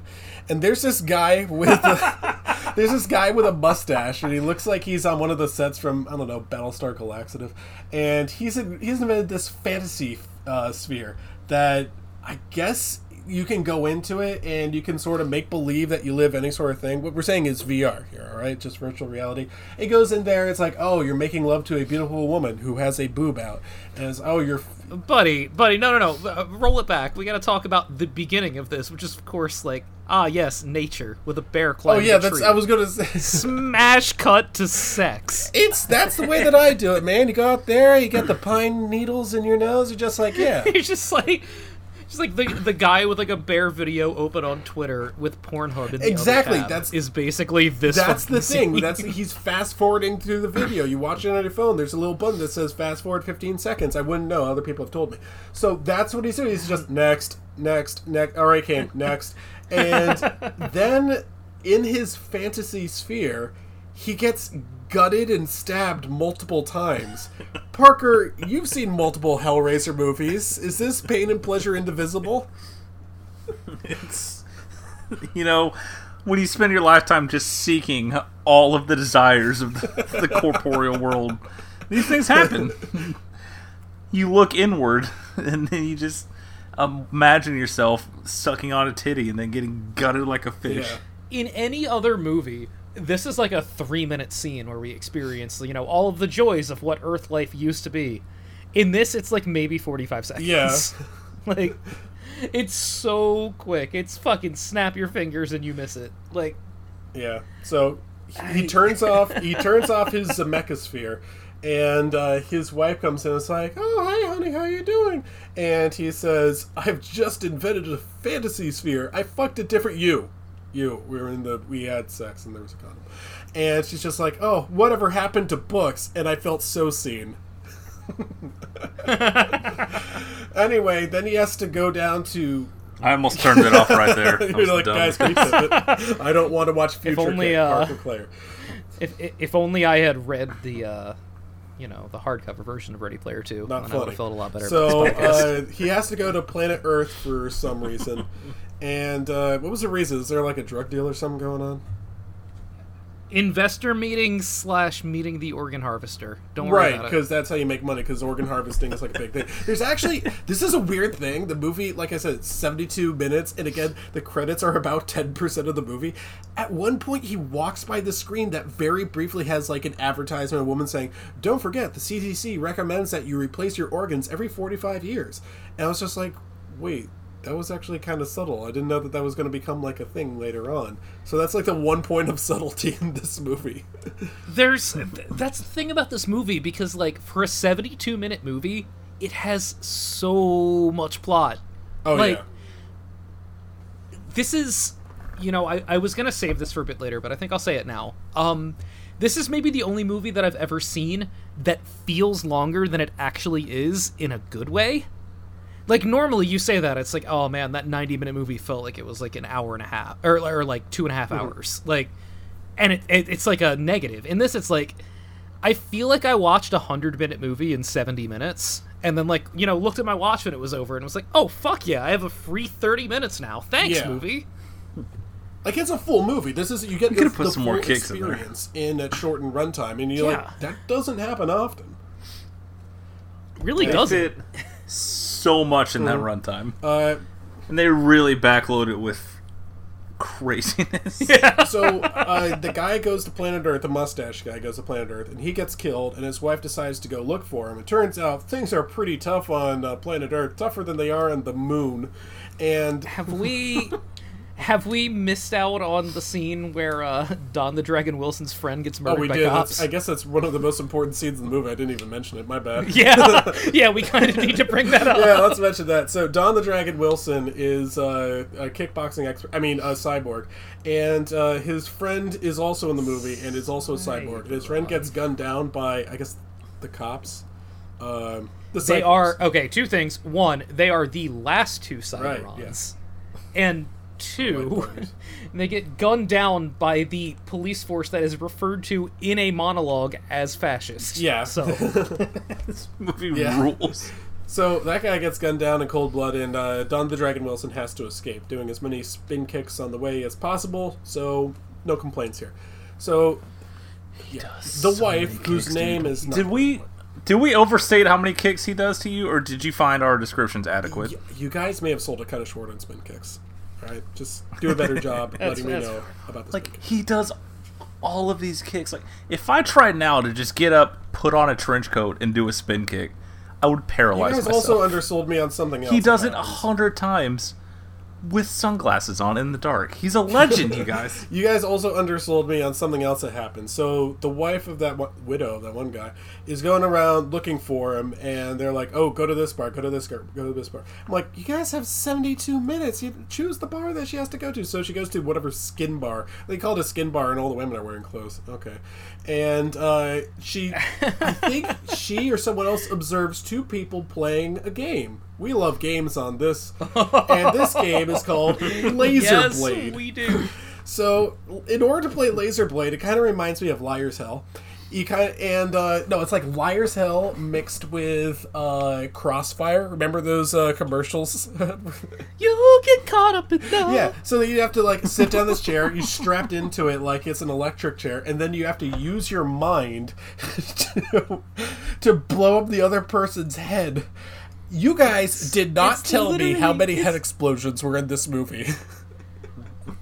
and there's this guy with a, *laughs* there's this guy with a mustache, and he looks like he's on one of the sets from I don't know Battlestar Galactica, and he's in, he's invented this fantasy uh, sphere that I guess you can go into it and you can sort of make believe that you live any sort of thing. What we're saying is VR here, all right? Just virtual reality. It goes in there. It's like, oh, you're making love to a beautiful woman who has a boob out, and it's oh, you're buddy, buddy. No, no, no. Uh, roll it back. We got to talk about the beginning of this, which is of course like ah yes, nature with a bear claw. oh yeah, that's. I was gonna say. *laughs* smash cut to sex. It's that's the way that I do it, man. You go out there, you get the pine needles in your nose. You're just like, yeah. *laughs* you're just like. Just like the the guy with like a bear video open on Twitter with Pornhub in the Exactly, that's- is basically this. That's the thing. scene. That's he's fast forwarding through the video. You watch it on your phone. There's a little button that says fast forward 15 seconds. I wouldn't know. Other people have told me. So that's what he's doing. He's just next, next, next. All right, Kane, next. And *laughs* then in his fantasy sphere, he gets gutted and stabbed multiple times. Parker, you've seen multiple Hellraiser movies. Is this pain and pleasure indivisible? it's you know when you spend your lifetime just seeking all of the desires of the, the corporeal world these things happen you look inward and then you just imagine yourself sucking on a titty and then getting gutted like a fish in any other movie, this is like a three minute scene where we experience, you know, all of the joys of what Earth life used to be. In this, it's like maybe 45 seconds. Yeah. *laughs* like, it's so quick. It's fucking snap your fingers and you miss it. Like, Yeah. So he turns *laughs* off he turns off his Zemeckis and uh, his wife comes in and is like, "Oh, hi, honey, how you doing?" And he says, "I've just invented a fantasy sphere. I fucked a different you, you. We were in the we had sex and there was a condom." And she's just like, "Oh, whatever happened to books?" And I felt so seen. *laughs* anyway, then he has to go down to I almost turned it off right there. *laughs* You're like, dumb. guys, can you? I don't want to watch Future only, Kid, uh, Claire. if if only I had read the, uh, you know, the hardcover version of Ready Player 2, Not then I would have felt a lot better So about this podcast. uh, he has to go to planet Earth for some reason. *laughs* And uh, what was the reason? Is there like a drug deal or something going on? Investor meeting slash meeting the organ harvester. Don't worry Right, about it. because that's how you make money. Because organ harvesting is like a big thing. There's actually this is a weird thing. The movie, like I said, it's 72 minutes, and again, the credits are about 10 percent of the movie. At one point, he walks by the screen that very briefly has like an advertisement, a woman saying, "Don't forget, the CDC recommends that you replace your organs every 45 years." And I was just like, "Wait." That was actually kind of subtle. I didn't know that that was going to become like a thing later on. So that's like the one point of subtlety in this movie. *laughs* There's that's the thing about this movie because like for a 72 minute movie, it has so much plot. Oh like, yeah. This is you know, I, I was gonna save this for a bit later, but I think I'll say it now. Um this is maybe the only movie that I've ever seen that feels longer than it actually is in a good way. Like normally you say that it's like, oh man, that 90 minute movie felt like it was like an hour and a half or, or like two and a half Mhm. hours. Like and it, it it's like a negative. In this it's like I feel like I watched a 100 minute movie in 70 minutes and then like, you know, looked at my watch when it was over and was like, "Oh fuck yeah, I have a free 30 minutes now. Thanks, Yeah. movie." Like it's a full movie. This is you get You could've the, put the some more full kicks in there. experience in a shortened runtime, and you're Yeah. like, that doesn't happen often. Really doesn't. *laughs* fit so much in that runtime, Uh, and they really backload it with craziness. *laughs* *laughs* so uh, the guy goes to planet Earth, the mustache guy goes to planet Earth, and he gets killed, and his wife decides to go look for him. It turns out things are pretty tough on uh, planet Earth, tougher than they are on the moon. And have we *laughs* have we missed out on the scene where uh, Don the Dragon Wilson's friend gets murdered Oh, murdered we by did. cops? That's, I guess that's one of the most important scenes in the movie. I didn't even mention it. My bad. *laughs* yeah, *laughs* yeah, we kind of need to bring that up. yeah, let's mention that. So Don the Dragon Wilson is uh, a kickboxing expert. I mean, a cyborg, and uh, his friend is also in the movie and is also a cyborg. And his friend gets gunned down by, I guess, the cops. Um, the They cyborgs. are okay. Two things. One, they are the last two Right, Cyberons, and two, *laughs* they get gunned down by the police force that is referred to in a monologue as fascist. Yeah. So *laughs* this movie Yeah. rules. So that guy gets gunned down in cold blood, and uh, Don the Dragon Wilson has to escape, doing as many spin kicks on the way as possible. So no complaints here. So yeah, the wife, whose name is not Did we did we overstate how many kicks he does to you, or did you find our descriptions adequate? You guys may have sold a kind of short on spin kicks. All right, just do a better job *laughs* letting me know about this. Like he does all of these kicks. Like if I tried now to just get up, put on a trench coat, and do a spin kick, I would You paralyze guys myself. also undersold me on something else. he does it a hundred times with sunglasses on in the dark. He's a legend, you guys. *laughs* You guys also undersold me on something else that happened. So the wife of that one, widow that one guy is going around looking for him, and they're like, "Oh, go to this bar, go to this bar, go to this bar." I'm like, "You guys have 72 minutes. You choose the bar that she has to go to." So she goes to whatever skin bar. They call it a skin bar, and all the women are wearing clothes. Okay, and uh, she, I *laughs* think she or someone else observes two people playing a game. We love games on this, and this game is called *laughs* Laser yes, Blade. we do. So, in order to play Laser Blade, it kind of reminds me of Liar's Hell. You kind of and uh, no, it's like Liar's Hell mixed with uh, Crossfire. Remember those uh, commercials? *laughs* You get caught up in that. yeah. So then you have to like sit down this chair. You strapped into it like it's an electric chair, and then you have to use your mind *laughs* to, to blow up the other person's head. You guys did not it's tell me how many head explosions were in this movie. *laughs*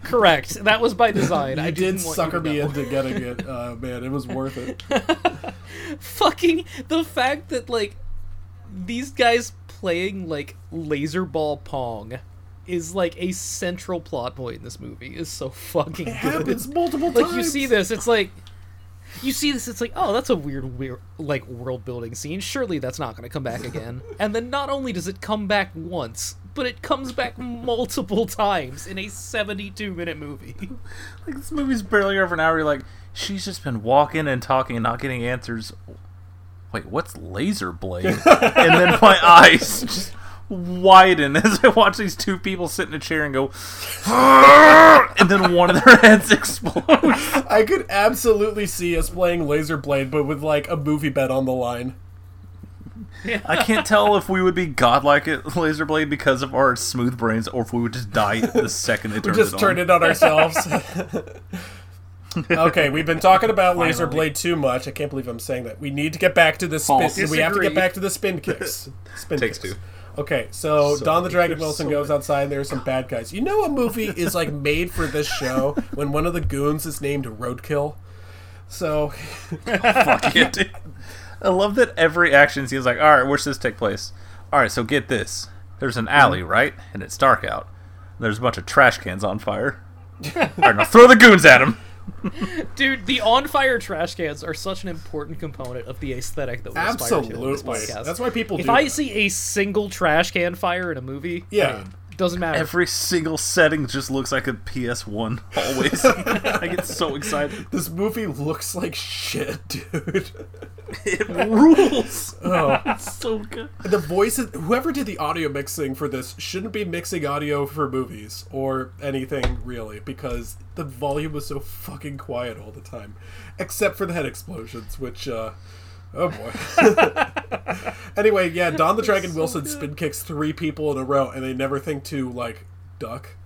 Correct. That was by design. You I did didn't sucker me into getting it. *laughs* Uh, man, it was worth it. *laughs* fucking the fact that like these guys playing like laser ball pong is like a central plot point in this movie is so fucking It good. happens multiple like times. *laughs* Like you see this it's like you see this it's like oh that's a weird weird like world building scene surely that's not going to come back again and then not only does it come back once but it comes back multiple times in a 72 minute movie *laughs* Like this movie's barely over an hour. You're like, she's just been walking and talking and not getting answers. Wait, what's laser blade? *laughs* and then my eyes just widen as I watch these two people sit in a chair and go, and then one of their *laughs* heads explodes. I could absolutely see us playing Laser Blade, but with like a movie bet on the line. I can't tell if we would be godlike at laser blade because of our smooth brains, or if we would just die the second they We turn just it on. turned it on ourselves. *laughs* okay, we've been talking about Laser Blade too much. I can't believe I'm saying that. We need to get back to the spin. False. We have to get back to the spin *laughs* kicks. Spin Takes kicks. two. Okay, so, So Don the. Dragon Wilson so goes outside. and there are some bad guys. You know, a movie *laughs* is like made for this show when one of the goons is named Roadkill. So, Fuck it. Dude. I love that every action scene's like, all right, where where's this take place? All right, so get this. There's an alley, mm-hmm. right? And it's dark out. There's a bunch of trash cans on fire. *laughs* all right, now throw the goons at him. *laughs* Dude, the on fire trash cans are such an important component of the aesthetic that we aspire to in this podcast. That's why people If do I that. see a single trash can fire in a movie, Yeah. I mean, doesn't matter. Every single setting just looks like a PS1 always. *laughs* I get so excited. this movie looks like shit, *laughs* dude. It rules. Oh. It's so good. The voices, whoever did the audio mixing for this shouldn't be mixing audio for movies or anything really because the volume was so fucking quiet all the time, except for the head explosions, which, uh, oh boy. *laughs* anyway, yeah, Don the Dragon Wilson spin kicks three people in a row and they never think to, like, duck.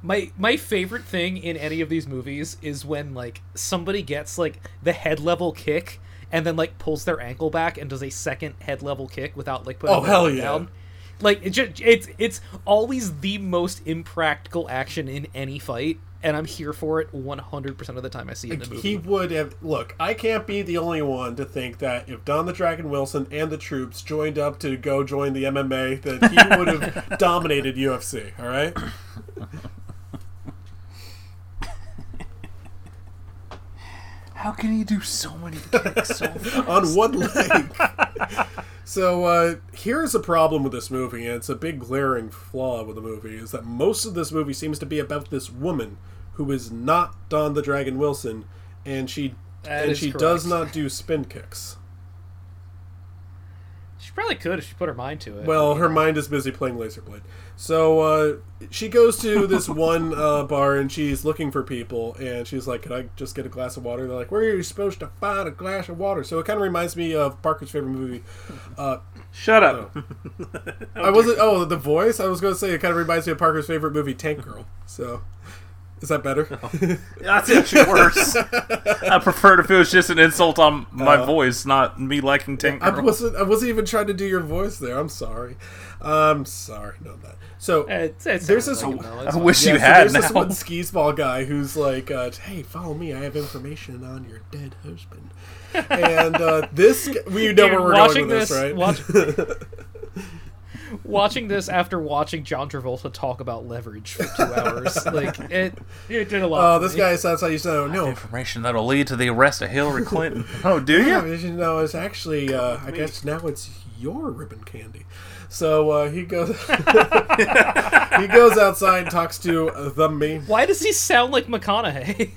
My my favorite thing in any of these movies is when like somebody gets like the head level kick and then like pulls their ankle back and does a second head level kick without like putting Oh, their hell yeah. down. Like it just, it's it's always the most impractical action in any fight, and I'm here for it 100% of the time I see it in the movie. He would have. Look, I can't be the only one to think that if Don the Dragon Wilson and the troops joined up to go join the MMA, that he would have *laughs* dominated UFC. All right. *laughs* How can he do so many kicks so *laughs* fast? on one leg. *laughs* so uh, here's a problem with this movie, and it's a big glaring flaw with the movie, is that most of this movie seems to be about this woman who is not Don the Dragon Wilson, and she That and is she correct. does not do spin kicks. She probably could if she put her mind to it. Well, her mind is busy playing Laser Blade. So uh, she goes to this *laughs* one uh, bar and she's looking for people, and she's like, "Can I just get a glass of water?" They're like, "Where are you supposed to find a glass of water?" So it kind of reminds me of Parker's favorite movie. Uh, Shut up. I wasn't. Oh, the voice. I was going to say it kind of reminds me of Parker's favorite movie, Tank Girl. So, is that better? *laughs* That's actually worse. I prefer if it was just an insult on my Uh, voice, not me liking Tank I Girl. wasn't. I wasn't even trying to do your voice there. I'm sorry. I'm sorry. No, that. So It- it there's this. like it, I wish yeah, you so had there's this one skis ball guy who's like, uh, "Hey, follow me. I have information on your dead husband." and uh, this, we *laughs* know Dude, where we're watching going with this, right? watch- *laughs* watching this after watching John Travolta talk about leverage for two hours, *laughs* like it, it did a lot. Oh, for this me. guy sounds like you said, "No, Information that'll lead to the arrest of Hillary Clinton. *laughs* oh, do Yeah, you? you know, it's actually, uh, I guess now it's your ribbon candy. So uh, he goes, *laughs* he goes outside, and talks to the main. Why does he sound like McConaughey?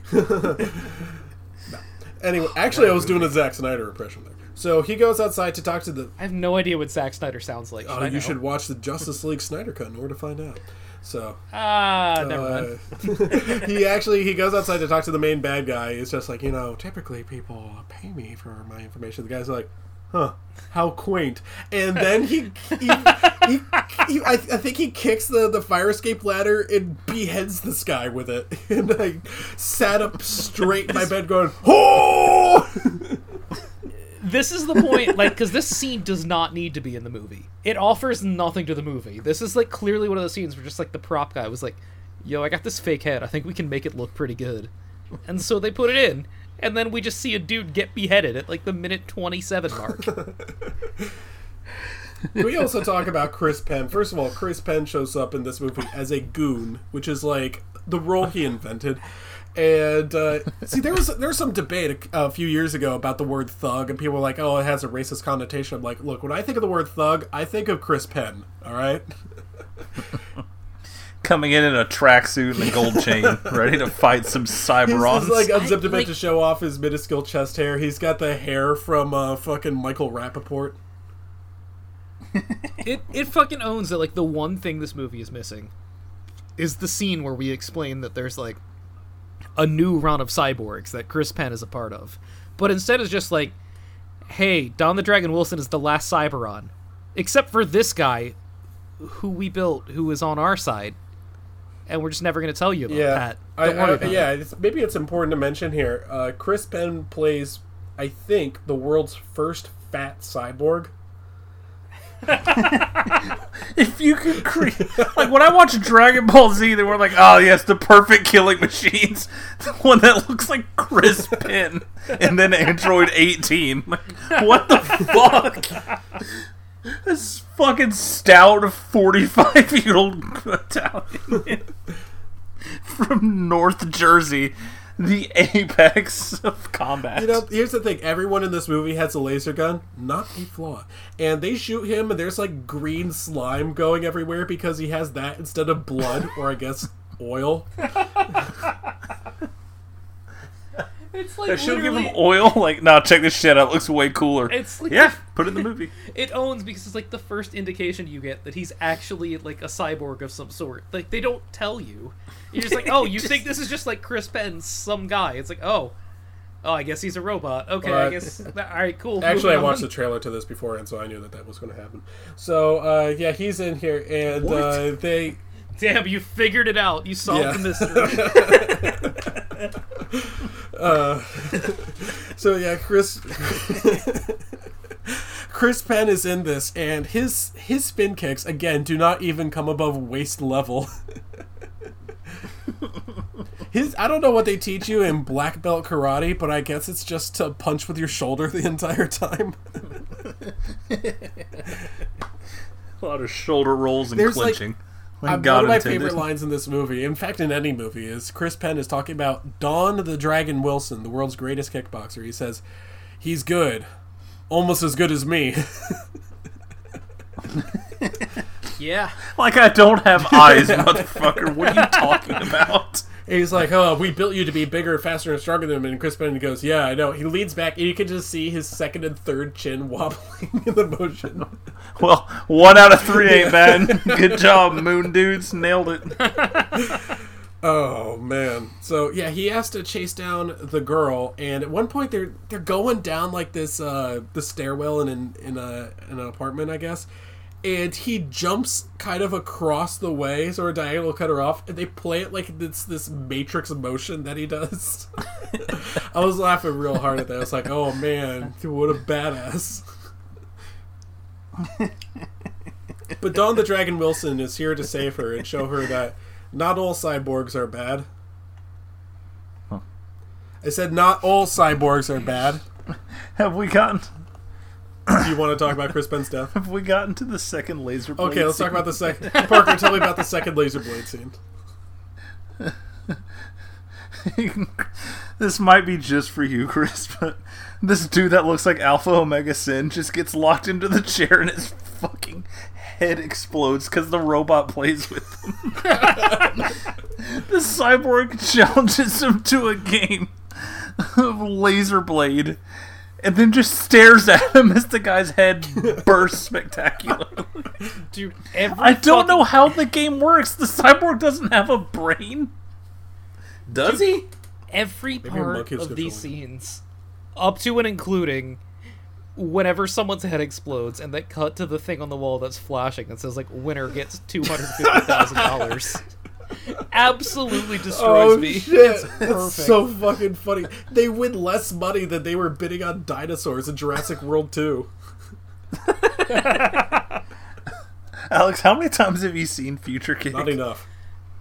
Anyway, actually, I was doing a Zack Snyder impression there. So he goes outside to talk to the. I have no idea what Zack Snyder sounds like. Oh, I you should watch the Justice League Snyder cut in order to find out. So Ah, never mind. uh, *laughs* he actually he goes outside to talk to the main bad guy. It's just like you know, typically people pay me for my information. The guy's like, huh, how quaint. And then he, he, he, he I, I think he kicks the the fire escape ladder and beheads this guy with it. *laughs* And I sat up straight in my bed, going, oh. *laughs* This is the point, like, because this scene does not need to be in the movie. It offers nothing to the movie. This is like clearly one of those scenes where just like the prop guy was like, "Yo, I got this fake head. I think we can make it look pretty good," and so they put it in, and then we just see a dude get beheaded at like the minute twenty-seven mark. *laughs* we also talk about Chris Penn. First of all, Chris Penn shows up in this movie as a goon, which is like the role he invented. And uh, see, there was there was some debate a, a few years ago about the word thug, and people were like, "Oh, it has a racist connotation." I'm like, "Look, when I think of the word thug, I think of Chris Penn." All right, *laughs* Coming in in a tracksuit and a gold chain, *laughs* ready to fight some he's Cyberons. just, like unzipped a bit like- to show off his minuscule chest hair. He's got the hair from uh, fucking Michael Rapaport. it it fucking owns that like the one thing this movie is missing is the scene where we explain that there's like a new run of cyborgs that Chris Penn is a part of. But instead it's just like, hey, Don the Dragon Wilson is the last Cyberon. Except for this guy who we built who is on our side. And we're just never gonna tell you about Yeah, that. I, Don't worry I- about yeah. it. It's, maybe it's important to mention here. Uh, Chris Penn plays, I think, the world's first fat cyborg. *laughs* if you could create, like when I watch Dragon Ball Z, they were like, "Oh yes, the perfect killing machines." *laughs* The one that looks like Chris *laughs* Penn, and then Android 18. Like, what the fuck? This fucking stout 45 year old Italian from North Jersey, the apex of combat. You know, here's the thing: everyone in this movie has a laser gun, not a flaw. And they shoot him, and there's like green slime going everywhere because he has that instead of blood, or I guess oil. *laughs* It's like I should give him oil. Like, nah, check this shit out. It looks way cooler. It's like yeah, put it in the movie. *laughs* it owns because it's like the first indication you get that he's actually like a cyborg of some sort. Like they don't tell you. You're just like, *laughs* oh, you think this is just like Chris Penn, some guy? It's like, oh, oh, I guess he's a robot. Okay, I Right. guess. *laughs* All right, cool. Actually, I watched on. the trailer to this beforehand, so I knew that that was going to happen. So, uh, yeah, he's in here, and uh, they. Damn, you figured it out. You solved Yeah. the mystery. *laughs* uh, *laughs* so yeah, Chris. *laughs* Chris Penn is in this, and his his spin kicks again do not even come above waist level. His I don't know what they teach you in black belt karate, but I guess it's just to punch with your shoulder the entire time. A lot of shoulder rolls and There's, like, clinching. When Uh, God one of my intended. favorite lines in this movie, in fact, in any movie, is Chris Penn is talking about Don the Dragon Wilson, the world's greatest kickboxer. He says, "He's good, almost as good as me." *laughs* Yeah. Like I don't have eyes, *laughs* motherfucker. What are you talking about? And he's like, "Oh, we built you to be bigger, faster, and stronger than him." And Chris Penn goes, "Yeah, I know." He leans back, and you can just see his second and third chin *laughs* wobbling in the motion. *laughs* Well, one out of three ain't bad. *laughs* Good job, Moon Dudes. Nailed it. Oh man. So yeah, he has to chase down the girl, and at one point they're they're going down like this uh the stairwell in an in a in an apartment, I guess. And he jumps kind of across the way, so of diagonal cut her off, and they play it like this this matrix motion that he does. *laughs* I was laughing real hard at that. I was like, oh man, what a badass. but Don the Dragon Wilson is here to save her and show her that not all cyborgs are bad. I said not all cyborgs are bad. Have we gotten? Do you want to talk about Chris Penn's death? *laughs* Have we gotten to the second laser? blade Okay, let's talk about the second. Parker, tell me about the second laser blade scene. *laughs* this might be just for you, Chris, but this dude that looks like Alpha Omega Sin just gets locked into the chair and his fucking head explodes because the robot plays with him. *laughs* the cyborg challenges him to a game of laser blade and then just stares at him as the guy's head bursts spectacularly. *laughs* Dude, every I don't fucking- know how the game works. The cyborg doesn't have a brain. Does he? every a part monkey was of these scenes, up to and including whenever someone's head explodes and they cut to the thing on the wall that's flashing that says like winner gets two hundred fifty thousand dollars. *laughs* Absolutely destroys oh, me. Oh, shit! It's That's so fucking funny. They win less money than they were bidding on dinosaurs in Jurassic World 2. *laughs* Alex, how many times have you seen Future Kick? Not enough.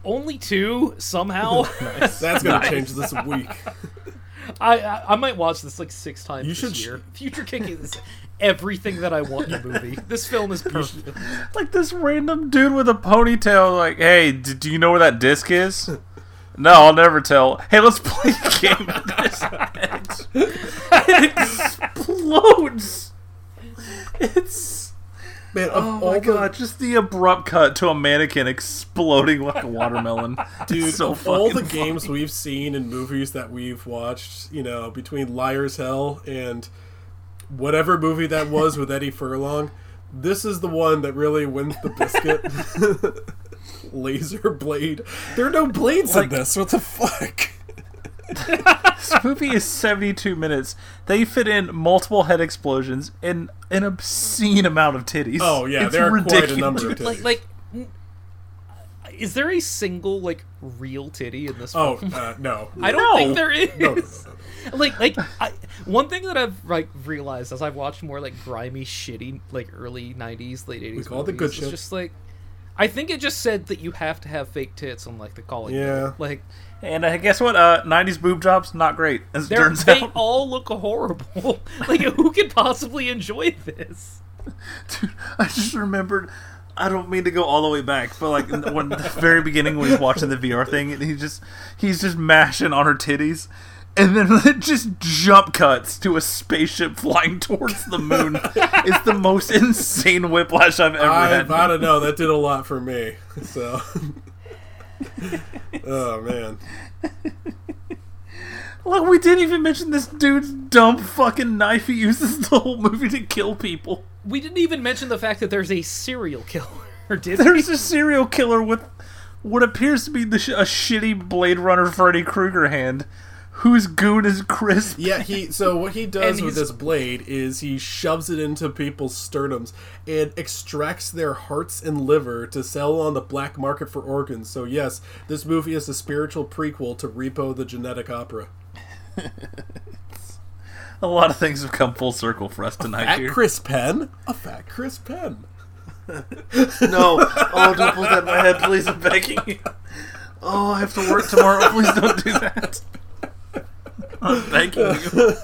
Only two somehow. *laughs* That's gonna change this week. I, I I might watch this like six times You this should sh- year. Future Kick is everything that I want in a *laughs* movie. This film is perfect. Like this random dude with a ponytail, like, hey, d- do you know where that disc is? *laughs* No, I'll never tell. Hey, let's play a game of this. *laughs* it explodes. It's Man, oh my the god! Just the abrupt cut to a mannequin exploding like a watermelon. *laughs* Dude, so of all the fucking games we've seen and movies that we've watched, you know, between Liar's Hell and whatever movie that was with Eddie Furlong, this is the one that really wins the biscuit. *laughs* *laughs* Laser blade. There are no blades Like- in this. What the fuck? This movie is 72 minutes. They fit in multiple head explosions and an obscene amount of titties. Oh yeah, It's there are quite a number of titties. like like is there a single like real titty in this oh uh, no, *laughs* I don't No. think there is. no, no, no, no. Like like I, one thing that I've like realized as I've watched more like grimy shitty like early 90s late '80s, we call it the good shit. It's just like I think it just said that you have to have fake tits on like the calling Yeah. bill. Like And uh, guess what? Uh, 90s boob jobs, not great, as it they're, turns they out. all look horrible. *laughs* like who could possibly enjoy this? Dude, I just remembered. I don't mean to go all the way back, but like when the very beginning when he's watching the VR thing, and he just he's just mashing on her titties, and then it *laughs* just jump cuts to a spaceship flying towards the moon. *laughs* it's the most insane whiplash I've ever I, had. I don't know. That did a lot for me. So, oh man, Look, we didn't even mention this dude's dumb fucking knife he uses the whole movie to kill people. We didn't even mention the fact that there's a serial killer. *laughs* Did we? There's a serial killer with what appears to be the sh- a shitty Blade Runner Freddy Krueger hand, whose goon is crisp. yeah. He so *laughs* what he does with this blade is he shoves it into people's sternums and extracts their hearts and liver to sell on the black market for organs. So yes, this movie is a spiritual prequel to Repo the Genetic Opera. A lot of things have come full circle for us tonight Fat here. Chris Penn, a fat Chris Penn. *laughs* No. Oh, don't put that in my head, please. I'm begging you. *laughs* Oh, I have to work tomorrow. Please don't do that. *laughs* I'm begging you.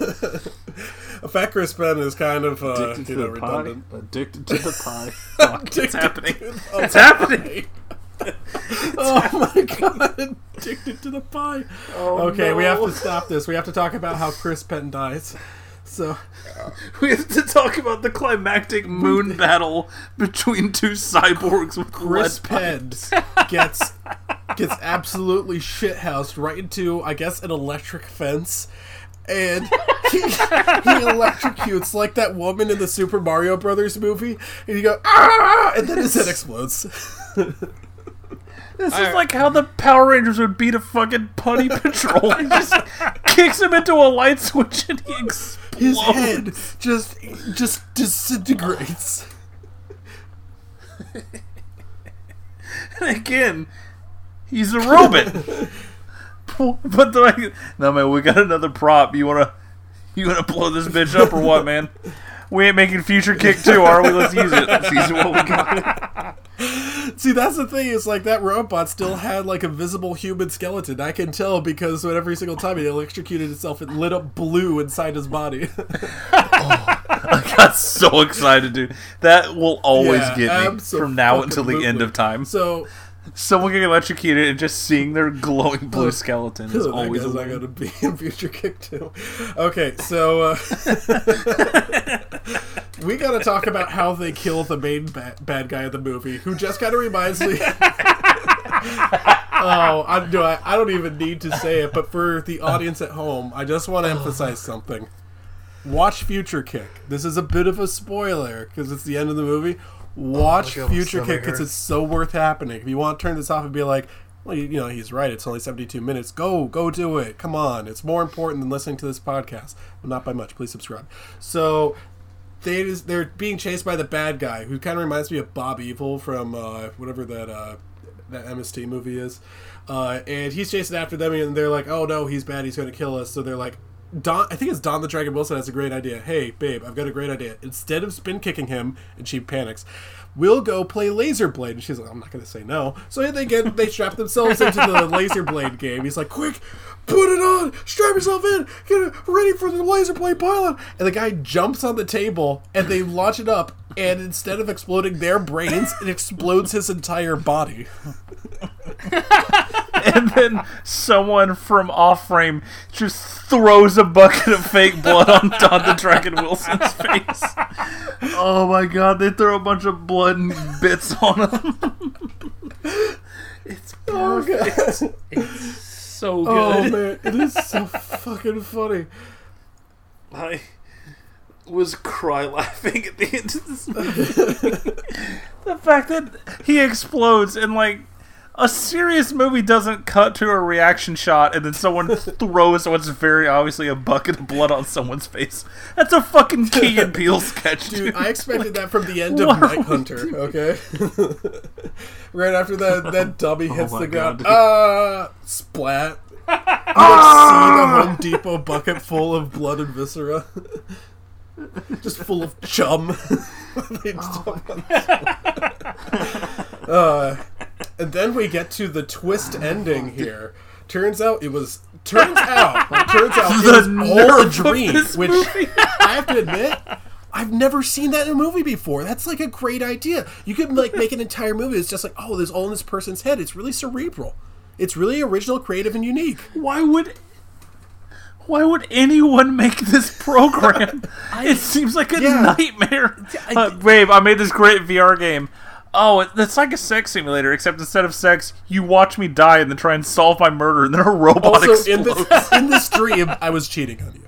A fat Chris Penn is kind of uh, Addicted you to know, the pie. redundant. Addicted to the pie. *laughs* Fuck, it's happening. to It's pie. happening. *laughs* oh my god, addicted to the pie. Oh, okay, we have no. to stop this. We have to talk about how Chris Penn dies. So, We have to talk about the climactic moon battle between two cyborgs with Chris lead Penn gets gets absolutely shithoused right into, I guess, an electric fence. And he, he electrocutes like that woman in the Super Mario Brothers movie. And you go, ah! And then his head explodes. This is like how the Power Rangers would beat a fucking putty patrol. He just kicks him into a light switch and he explodes. His head just just disintegrates. *laughs* And again, he's a robot. *laughs* but like, no man, we got another prop. You wanna, you wanna blow this bitch up or what, man? We ain't making Future Kick 2, are we? Let's use it. Let's use what we got. *laughs* See, that's the thing. Is like that robot still had like a visible human skeleton. I can tell because when every single time it electrocuted itself, it lit up blue inside his body. *laughs* Oh, I got so excited, dude. That will always Yeah, get me from now until the end of time. So Someone getting electrocuted and just seeing their glowing *laughs* blue Oh, skeleton is always a guy's not win. going to be in Future Kick too. Okay, so uh, *laughs* we got to talk about how they kill the main ba- bad guy of the movie, who just kind of reminds me. *laughs* oh, I, no, I, I don't even need to say it, but for the audience at home, I just want to emphasize something. Watch Future Kick. This is a bit of a spoiler because it's the end of the movie. Watch Oh, Future Kick because it's so worth happening. If you want to turn this off and be like, well, you, you know, he's right. It's only 72 minutes. Go, go do it. Come on. It's more important than listening to this podcast. Well, not by much. Please subscribe. So they just, they're being chased by the bad guy who kind of reminds me of Bob Evil from uh, whatever that uh, that MST movie is. Uh, and he's chasing after them, and they're like, "Oh no, he's bad. He's going to kill us." So they're like, "Don, I think it's Don the Dragon Wilson has a great idea. Hey, babe, I've got a great idea. Instead of spin kicking him, and she panics." We'll go play Laser Blade, and she's like, "I'm not going to say no." So they get they strap themselves into the *laughs* Laser Blade game. He's like, "Quick, put it on, strap yourself in, get it ready for the Laser Blade pilot." And the guy jumps on the table, and they launch it up, and instead of exploding their brains, it explodes his entire body. *laughs* and then someone from off frame just throws a bucket of fake blood on Don the Dragon Wilson's face. Oh my god, they throw a bunch of blood and bits on him. it's Oh god. So oh, good. Oh man, *laughs* it is so fucking funny. I was cry laughing at the end of this *laughs* movie. *laughs* the fact that he explodes and like a serious movie doesn't cut to a reaction shot and then someone *laughs* throws what's very obviously a bucket of blood on someone's face. That's a fucking Key and Peele sketch, Dude, dude. I expected that from the end of Night we Hunter, okay? *laughs* right after that that dummy hits my the ground. God, dude. Ah, splat. *laughs* You like see the Home Depot bucket full of blood and viscera. Just full of chum. They just dump on this. uh, and then we get to the twist ending here. Turns out it was. Turns out. turns out it *laughs* was all a dream. Which movie. I have to admit, I've never seen that in a movie before. That's like a great idea. You could like make an entire movie. It's just like, oh, there's all in this person's head. It's really cerebral. It's really original, creative, and unique. Why would why would anyone make this program? *laughs* it seems like a Yeah. nightmare. Uh, babe, I made this great VR game. Oh, it's like a sex simulator, except instead of sex, you watch me die and then try and solve my murder, and then a robot Also, explodes. *laughs* in this in this dream, I was cheating on you. *laughs*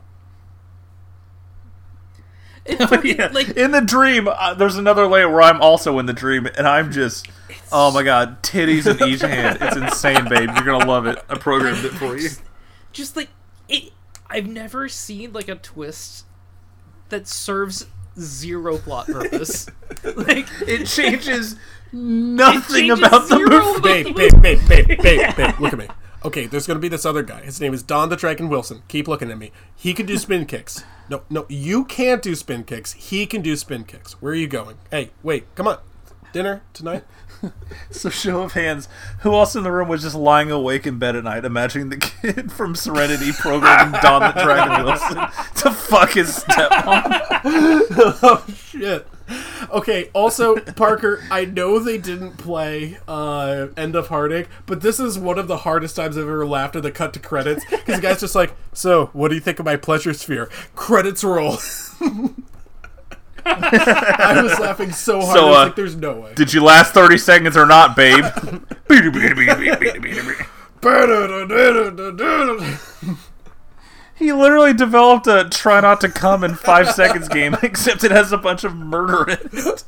Yeah. in the dream, uh, there's another layer where I'm also in the dream, and I'm just, oh my god, titties in each hand. It's insane, babe. You're gonna love it. I programmed it for you. Just like it, I've never seen like a twist that serves zero plot purpose. *laughs* like it *laughs* changes nothing changes about the movie. *laughs* Babe, babe, babe, babe, babe, babe. Look at me. Okay, there's gonna be this other guy. His name is Don the Dragon Wilson. Keep looking at me. He can do spin kicks. No, no, you can't do spin kicks. He can do spin kicks. Where are you going? Hey, wait, come on. Dinner tonight? *laughs* So, show of hands, who else in the room was just lying awake in bed at night, imagining the kid *laughs* from Serenity programming Don the Dragon Wilson to fuck his stepmom? *laughs* oh shit. Okay, also Parker, I know they didn't play uh End of Heartache, but this is one of the hardest times I've ever laughed at the cut to credits because the guy's just like, "So, what do you think of my pleasure sphere?" Credits roll. I was laughing so hard. So, I was uh, like, "There's no way." Did you last 30 seconds or not, babe? *laughs* He literally developed a try not to come in five seconds game, *laughs* except it has a bunch of murder in it.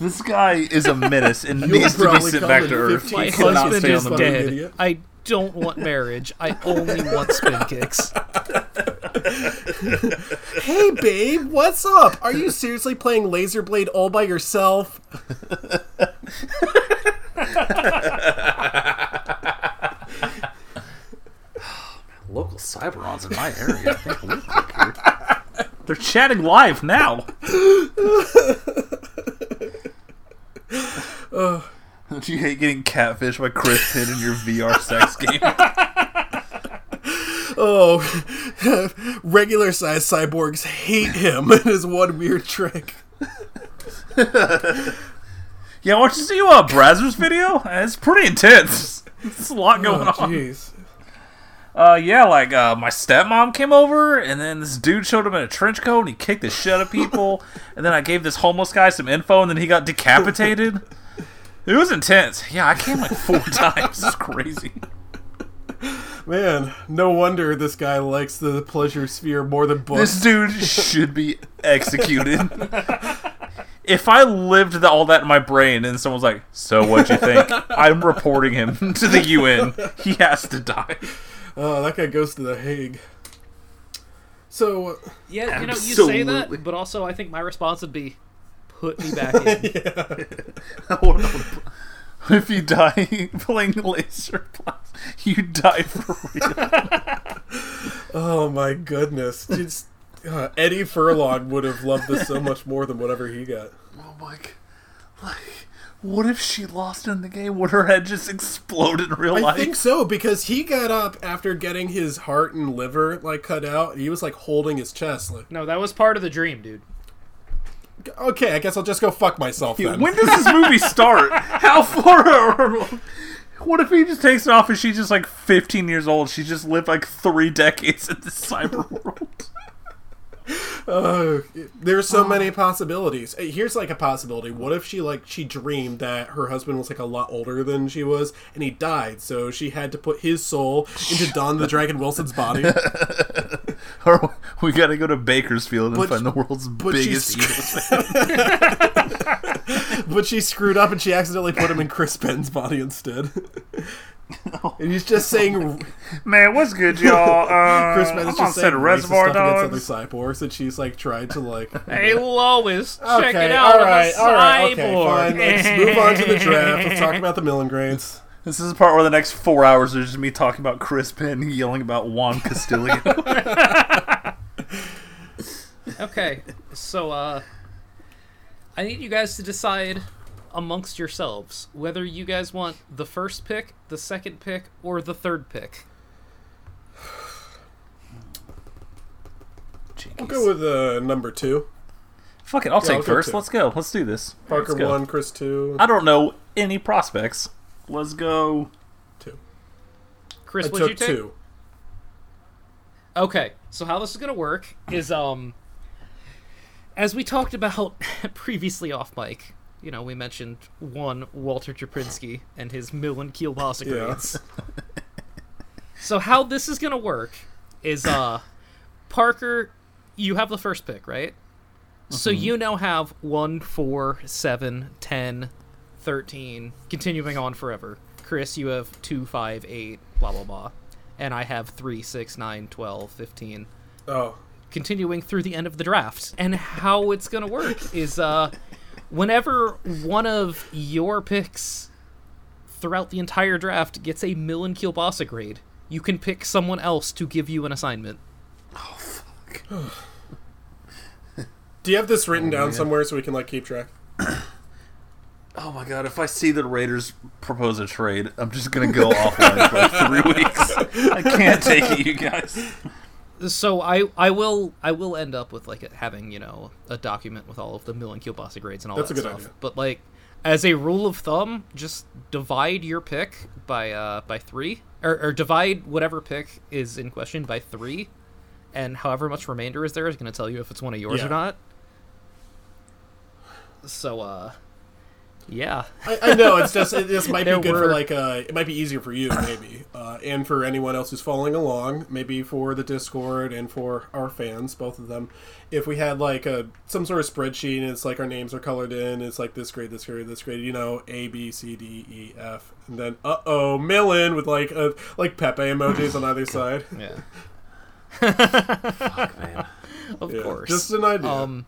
This guy is a menace and *laughs* You'll needs to be sent back to Earth. My husband is on the moon. dead. I don't want marriage. I only want spin kicks. *laughs* Hey, babe, what's up? Are you seriously playing Laser Blade all by yourself? *laughs* Local Cyberons in my area. I think live quick here. They're chatting live now. *laughs* Don't you hate getting catfished by Chris Pitt in your VR sex game? Oh, *laughs* regular sized cyborgs hate him and his one weird trick. *laughs* yeah, don't you see uh, Brazzers video? It's pretty intense. *laughs* There's a lot going Oh, on. jeez. Uh, yeah, like uh, my stepmom came over, and then this dude showed up in a trench coat, and he kicked the shit out of people. and then I gave this homeless guy some info, and then he got decapitated. It was intense. Yeah, I came like four times. It's crazy. Man, no wonder this guy likes the pleasure sphere more than books. This dude should be executed. *laughs* if I lived the, all that in my brain, and someone's like, "So what'd you think?" *laughs* I'm reporting him *laughs* to the UN. He has to die. Oh, that guy goes to the Hague. So, Yeah, you know, you say that, but also I think my response would be, put me back in. *laughs* if you die *laughs* playing laser blast, you die for real. *laughs* oh my goodness, just uh, Eddie Furlong would have loved this so much more than whatever he got. Oh my god. Like, what if she lost in the game? Would her head just explode in real I life? I think so because he got up after getting his heart and liver like cut out. He was like holding his chest. Like, No, that was part of the dream, dude. Okay, I guess I'll just go fuck myself then. When does this movie start? *laughs* How far? *laughs* What if he just takes it off and she's just like 15 years old? She just lived like three decades in the cyber world. *laughs* There's so many possibilities. Uh, Here's like a possibility. What if she like she dreamed that her husband was like a lot older than she was, and he died, so she had to put his soul into Don the Dragon Wilson's body. *laughs* or we gotta go to Bakersfield and But- find the world's biggest *laughs* but she screwed up and she accidentally put him in Chris Penn's body instead. And he's just *laughs* saying Man, what's good, y'all? *laughs* Uh, Chris Penn is just set saying of racist Reservoir stuff Dogs. against other cyborgs, and she's like trying to like. *laughs* Hey, Lois, check it out. all I'm a right, all right, okay, cyborg. fine. Let's move on to the draft. Let's talk about the Millengrades. This is the part where the next four hours is just me talking about Chris Penn yelling about Juan Castillo. Okay, so uh, I need you guys to decide amongst yourselves whether you guys want the first pick, the second pick, or the third pick. We'll go with uh, number two. Fuck it, I'll Yeah, take I'll first. two. Let's go. Let's do this. Parker one, Chris two. I don't know any prospects. Let's go. Two. Chris, I what'd you took take? two. Okay, so how this is gonna work is um, as we talked about *laughs* previously off mic. You know, we mentioned one Walter Cherepinsky and his Millen Kielbasa Yeah. grades. *laughs* so how this is gonna work is uh, Parker, you have the first pick, right? So Mm-hmm. you now have 1, 4, 7, 10, 13, continuing on forever. Chris, you have 2, 5, 8, blah, blah, blah. And I have 3, 6, 9, 12, 15, Oh, continuing through the end of the draft. And how it's going to work is uh, whenever one of your picks throughout the entire draft gets a Millen Kielbasa grade, you can pick someone else to give you an assignment. Oh fuck. Do you have this written oh, down man. somewhere so we can like keep track? Oh my god, if I see the Raiders propose a trade, I'm just gonna go *laughs* offline for like three weeks. I can't take it, you guys. So I I will I will end up with like having you know a document with all of the Millen Kielbasa grades and all That's that a good stuff. idea. But like as a rule of thumb, just divide your pick by uh by three or, or divide whatever pick is in question by three, and however much remainder is there is going to tell you if it's one of yours Yeah. or not. So uh, yeah. I, I know it's just it, this might be There good for like uh it might be easier for you maybe uh, and for anyone else who's following along maybe for the Discord and for our fans both of them if we had like a some sort of spreadsheet and it's like our names are colored in it's like this grade this grade this grade you know A B C D E F and then uh oh Millen with like a like Pepe emojis on either side Yeah. *laughs* Fuck, man. Of Yeah, course. just an idea. Um,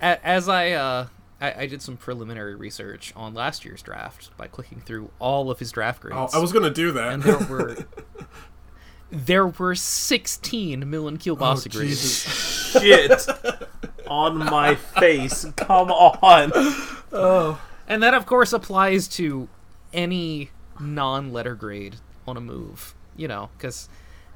as I, uh, I I did some preliminary research on last year's draft by clicking through all of his draft oh, grades. oh, I was gonna do that and there were *laughs* there were sixteen Millen Kielbasa Oh, grades. Shit. *laughs* On my face. Come on. oh And that, of course, applies to any non-letter grade on a move. You know, because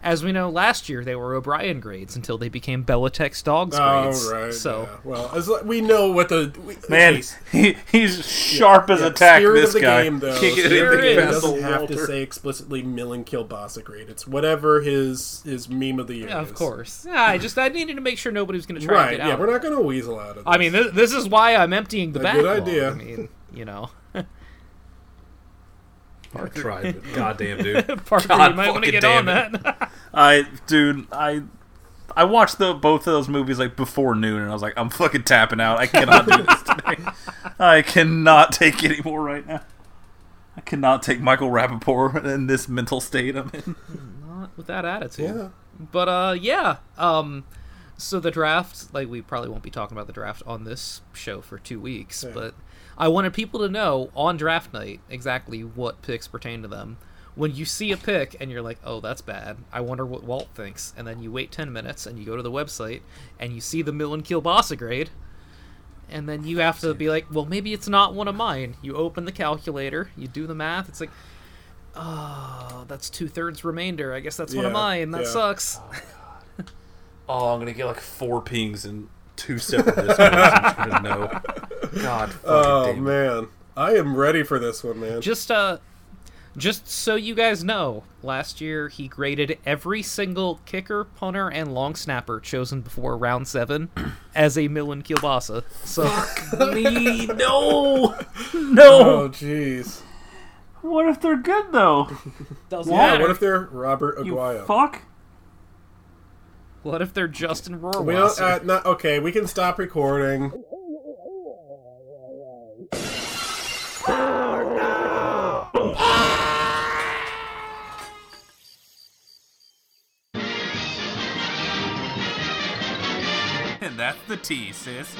as we know, last year they were O'Brien grades until they became Bellatex Dogs oh, grades. oh right so yeah. well as we know what the we, Man, Chase, *laughs* he, he's sharp as Yeah, a tack, spirit this of the guy. game, though. Kick it spirit in of the the game doesn't have to say explicitly Millen Kielbasa grade. It's whatever his his meme of the year. yeah, of is. course. Yeah, I just I needed to make sure nobody was going to try Right? to get Yeah, out. we're not going to weasel out of. This. I mean, this, this is why I'm emptying the A backlog. good idea. I mean, you know, *laughs* I tried, but goddamn, dude. Parker, God you might want to fucking get on damn that. *laughs* I, dude, I, I watched the both of those movies like before noon, and I was like, I'm fucking tapping out. I cannot do this *laughs* today. I cannot take any more right now. I cannot take Michael Rapaport in this mental state I'm in. not with that attitude. Yeah. But uh, yeah. Um, so the draft, like, we probably won't be talking about the draft on this show for two weeks, Yeah. but I wanted people to know on draft night exactly what picks pertain to them. When you see a pick and you're like, "Oh, that's bad," I wonder what Walt thinks, and then you wait ten minutes and you go to the website and you see the Millen Kielbasa grade, and then you have to be like, "Well, maybe it's not one of mine." You open the calculator, you do the math. It's like, oh, that's two thirds remainder. I guess that's one of Yeah, mine. That yeah. sucks. *laughs* Oh, I'm gonna get like four pings in two separate discords. I'm. God Oh damn man, I am ready for this one, man. Just uh, just so you guys know, last year he graded every single kicker, punter, and long snapper chosen before round seven *clears throat* as a Millen Kielbasa. So Me, no, *laughs* no. oh no. jeez. What if they're good though? doesn't Yeah. matter. What if they're Roberto You Aguayo? fuck. What if they're Justin we don't. Uh, not, okay, we can stop recording. And that's the T, sis.